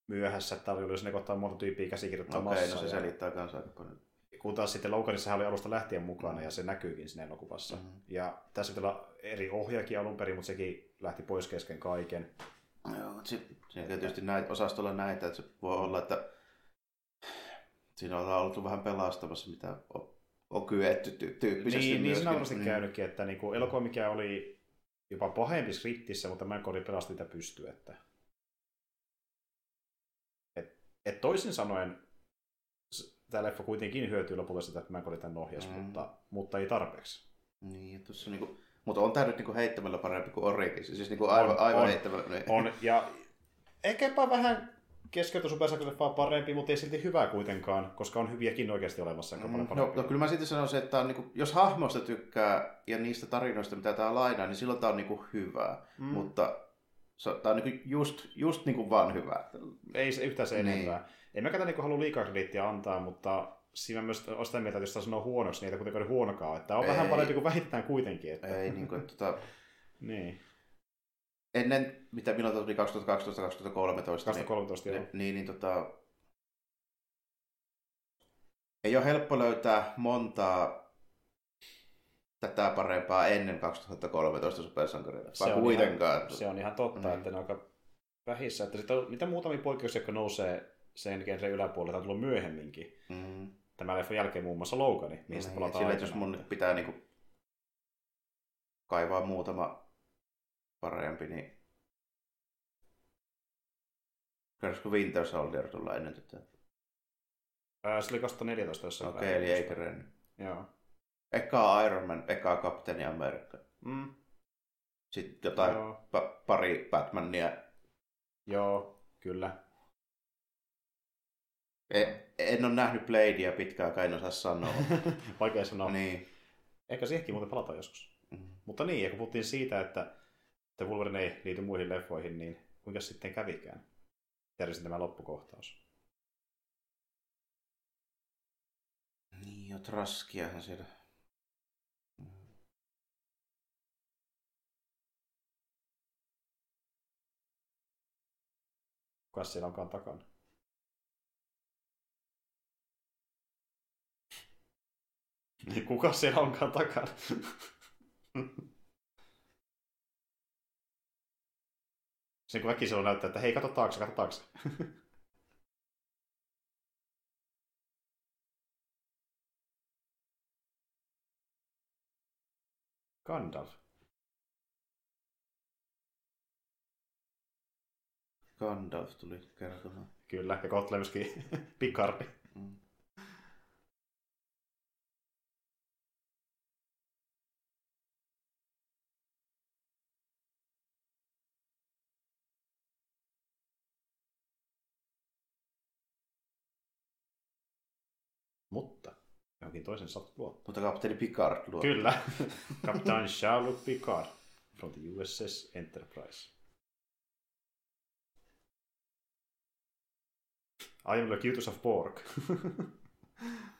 myöhässä, että oli sinne kohtaa monta tyyppiä käsikirjoittaa Okei, massaa. no se ja- selittää kanssa aika paljon. kun taas sitten Loganissa oli alusta lähtien mukana ja se näkyykin siinä elokuvassa. Mhm. Mm-hmm. Ja tässä pitää olla eri ohjaakin alun perin, mutta sekin lähti pois kesken kaiken. Joo, mutta si- siinä tietysti näitä, osastolla näitä, että se voi olla, että siinä ollaan oltu vähän pelastamassa, mitä on, on kyetty ty- tyyppisesti Niin, niin siinä on varmasti Mm. käynytkin, että niinku elokuva, mikä oli jopa pahempi skriptissä, mutta Mancoli pelasti sitä pystyä. Että... Et, et toisin sanoen, tämä leffa kuitenkin hyötyy lopulta sitä, että Mancoli tämän ohjasi, Mm. mutta, mutta ei tarpeeksi. Niin, ja tossa niinku, mutta on tämä nyt niinku heittämällä parempi kuin Orikin. Siis niinku aivan, On, aivan on. heittämällä. Niin. On, ja ehkä jopa vähän keskeytö supersankarileffaa parempi, mutta ei silti hyvää kuitenkaan, koska on hyviäkin oikeasti olemassa. Mm, no, no, kyllä mä silti sanoisin, että on niinku, jos hahmoista tykkää ja niistä tarinoista, mitä tää lainaa, niin silloin tää on niinku hyvää. Mm. Mm. Mutta se, tää on niinku just, just niinku vaan hyvää. Ei se yhtään se Niin. enempää. En mäkään niinku halua liikaa krediittiä antaa, mutta siinä myös on sitä mieltä, että jos tämä sanoo huonoksi, niin ei kuitenkaan ole huonokaan. Että on Ei. vähän parempi kuin vähitetään kuitenkin. Että... Ei niinku, että tota, Niin, ennen, mitä milloin tuli 2012-2013, 2013 joo. niin, niin, niin tota, ei ole helppo löytää montaa tätä parempaa ennen 2013 supersankaria. Se on kuitenkaan. Ihan, se on ihan totta, Mm. että ne on aika vähissä. Että sitten on, mitä muutamia poikkeuksia, jotka nousee sen genren yläpuolelle, tai on tullut myöhemminkin. Mm. Tämän leffan jälkeen muun muassa Logani, mihin Niin, sitten et palataan sillä, jos mun pitää niinku kaivaa muutama parempi, niin Kerrosko Winter Soldier tulla ennen tätä? Ää, se oli 2014 jossain Okei, eli ei kerennyt. Joo. Eka Iron Man, eka Kapteeni Amerikka. Mm. Sitten jotain Joo. pa- pari Batmania. Joo, kyllä. E- en ole nähnyt Bladea pitkään, kai en osaa sanoa. Vaikea sanoa. niin. Ehkä siihenkin muuten palataan joskus. Mm. Mutta niin, ja kun puhuttiin siitä, että, että Wolverine ei liity muihin leffoihin, niin kuinka sitten kävikään? Järjestin tämä loppukohtaus. Niin, jo traskiahan siellä. Kuka siellä onkaan takana? Niin kuka siellä onkaan takana? Sen kun väkisin näyttää, että hei, kato taakse, kato taakse. Gandalf. Gandalf tuli kertomaan. Kyllä, ja kohta myöskin Picardi. Mm. Mutta johonkin toisen saat luottaa. Mutta kapteeni Picard luo. Kyllä. Kapitaan Jean-Luc Picard from the USS Enterprise. I am Locutus of Borg.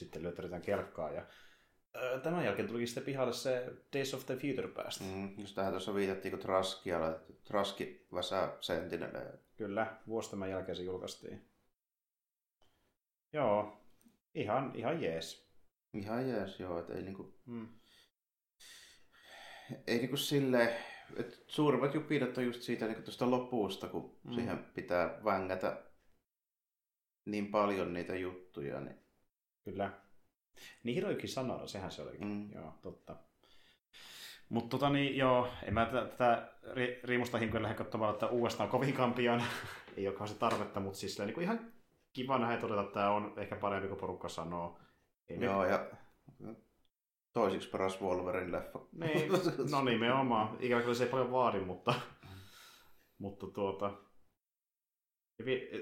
Sitten löytätetään kelkkaa ja Tämän jälkeen tuli sitten pihalle se Days of the Future Past. Mm, just tähän tuossa viitattiin, kun laitettu. Traski väsää sentinelle. Kyllä, vuosi tämän jälkeen se julkaistiin. Joo, ihan, ihan jees. Ihan jees, joo. Et ei niinku, Mm. ei niinku silleen, että suurimmat jupinat on just siitä niinku tuosta lopusta, kun mm. siihen pitää vängätä niin paljon niitä juttuja. Niin, Kyllä. Niin Hiroyuki Sanada, sehän se olikin. Mm. Joo, totta. Mutta tota niin, joo, en mä tätä, ri, riimusta hinkoja lähde katsomaan, että uudestaan kovinkaan pian. Ei olekaan se tarvetta, mutta siis niin kuin ihan kiva nähdä todeta, että tämä on ehkä parempi kuin porukka sanoo. Ei joo, ja toisiksi paras Wolverine leffa. Niin, no nimenomaan. Ikävä kyllä se ei paljon vaadi, mutta, mutta tuota...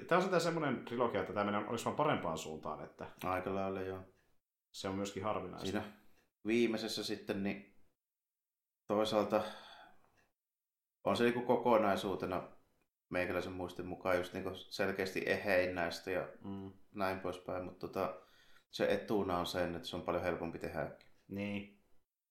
Tämä on sitten semmoinen trilogia, että tämä menee olisi vaan parempaan suuntaan, että Aika lailla joo. se on myöskin harvinaista. Siinä viimeisessä sitten, niin toisaalta on se niinku kokonaisuutena meikäläisen muistin mukaan just niinku selkeästi ehein näistä ja Mm, näin poispäin, mutta tota, se etuna on sen, että se on paljon helpompi tehdä. niin.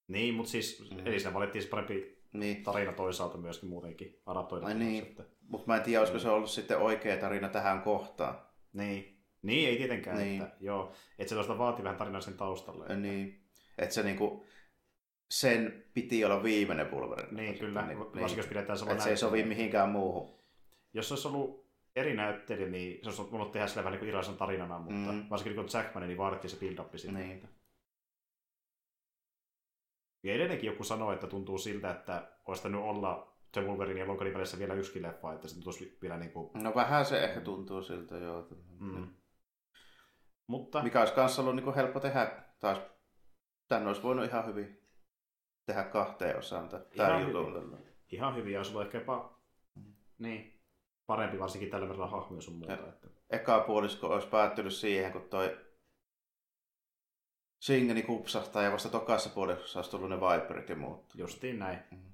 Niin, mutta siis, Mm. eli siinä valittiin se parempi Niin, tarina toisaalta myöskin muutenkin adaptoida. Ai niin. Että, mutta mä en tiedä, olisiko se ollut sitten oikea tarina tähän kohtaan. niin. Niin, ei tietenkään. Niin. Että, joo, että se tuosta vaatii vähän tarinaa sen taustalle. Että, Niin, että se niinku, sen piti olla viimeinen Wolverine. Niin, kyllä. Niin, Varsinkin jos pidetään sama että se ei sovi mihinkään muuhun. Jos se olisi ollut eri näyttelijä, niin se olisi voinut tehdä sillä vähän niin kuin tarinana, mutta Mm. varsinkin kun Jackman, niin vaadittiin se build-up sinne. Niin. Ja edelleenkin joku sanoi, että tuntuu siltä, että olisi tainnut olla The Wolverine ja Loganin välissä vielä yksikin leffa, että se tuntuisi vielä niin kuin... No vähän se ehkä tuntuu siltä, joo. Mm. Mutta Mikä olisi kanssa ollut niin helppo tehdä taas. Tän olisi voinut ihan hyvin tehdä kahteen osaan tämän Ihan jutun. ihan hyvin, ja olisi ollut ehkä jopa Mm. niin, parempi varsinkin tällä verran hahmoja sun muuta. Että... Eka puolisko olisi päättynyt siihen, kun toi Singeni kupsahtaa ja vasta tokassa puoliskossa olisi tullut ne Viperit ja muut. Justiin näin. Mm.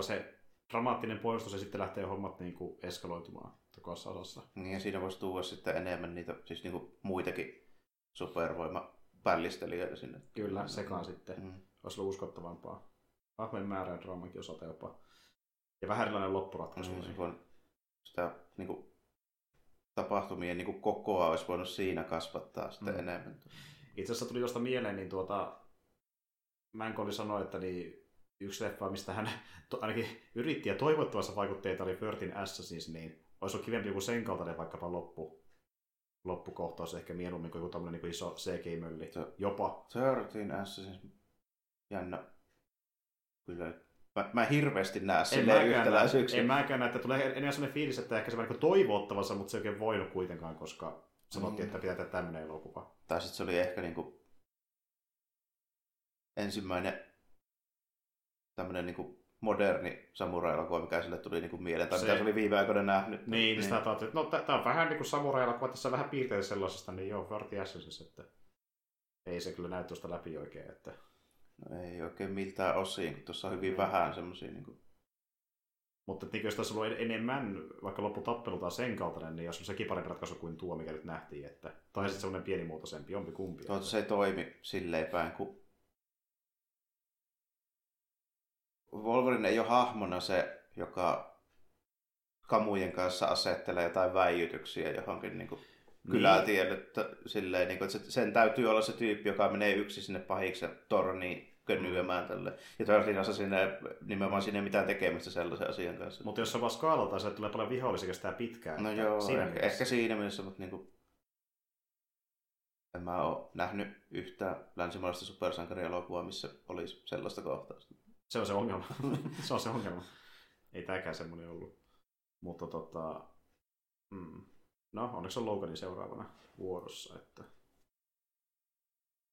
Se dramaattinen poistus ja sitten lähtee hommat niin kuin eskaloitumaan tokaassa osassa. Niin ja siinä voisi tuoda sitten enemmän niitä, siis niinku muitakin supervoimapällistelijöitä sinne. Kyllä, sekaan sitten. Mm. Olisi ollut uskottavampaa. Hahmojen määrän draamankin osalta jopa. Ja vähän erilainen loppuratkaisu. Niin, se voi, sitä niin kuin, tapahtumien niin kuin, kokoa olisi voinut siinä kasvattaa sitten mm. enemmän. Itse asiassa tuli josta mieleen, niin tuota, Mänkoli sanoi, että niin yksi leffa, mistä hän to, ainakin yritti ja toivottavassa vaikutteita oli Firtin Assassins, niin olisi ollut kivempi joku sen kaltainen vaikkapa loppu, loppukohtaus ehkä mieluummin kuin joku niin iso CG-mölli. Se, Jopa. Firtin Assassins, jännä. Kyllä Mä, mä hirveästi näe sille yhtäläisyyksiä. En mäkään näe, että tulee enemmän sellainen fiilis, että ehkä se vähän niin toivottavassa, mutta se ei oikein voinut kuitenkaan, koska sanottiin, mm. että pitää tehdä tämmöinen elokuva. Tai sitten se oli ehkä niin kuin ensimmäinen tämmöinen niin kuin moderni samurai-elokuva, mikä sille tuli niin kuin mieleen, tai se... mitä se oli viime aikoina nähnyt. Niin, niin. sitä ajattelin, että no tämä on vähän niin kuin samurai-elokuva, tässä on vähän piirteitä sellaisesta, niin joo, Assassins, että ei se kyllä näy tuosta läpi oikein, että No ei oikein miltään osin, kun tuossa on hyvin vähän semmoisia... Niin kuin... Mutta niin, jos tässä on ollut enemmän vaikka lopputappelu tai sen kaltainen, niin jos on sekin parempi ratkaisu kuin tuo, mikä nyt nähtiin. Että, tai sitten semmoinen pienimuotoisempi, jompi kumpi. Tuo se ei toimi silleen päin, kun Wolverine ei ole hahmona se, joka kamujen kanssa asettelee jotain väijytyksiä johonkin niin kuin kylätielle. Niin. Silleen, niin kuin, että sen täytyy olla se tyyppi, joka menee yksi sinne pahiksi torniin könyämään tälle. Ja toisaalta sinne nimenomaan sinne ei mitään tekemistä sellaisen asian kanssa. Mutta jos se vaan skaalata, se tulee paljon vihollisia kestää pitkään. No joo, siinä ehkä, ehkä siinä mielessä, mutta niinku, en mä ole nähnyt yhtään länsimaalaista supersankarielokuvaa, missä olisi sellaista kohtausta. Se on se ongelma. se on se ongelma. Ei tääkään semmoinen ollut. Mutta tota, mm. no onneksi on Loganin seuraavana vuorossa. Että...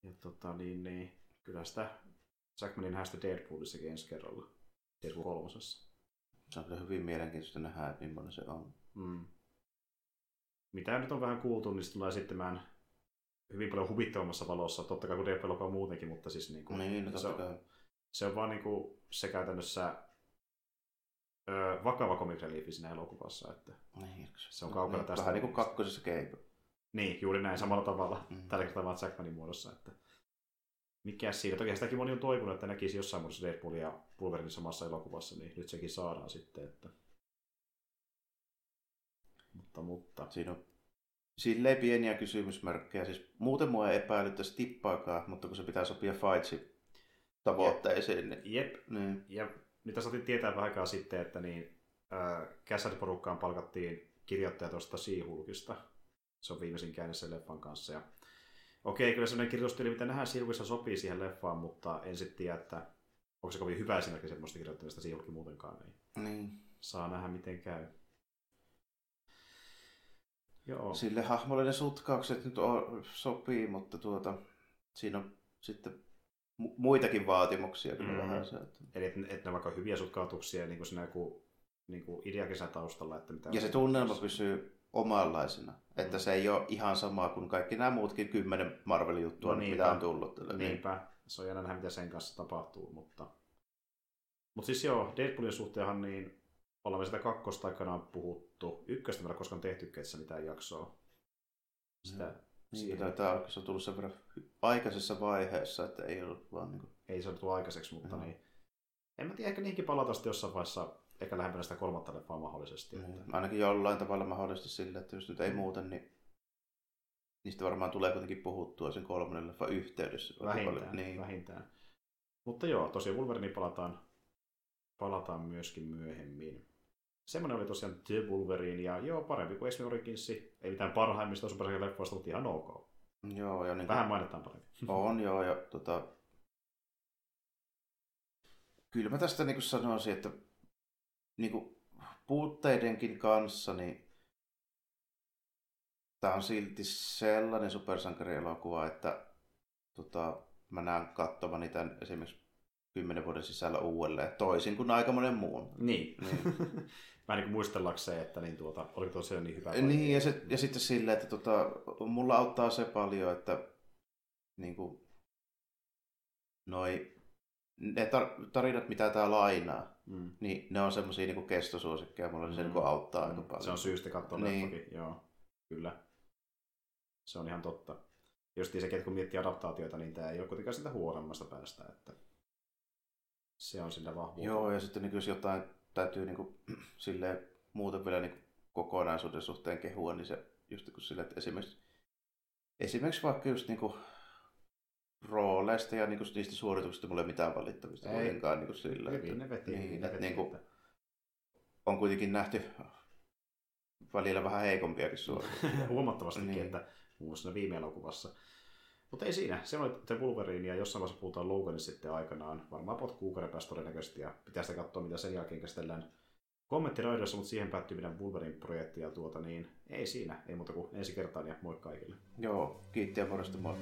Ja tota, niin, niin, kyllä sitä Jackmanin nähdään sitä Deadpoolissakin ensi kerralla. Deadpool kolmosessa. Se on kyllä hyvin mielenkiintoista nähdä, että millainen se on. Mm. Mitä nyt on vähän kuultu, niin se tulee esittämään hyvin paljon huvittavammassa valossa, totta kai kuin Deadpool on muutenkin, mutta siis niin kuin, niin, no se, on, se on vaan niin kuin, se käytännössä ö, vakava comic relief siinä elokuvassa. Että niin, se on kaukana niin, tästä. Vähän niin kuin kakkosessa Cape. Niin, juuri näin samalla tavalla. Mm. Tällä kertaa vaan Jackmanin muodossa. Että mikä siinä. Toki sitäkin moni on toivonut, että näkisi jossain muodossa Deadpool ja Wolverine samassa elokuvassa, niin nyt sekin saadaan sitten. Että... Mutta, mutta. Siinä on silleen pieniä kysymysmerkkejä. Siis muuten mua ei epäilyttäisi tippaakaan, mutta kun se pitää sopia Fightsi tavoitteisiin. Niin... Jep. Niin. Ja nyt tässä saatiin tietää vähän aikaa sitten, että niin, äh, porukkaan palkattiin kirjoittaja tuosta Siihulkista. Se on viimeisin käänne sen leffan kanssa. Ja Okei, kyllä sellainen kirjoitustyyli, mitä nähdään Silvissa sopii siihen leffaan, mutta en sitten tiedä, että onko se kovin hyvä esimerkki semmoista kirjoittamista Siihulki muutenkaan. Niin. niin. Saa nähdä, miten käy. Joo. Sille hahmolle ne sutkaukset nyt on, sopii, mutta tuota, siinä on sitten muitakin vaatimuksia kyllä mm. vähän se. Että... Eli että et ne vaikka hyviä sutkautuksia niin kuin siinä joku niin kuin taustalla. Että mitä ja se tunnelma pysyy omanlaisena. Että mm. se ei ole ihan sama kuin kaikki nämä muutkin kymmenen Marvel-juttua, no mitä on tullut. Tälle. Niinpä. Se on jännä nähdä, mitä sen kanssa tapahtuu. Mutta, mutta siis joo, Deadpoolin suhteenhan niin olemme sitä kakkosta aikanaan puhuttu. Ykköstä meillä koskaan tehty ketssä mitään jaksoa. Sitä, mm. Niin, tämä on tullut sen verran aikaisessa vaiheessa, että ei ollut vaan niin kuin... Ei se ollut aikaiseksi, mutta mm. niin. En mä tiedä, ehkä niihinkin palata sitten jossain vaiheessa ehkä lähempänä sitä kolmatta leffaa mahdollisesti. Mm. Että... Ainakin jollain tavalla mahdollisesti sille, että jos nyt ei muuten, niin niistä varmaan tulee kuitenkin puhuttua sen kolmannen leffan yhteydessä. Vähintään, niin. vähintään. Mutta joo, tosiaan Wolverine palataan, palataan myöskin myöhemmin. Semmoinen oli tosiaan The Wolverine, ja joo, parempi kuin Esme Originsi. Ei mitään parhaimmista supersarjan leffoista, mutta ihan ok. Joo, ja niin Vähän mainitaan parempi. On joo, ja tota... Kyllä mä tästä niin sanoisin, että niin kuin puutteidenkin kanssa, niin tämä on silti sellainen supersankarielokuva, että tota, mä näen katsomani tämän esimerkiksi kymmenen vuoden sisällä uudelleen, toisin kuin aika monen muun. Niin. niin. Vähän niin muistellakseen, että niin tuota, oliko tosiaan niin hyvä. Niin, ja, se, ja sitten silleen, että tota, mulla auttaa se paljon, että niin kuin, noi ne tar- tarinat, mitä tämä lainaa, mm. niin ne on semmoisia niin kestosuosikkeja, mulla mm. se niin auttaa mm. aika paljon. Se on syystä katsoa niin. leffakin, joo, kyllä. Se on ihan totta. Just sekin, että kun miettii adaptaatioita, niin tämä ei ole kuitenkaan sitä huonommasta päästä. Että... Se on sillä vahvuutta. Joo, ja sitten niin jos jotain täytyy niin kuin, silleen, muuten vielä niin kokonaisuuden suhteen kehua, niin se just kun sille, että esimerkiksi, esimerkiksi vaikka just niin kuin, rooleista ja niin kuin, niistä suorituksista mulla ei mitään valittamista Ei. ollenkaan niin kuin, sillä, Hyvin ne veti. niin, ne että veti niin kuin, että- on kuitenkin nähty välillä vähän heikompiakin suorituksia. Huomattavastikin, Niin. että muun muassa viime elokuvassa. Mutta ei siinä. Se oli The Wolverine ja jossain vaiheessa puhutaan Loganista sitten aikanaan. Varmaan pot kuukauden päästä todennäköisesti ja pitää sitä katsoa, mitä sen jälkeen käsitellään kommenttiraidoissa, mutta siihen päättyy meidän Wolverine-projekti ja tuota niin, ei siinä, ei muuta kuin ensi kertaan ja moi kaikille. Joo, kiitti ja morjesta moi.